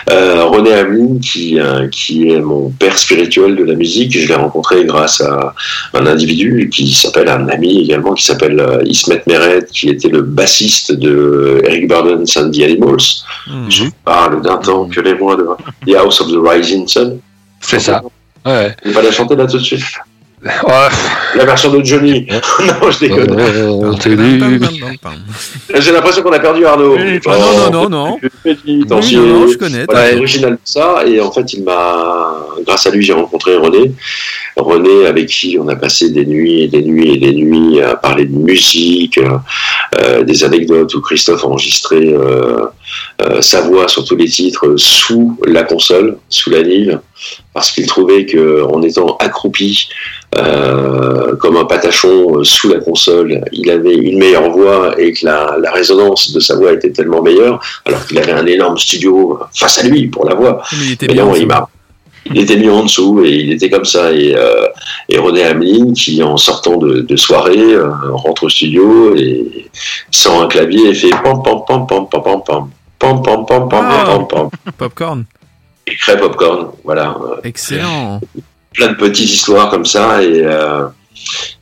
S6: René Hamelin, qui, qui est mon père spirituel de la musique, je l'ai rencontré grâce à un individu qui s'appelle un ami également, qui s'appelle Ismet Meret, qui était le bassiste de Eric Burdens and the Animals. Je parle d'un temps que les mois de The House of the Rising Sun.
S4: C'est ça. Ouais.
S6: On va la chanter là tout de suite? La version de Johnny. non, je déconne. J'ai l'impression qu'on a perdu Arnaud.
S2: Non, non, non, non.
S6: Petit,
S2: Oui, non, non, je connais,
S6: de ça. Et en fait, il m'a, grâce à lui, j'ai rencontré René. René, avec qui on a passé des nuits et des nuits et des nuits à parler de musique, euh, euh, des anecdotes où Christophe a enregistré euh, euh, sa voix sur tous les titres sous la console, sous la Nive, parce qu'il trouvait que en étant accroupi euh, comme un patachon euh, sous la console, il avait une meilleure voix et que la, la résonance de sa voix était tellement meilleure, alors qu'il avait un énorme studio face à lui pour la voix.
S2: Mais il était
S6: Mais
S2: bien
S6: non,
S2: en
S6: il m'a il était mis en dessous et il était comme ça. Et, euh, et René Hamelin, qui en sortant de, de soirée, euh, rentre au studio et sort un clavier et fait pam pam pam pam pam pam pam pam pam pam pam
S2: Ah.
S6: pam pam
S2: Popcorn.
S6: Et crée popcorn. Voilà.
S2: Excellent.
S6: plein de petites histoires comme ça et euh,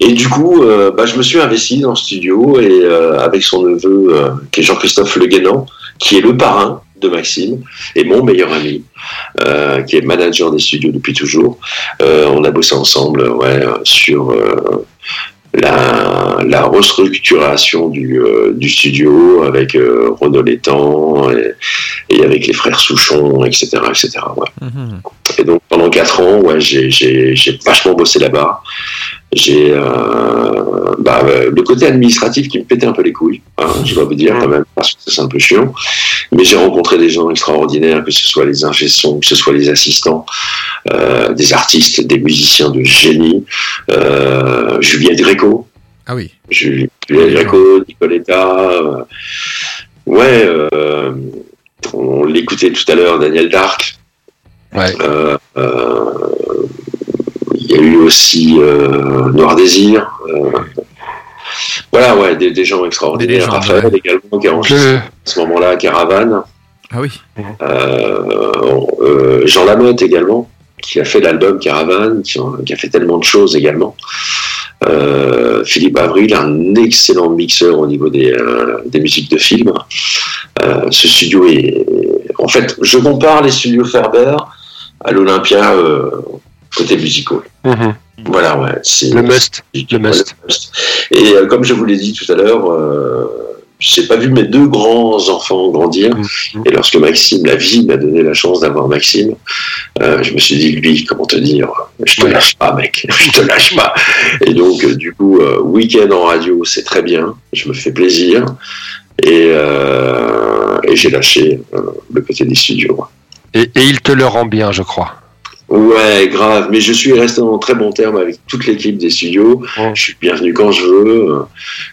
S6: et du coup euh, bah, je me suis investi dans le studio et euh, avec son neveu euh, qui est Jean-Christophe Le Guénan qui est le parrain de Maxime et mon meilleur ami qui est manager des studios depuis toujours on a bossé ensemble ouais sur la, la restructuration du, euh, du studio avec euh, Renaud Létang et, et avec les frères Souchon, etc. etc. Et donc pendant quatre ans, ouais, j'ai, j'ai, j'ai vachement bossé là-bas. J'ai euh, bah, euh, le côté administratif qui me pétait un peu les couilles, hein, je dois vous dire quand même, parce que c'est un peu chiant. Mais j'ai rencontré des gens extraordinaires, que ce soit les ingé sons, que ce soit les assistants, euh, des artistes, des musiciens de génie. Euh, Juliette Gréco,
S2: Ah oui.
S6: Juliette Gréco, Nicoletta. ouais, on l'écoutait tout à l'heure, Daniel Dark. Euh, euh, Il y a eu aussi euh, Noir Désir. euh, voilà, ouais, des, des gens extraordinaires.
S2: Des
S6: Raphaël
S2: ouais.
S6: également, qui a enregistré à ce moment-là Caravane.
S2: Ah oui.
S6: Euh, euh, Jean Lamotte également, qui a fait l'album Caravane, qui, a- qui a fait tellement de choses également. Euh, Philippe Avril, un excellent mixeur au niveau des, euh, des musiques de film. Euh, ce studio est. En fait, je compare les studios Ferber à l'Olympia euh, côté musicaux. Voilà, ouais. C'est
S4: Le must.
S6: Le must. Et euh, comme je vous l'ai dit tout à l'heure, euh, j'ai pas vu mes deux grands enfants grandir. Et lorsque Maxime, la vie m'a donné la chance d'avoir Maxime, euh, je me suis dit, lui, comment te dire, je te lâche pas, mec, je te lâche pas. Et donc, du coup, week-end en radio, c'est très bien, je me fais plaisir. Et, et j'ai lâché le côté des studios.
S4: Et, et il te le rend bien, je crois.
S6: Ouais, grave. Mais je suis resté en très bon terme avec toute l'équipe des studios. Je suis bienvenu quand je veux.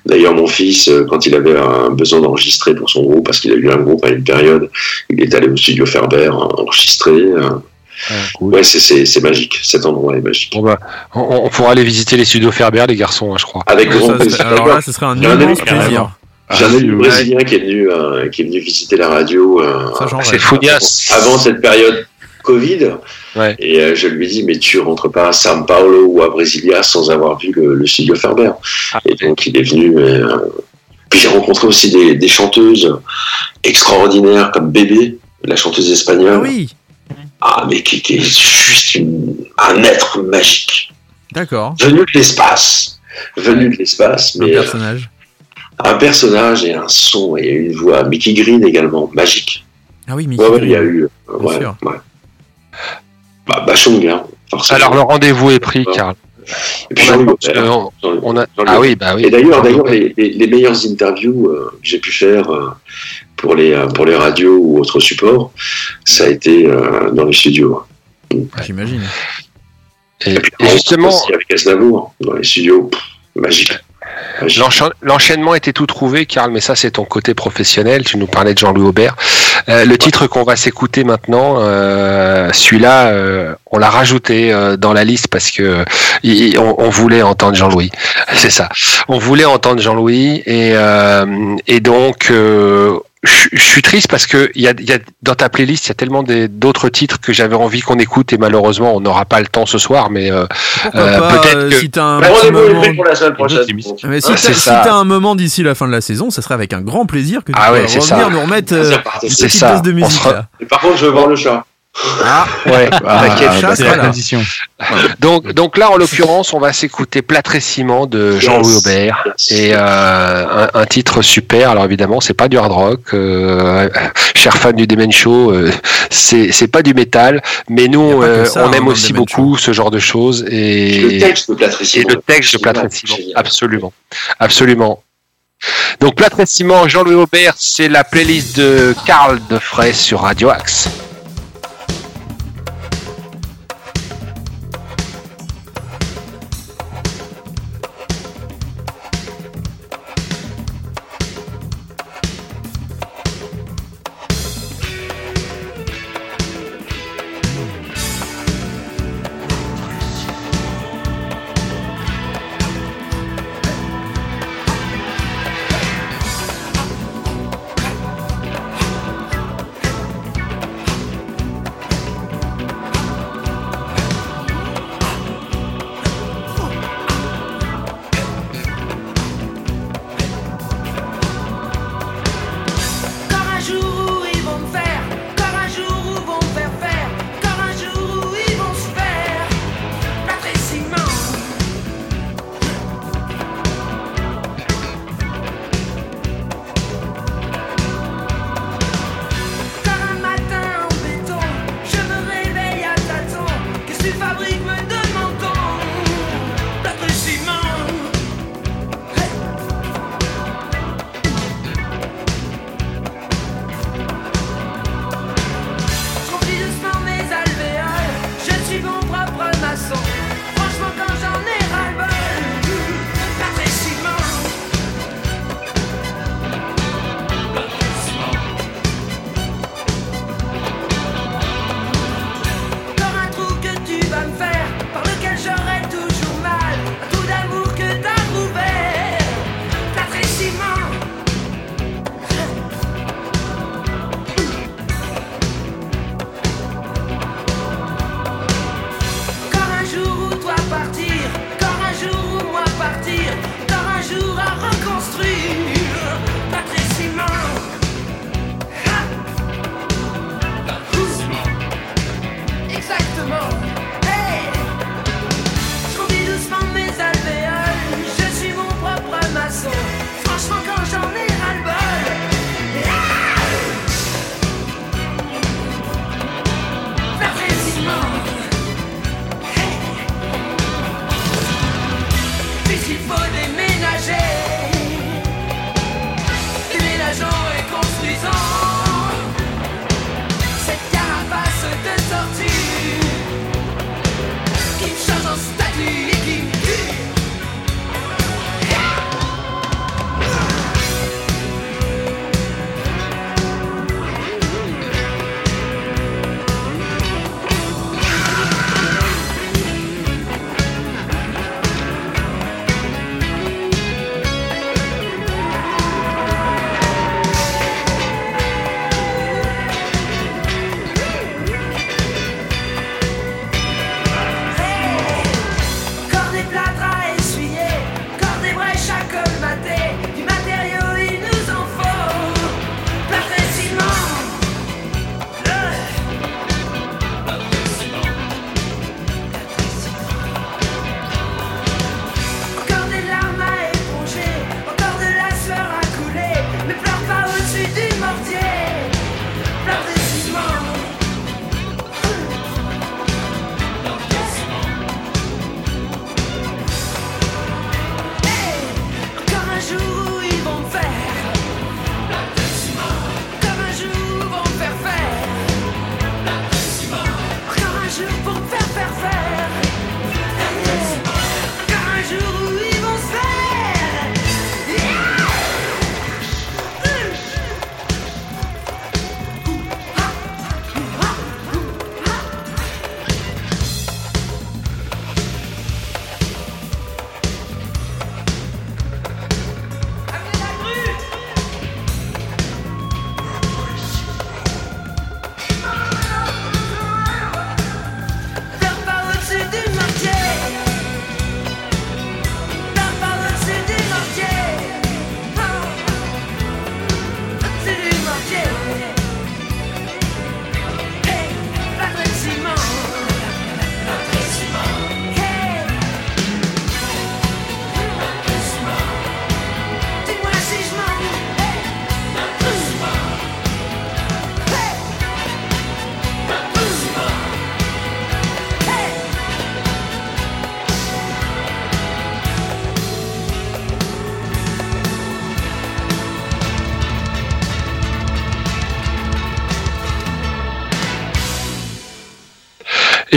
S6: D'ailleurs, mon fils, euh, quand il avait un besoin d'enregistrer pour son groupe, parce qu'il a eu un groupe à une période, il est allé au studio Ferber euh, enregistrer. euh. Ouais, c'est- c'est c'est magique. Cet endroit est magique.
S4: Bon, bah, on, on pourra aller visiter les studios Ferber, les garçons, hein, je crois.
S6: Avec grand plaisir.
S2: c'est- alors là, ce serait un immense plaisir.
S6: J'ai un ami
S2: Ah,
S6: brésilien qui est venu, euh, qui est venu visiter la radio. euh,
S4: C'est. Founias.
S6: Avant cette période Covid. Et euh, je lui dis, mais tu rentres pas à São Paulo ou à Brasilia sans avoir vu le, le studio Ferber. Et donc il est venu. euh, Puis j'ai rencontré aussi des, des chanteuses extraordinaires comme Bébé, la chanteuse espagnole.
S2: oui.
S6: Ah, mais qui, qui est juste une- un être magique.
S2: D'accord.
S6: Venu de l'espace. Venu de l'espace,
S2: Un
S6: mais euh,
S2: personnage.
S6: Un personnage et un son et une voix. Mickey Green également, magique.
S2: Ah oui, Mickey
S6: Ouais, ouais, il y a
S2: Green.
S6: eu. euh,
S2: Bien
S6: ouais,
S2: sûr.
S6: ouais. Bah, Bachung, hein, forcément.
S4: Alors le rendez-vous est pris, Karl.
S6: Et puis
S4: On a- on- Ah oui, bah oui.
S6: Et d'ailleurs, d'ailleurs, les, les- les meilleures interviews euh, que j'ai pu faire euh, pour les euh, pour les radios ou autres supports, ça a été euh, dans les studios.
S2: J'imagine.
S4: Et,
S6: Et puis
S4: et justement,
S6: aussi avec Aznavour dans les studios, pff, magique.
S4: L'enchaînement était tout trouvé, Karl, mais ça c'est ton côté professionnel. Tu nous parlais de Jean-Louis Aubert. Euh, le titre qu'on va s'écouter maintenant, euh, celui-là, euh, on l'a rajouté euh, dans la liste parce que on, on voulait entendre Jean-Louis. C'est ça. On voulait entendre Jean-Louis et, euh, et donc euh, je je suis triste parce que il y a, il y a dans ta playlist il y a tellement d'autres titres que j'avais envie qu'on écoute et malheureusement on n'aura pas le temps ce soir mais euh, Euh, peut-être
S2: euh,
S4: que-
S2: si t'as un
S6: est
S2: moment...
S6: pour la semaine prochaine.
S2: Mais si t'as si un moment d'ici la fin de la saison, ça serait avec un grand plaisir que tu
S4: Ah ouais,
S2: revenir
S4: ça.
S2: nous remettre euh, une petite
S4: ça.
S2: de musique.
S4: sera-
S2: là.
S6: Et par contre, je veux voir le chat.
S2: Ah,
S4: ouais
S3: Ah, bah, c'est la.
S4: Donc, donc là, en l'occurrence, on va s'écouter Platréciment de Jean-Louis
S6: Yes.
S4: Aubert et euh, un, un titre super. Alors évidemment, c'est pas du hard rock, euh, cher fan du Demen Show, euh, c'est c'est pas du métal, mais nous, euh,
S2: ça,
S4: on
S2: hein,
S4: aime aussi beaucoup ce genre de choses et
S6: Le texte de Platréciment.
S4: et le texte de
S6: génial.
S4: absolument, absolument. Donc Platréciment, Jean-Louis Aubert, c'est la playlist de Karl de Fraisse sur Radio Axe.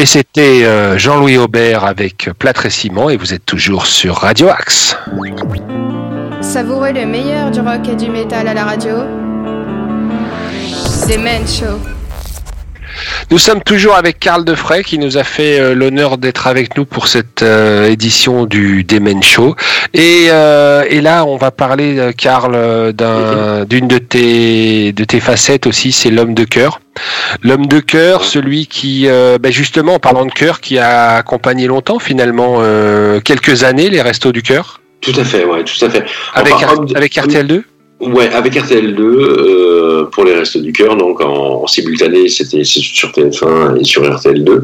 S4: Et c'était euh, Jean-Louis Aubert avec Plâtre et et vous êtes toujours sur Radio Axe.
S7: Savourez le meilleur du rock et du métal à la radio. Men Show.
S4: Nous sommes toujours avec Karl Defray qui nous a fait euh, l'honneur d'être avec nous pour cette euh, édition du Demen Show. Et, euh, et là, on va parler, Karl, d'un- d'une de tes, de tes facettes aussi, c'est l'homme de cœur. L'homme de cœur, celui qui, euh, ben justement, en parlant de cœur, qui a accompagné longtemps, finalement, euh, quelques années, les Restos du Cœur,
S6: Tout à fait, ouais, tout à fait.
S4: avec,
S6: Enfin,
S4: R-
S6: homme de-
S4: avec RTL2
S6: Ouais, avec RTL2 euh, pour les restes du cœur, donc en, en simultané, c'était sur TF1 et sur RTL2.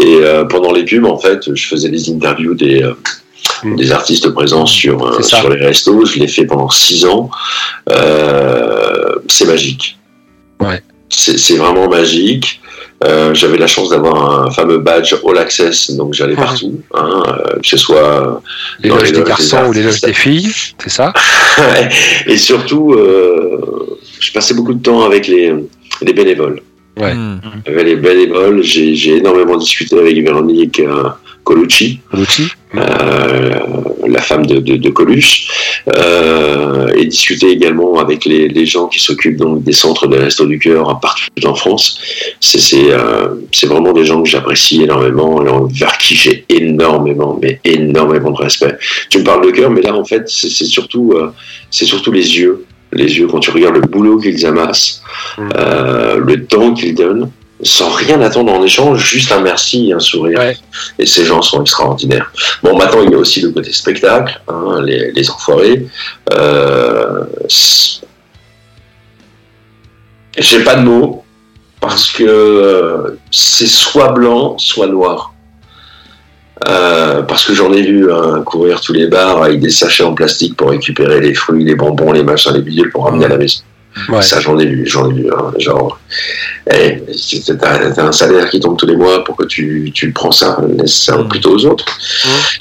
S6: Et euh, pendant les pubs, en fait, je faisais des interviews des euh, des artistes présents sur
S4: C'est ça.
S6: sur les restos. Je l'ai fait pendant six ans. C'est magique.
S4: Ouais.
S6: C'est vraiment magique. Euh, J'avais la chance d'avoir un fameux badge All Access, donc j'allais partout, hein, euh, que ce soit
S4: Les
S6: dans
S4: loges des
S6: loges
S4: garçons ou les loges des filles, c'est ça?
S6: Et surtout, euh, je passais beaucoup de temps avec les, les bénévoles.
S4: Ouais.
S6: Avec les bénévoles, j'ai j'ai énormément discuté avec Véronique euh, Colucci, euh, la femme de, de, de Coluche, euh, et discuter également avec les, les gens qui s'occupent donc des centres de Restos du Cœur partout en France. C'est euh, c'est vraiment des gens que j'apprécie énormément, et vers qui j'ai énormément, mais énormément de respect. Tu me parles de cœur, mais là en fait c'est surtout euh, c'est surtout les yeux, les yeux quand tu regardes le boulot qu'ils amassent, euh, le temps qu'ils donnent sans rien attendre en échange, juste un merci et un sourire. Et ces gens sont extraordinaires. Bon, maintenant, il y a aussi le côté spectacle, hein, les, les enfoirés. Euh, J'ai pas de mots, parce que c'est soit blanc, soit noir. Euh, parce que j'en ai vu hein, courir tous les bars avec des sachets en plastique pour récupérer les fruits, les bonbons, les machins, les bidules pour ramener à la maison. Ça, j'en ai vu, j'en ai vu. hein, genre, eh, t'as t'as un salaire qui tombe tous les mois, pourquoi tu, tu le prends ça? Laisse ça plutôt aux autres.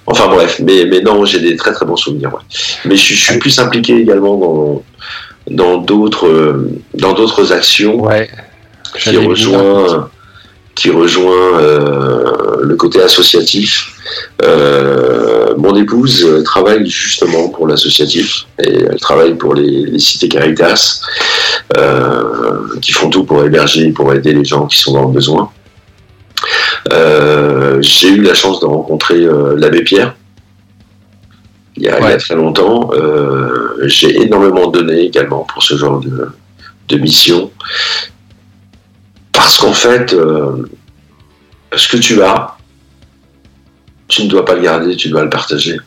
S6: Enfin bref, mais, mais non, j'ai des très très bons souvenirs. ouais. Mais je, je suis plus impliqué également dans dans d'autres euh, dans d'autres actions qui
S4: J'allais
S6: rejoint qui rejoint euh, le côté associatif. Euh, mon épouse euh, travaille justement pour l'associatif et elle travaille pour les, les cités Caritas qui font tout pour héberger et pour aider les gens qui sont dans le besoin. Euh, J'ai eu la chance de rencontrer euh, l'abbé Pierre il y a, il y a très longtemps. Euh, J'ai énormément donné également pour ce genre de, de mission. Parce qu'en fait, euh, ce que tu as, tu ne dois pas le garder, tu dois le partager.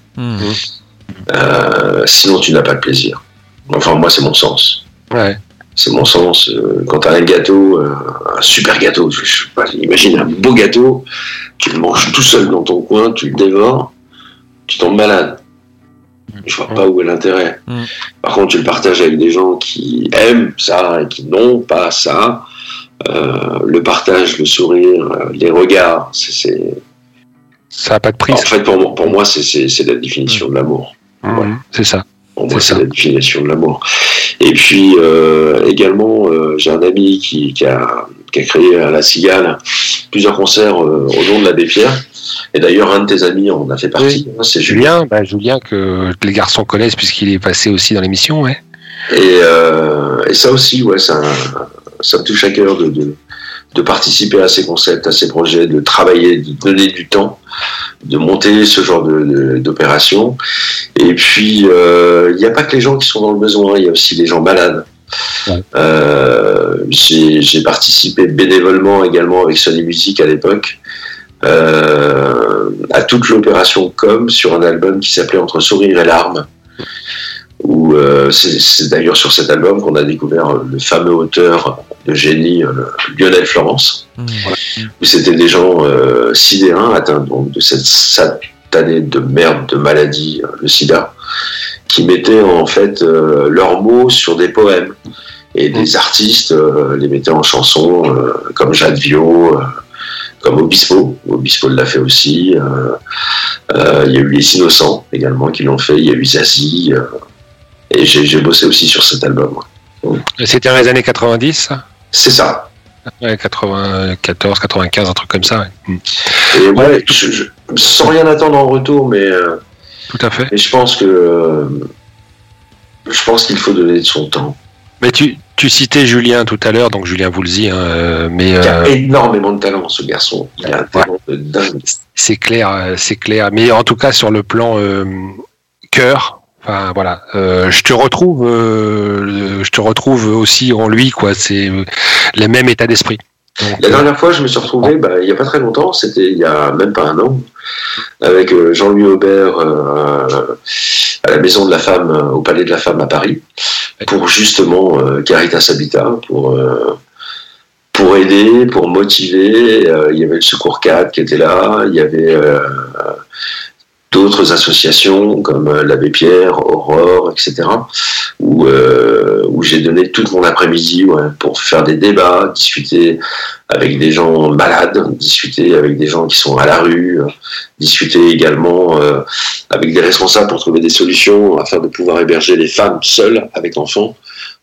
S6: Euh, sinon, tu n'as pas de plaisir. Enfin, moi, c'est mon sens.
S4: Ouais.
S6: C'est mon sens. Euh, quand tu as un gâteau, un super gâteau, je, je sais pas, imagine un beau gâteau, tu le manges tout seul dans ton coin, tu le dévores, tu tombes malade. Je vois pas où est l'intérêt. Par contre, tu le partages avec des gens qui aiment ça et qui n'ont pas ça. Euh, le partage, le sourire, euh, les regards, c'est- c'est.
S4: Ça n'a pas de prix.
S6: En fait, pour moi, pour moi c'est- c'est c'est la définition de l'amour.
S4: C'est ça.
S6: Pour moi, c'est la définition de l'amour. Et puis, euh, également, euh, j'ai un ami qui, qui a, qui a créé à La Cigale plusieurs concerts au nom de l'abbé Pierre. Et d'ailleurs, un de tes amis en a fait partie. hein, c'est
S4: Julien, bah, Julien que les garçons connaissent puisqu'il est passé aussi dans l'émission, ouais.
S6: Et, et ça aussi, ouais, ça, ça me touche à cœur de, de, de participer à ces concepts, à ces projets, de travailler, de donner du temps, de monter ce genre de- d'opération. Et puis, euh, il n'y a pas que les gens qui sont dans le besoin, il y a aussi les gens malades. Euh, J'ai j'ai participé bénévolement également avec Sony Music à l'époque euh, à toute l'opération com sur un album qui s'appelait Entre sourire et larmes où euh, c'est d'ailleurs sur cet album qu'on a découvert euh, le fameux auteur de génie euh, Lionel Florence, où c'était des gens euh, sidérins atteints donc de cette satanée de merde de maladie, le sida, qui mettaient en fait leurs mots sur des poèmes. Et des artistes euh, les mettaient en chansons, comme Jacques Viau, comme Obispo. Obispo l'a fait aussi. euh, euh, Il y a eu Les Innocents également qui l'ont fait. Il y a eu Zazie. euh, et j'ai bossé aussi sur cet album.
S4: C'était dans les années 90, ça?
S6: C'est ça.
S4: Ouais, 94, 95, un truc comme ça. ouais. Mm.
S6: Et ouais, je- je- sans rien attendre en retour, mais, euh,
S4: Tout à fait.
S6: mais je pense que euh, je pense qu'il faut donner de son temps.
S4: Mais tu, tu citais Julien tout à l'heure, donc Julien Woolsey, hein, euh, mais
S6: Il a
S4: euh,
S6: énormément de talent, ce garçon. Il a un talent de dingue.
S4: c'est clair, c'est clair. Mais en tout cas, sur le plan euh, cœur, enfin voilà, euh, je te retrouve, euh, je te retrouve aussi en lui, quoi. C'est euh, le même état d'esprit.
S6: La
S4: euh,
S6: dernière fois, je me suis retrouvé, bah, il n'y a pas très longtemps, c'était il y a même pas un an, avec euh, Jean-Louis Aubert euh, à la Maison de la Femme, euh, au Palais de la Femme à Paris, pour justement euh, Caritas Habitat, pour, euh, pour aider, pour motiver. Euh, il y avait le Secours 4 qui était là, il y avait euh, d'autres associations comme euh, l'Abbé Pierre, Aurore, etc., où, euh, où j'ai donné toute mon après-midi ouais, pour faire des débats, discuter avec des gens malades, discuter avec des gens qui sont à la rue, euh, discuter également euh, avec des responsables pour trouver des solutions afin de pouvoir héberger les femmes seules avec enfants,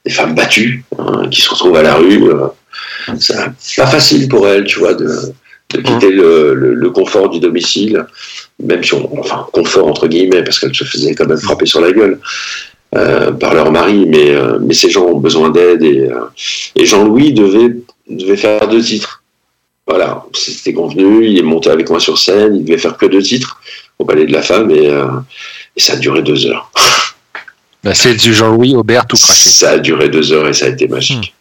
S6: des femmes battues hein, qui se retrouvent à la rue. euh. c'est pas facile pour elles, tu vois, de, de quitter le, le- le confort du domicile, même si on, enfin, confort entre guillemets, parce qu'elles se faisaient quand même frapper sur la gueule. euh, par leur mari, mais, euh, mais ces gens ont besoin d'aide et, euh, et Jean-Louis devait, devait faire deux titres. Voilà, c'était convenu, il est monté avec moi sur scène, il devait faire que deux titres au Palais de la Femme et, et ça a duré deux heures.
S4: bah, c'est du Jean-Louis Aubert tout craché.
S6: Ça a duré deux heures et ça a été magique.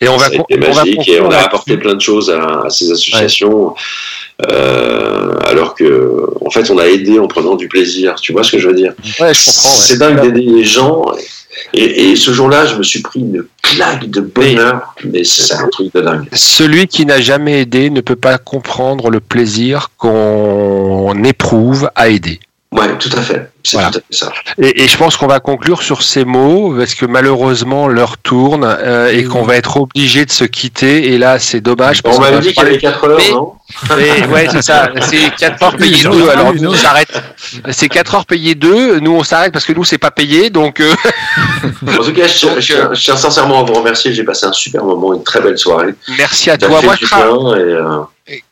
S4: Et on va,
S6: ça a
S4: con-
S6: été
S4: on va
S6: magique et on a apporté plein de choses à, à ces associations. Euh, alors que, en fait, on a aidé en prenant du plaisir. Tu vois ce que je veux dire?
S4: Ouais, je comprends. ouais.
S6: C'est dingue d'aider les gens. Et, et ce jour-là, je me suis pris une claque de bonheur, mais c'est un truc de dingue.
S4: Celui qui n'a jamais aidé ne peut pas comprendre le plaisir qu'on éprouve à aider.
S6: Ouais, tout à fait. C'est
S4: Voilà.
S6: tout à fait ça.
S4: Et, et je pense qu'on va conclure sur ces mots parce que malheureusement l'heure tourne euh, et qu'on va être obligé de se quitter. Et là, c'est dommage. parce
S6: On m'avait
S4: va
S6: dit qu'il y avait 4 heures,
S4: Mais-
S6: non
S4: Mais ouais, c'est ça. C'est 4 heures payées 2. Alors nous, on s'arrête. C'est 4 heures payées 2. Nous, on s'arrête parce que nous, c'est pas payé. Donc, euh,
S6: En tout cas, je, tiens- je tiens- je tiens sincèrement à vous remercier. J'ai passé un super moment, une très belle soirée.
S4: merci à toi. Moi, je
S6: et, euh,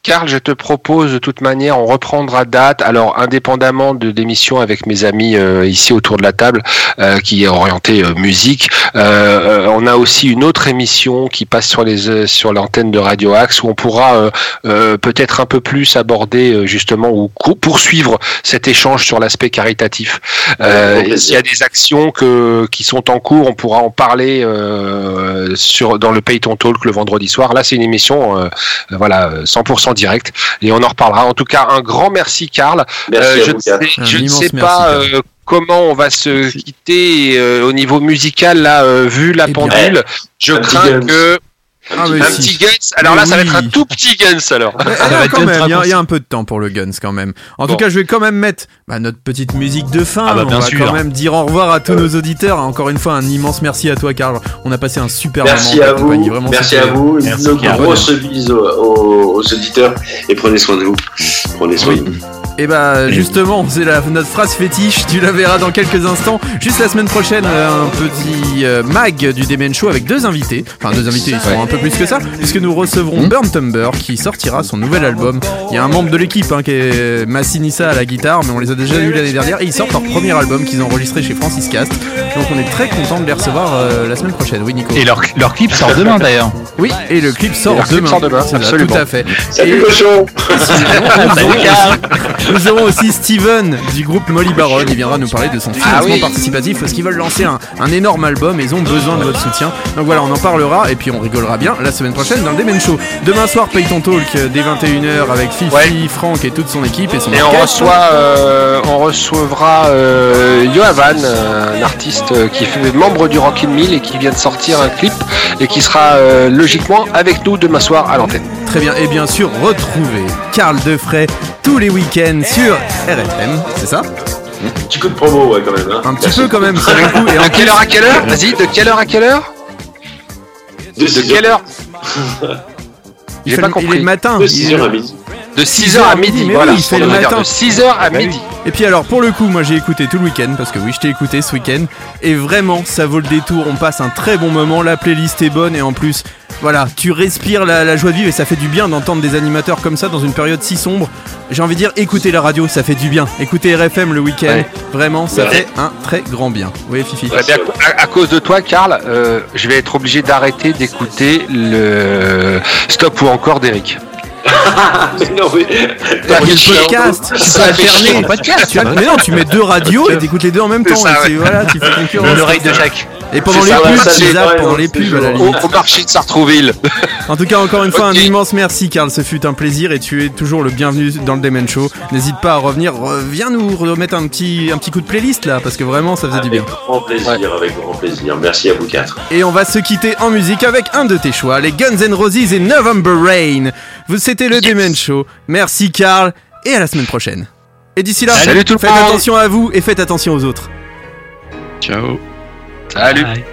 S4: Karl, je te propose de toute manière, on reprendra date. Alors, indépendamment de d'émissions avec mes amis euh, ici autour de la table, euh, qui est orientée euh, musique, on a aussi une autre émission qui passe sur les euh, sur l'antenne de Radio Axe où on pourra euh, euh, peut-être un peu plus aborder euh, justement ou poursuivre cet échange sur l'aspect caritatif. Euh, S'il y a des actions que qui sont en cours, on pourra en parler euh, sur dans le Payton Talk le vendredi soir. Là, c'est une émission, voilà, euh, 100% direct, et on en reparlera. En tout cas, un grand merci, Karl.
S6: Merci
S4: Euh, je
S6: vous
S4: sais, je ne sais
S2: merci,
S4: pas euh, comment on va se quitter euh, au niveau musical là, euh, vu la
S2: Eh bien,
S4: pendule. Je
S6: un petit
S4: crains que
S2: Ah,
S4: un
S2: si.
S4: petit Guns. Alors
S2: Mais
S4: là, ça va être
S2: oui.
S4: un tout petit Guns alors.
S2: Mais,
S3: Ça
S2: ah,
S3: va être
S2: quand
S3: bien
S2: même, il y, a- y un peu de temps pour le Guns quand même. En
S4: Bon.
S2: tout cas, je vais quand même mettre bah, notre petite musique de fin.
S3: Ah bah,
S2: On va
S3: sûr.
S2: quand même dire au revoir à tous nos auditeurs. Encore une fois, un immense merci à toi, Karl. On a passé un super
S6: Merci
S2: moment. en
S6: à vous,
S2: compagnie. Vraiment,
S6: merci à vous.
S3: Merci,
S6: Une grosse bise aux, aux- aux auditeurs et prenez soin de vous. Prenez soin
S2: Oui.
S6: de vous.
S2: Et bah justement, c'est notre phrase fétiche, tu la verras dans quelques instants. Juste la semaine prochaine, euh, un petit euh, mag du Demen Show avec deux invités. Enfin deux invités, ils sont un peu plus que ça, puisque nous recevrons Burn Tumber qui sortira son nouvel album. Il y a un membre de l'équipe hein, qui est Massinissa à la guitare, mais on les a déjà vus l'année dernière. Et ils sortent leur premier album qu'ils ont enregistré chez Francis Cast. Donc on est très content de les recevoir euh, la semaine prochaine. Oui Nico
S3: Et leur, leur clip sort demain d'ailleurs.
S2: Oui, et le clip sort
S4: Et leur clip
S2: demain.
S4: sort demain,
S2: C'est ça,
S4: absolument.
S2: Tout à fait.
S6: Salut
S2: Et-
S6: cochon
S2: nous aurons aussi- Nous aurons aussi Steven du groupe Molly Baron. Il viendra nous parler de son financement
S4: Ah oui.
S2: participatif parce qu'ils veulent lancer un, un énorme album et ils ont besoin de votre soutien. Donc voilà, on en parlera et puis on rigolera bien la semaine prochaine dans le Demen Show. Demain soir, Payton Talk euh, dès 21h avec Fifi,
S4: Ouais.
S2: Franck et toute son équipe et son
S4: Et on reçoit, euh, on recevra euh, Yoavan, un artiste qui fait membre du Rockin' Mill et qui vient de sortir un clip et qui sera euh, logiquement avec nous demain soir à l'antenne.
S2: Très bien. Et bien sûr, retrouvez Karl Defray tous les week-ends sur RFM. C'est ça?
S6: Petit coup de promo, ouais, quand même. hein.
S2: Un petit
S6: Merci.
S2: peu quand même, ça vaut le coup. Et en
S4: De quelle heure à quelle heure? Vas-y, de quelle heure à quelle heure?
S6: De
S4: De
S6: 6
S4: quelle heure?
S2: Il,
S4: J'ai
S2: fait
S4: pas
S2: le- il est
S4: compris.
S2: le matin.
S6: De
S2: Il-
S6: 6h à midi.
S4: De 6h à midi,
S2: mais
S4: voilà.
S2: oui, il fait le matin.
S4: De 6h à
S2: Bah oui.
S4: midi.
S2: Et puis alors pour le coup moi j'ai écouté tout le week-end parce que oui je t'ai écouté ce week-end et vraiment ça vaut le détour, on passe un très bon moment, la playlist est bonne et en plus voilà tu respires la, la joie de vivre et ça fait du bien d'entendre des animateurs comme ça dans une période si sombre. J'ai envie de dire écoutez la radio ça fait du bien, écoutez RFM le week-end,
S4: Ouais.
S2: vraiment ça
S4: Ouais.
S2: fait un très grand bien. Oui Fifi.
S4: Ouais, à cause de toi, Karl, euh, je vais être obligé d'arrêter d'écouter le Stop ou encore d'Eric.
S6: mais non, mais.
S2: T'as le podcast, tu peux alterner. podcast. Tu mais non, tu mets deux radios et t'écoutes les deux en même temps.
S4: ça,
S2: et
S4: ouais.
S2: voilà, tu fais concurrence.
S3: L'oreille de Jacques.
S2: Et pendant les
S4: ça,
S2: pubs,
S4: ouais, ça,
S2: tu zappes
S6: vrai,
S2: pendant les pubs.
S4: Au, au marché de Sartrouville.
S2: En tout cas, encore une fois, un immense merci, Karl. Ce fut un plaisir et tu es toujours le bienvenu dans le Demen Show. N'hésite pas à revenir. Re- Viens nous remettre un petit, un petit coup de playlist là, parce que vraiment, ça faisait du
S6: Avec
S2: bien.
S6: grand plaisir, avec grand plaisir. Merci à vous quatre.
S2: Et on va se quitter en musique avec un de tes choix, les Guns N' Roses et November Rain. Vous, c'était le Demen Show. Merci, Karl, et à la semaine prochaine. Et d'ici là,
S4: Salut tout le
S2: faites attention à vous et faites attention aux autres.
S5: Ciao.
S4: Salut.
S3: Bye.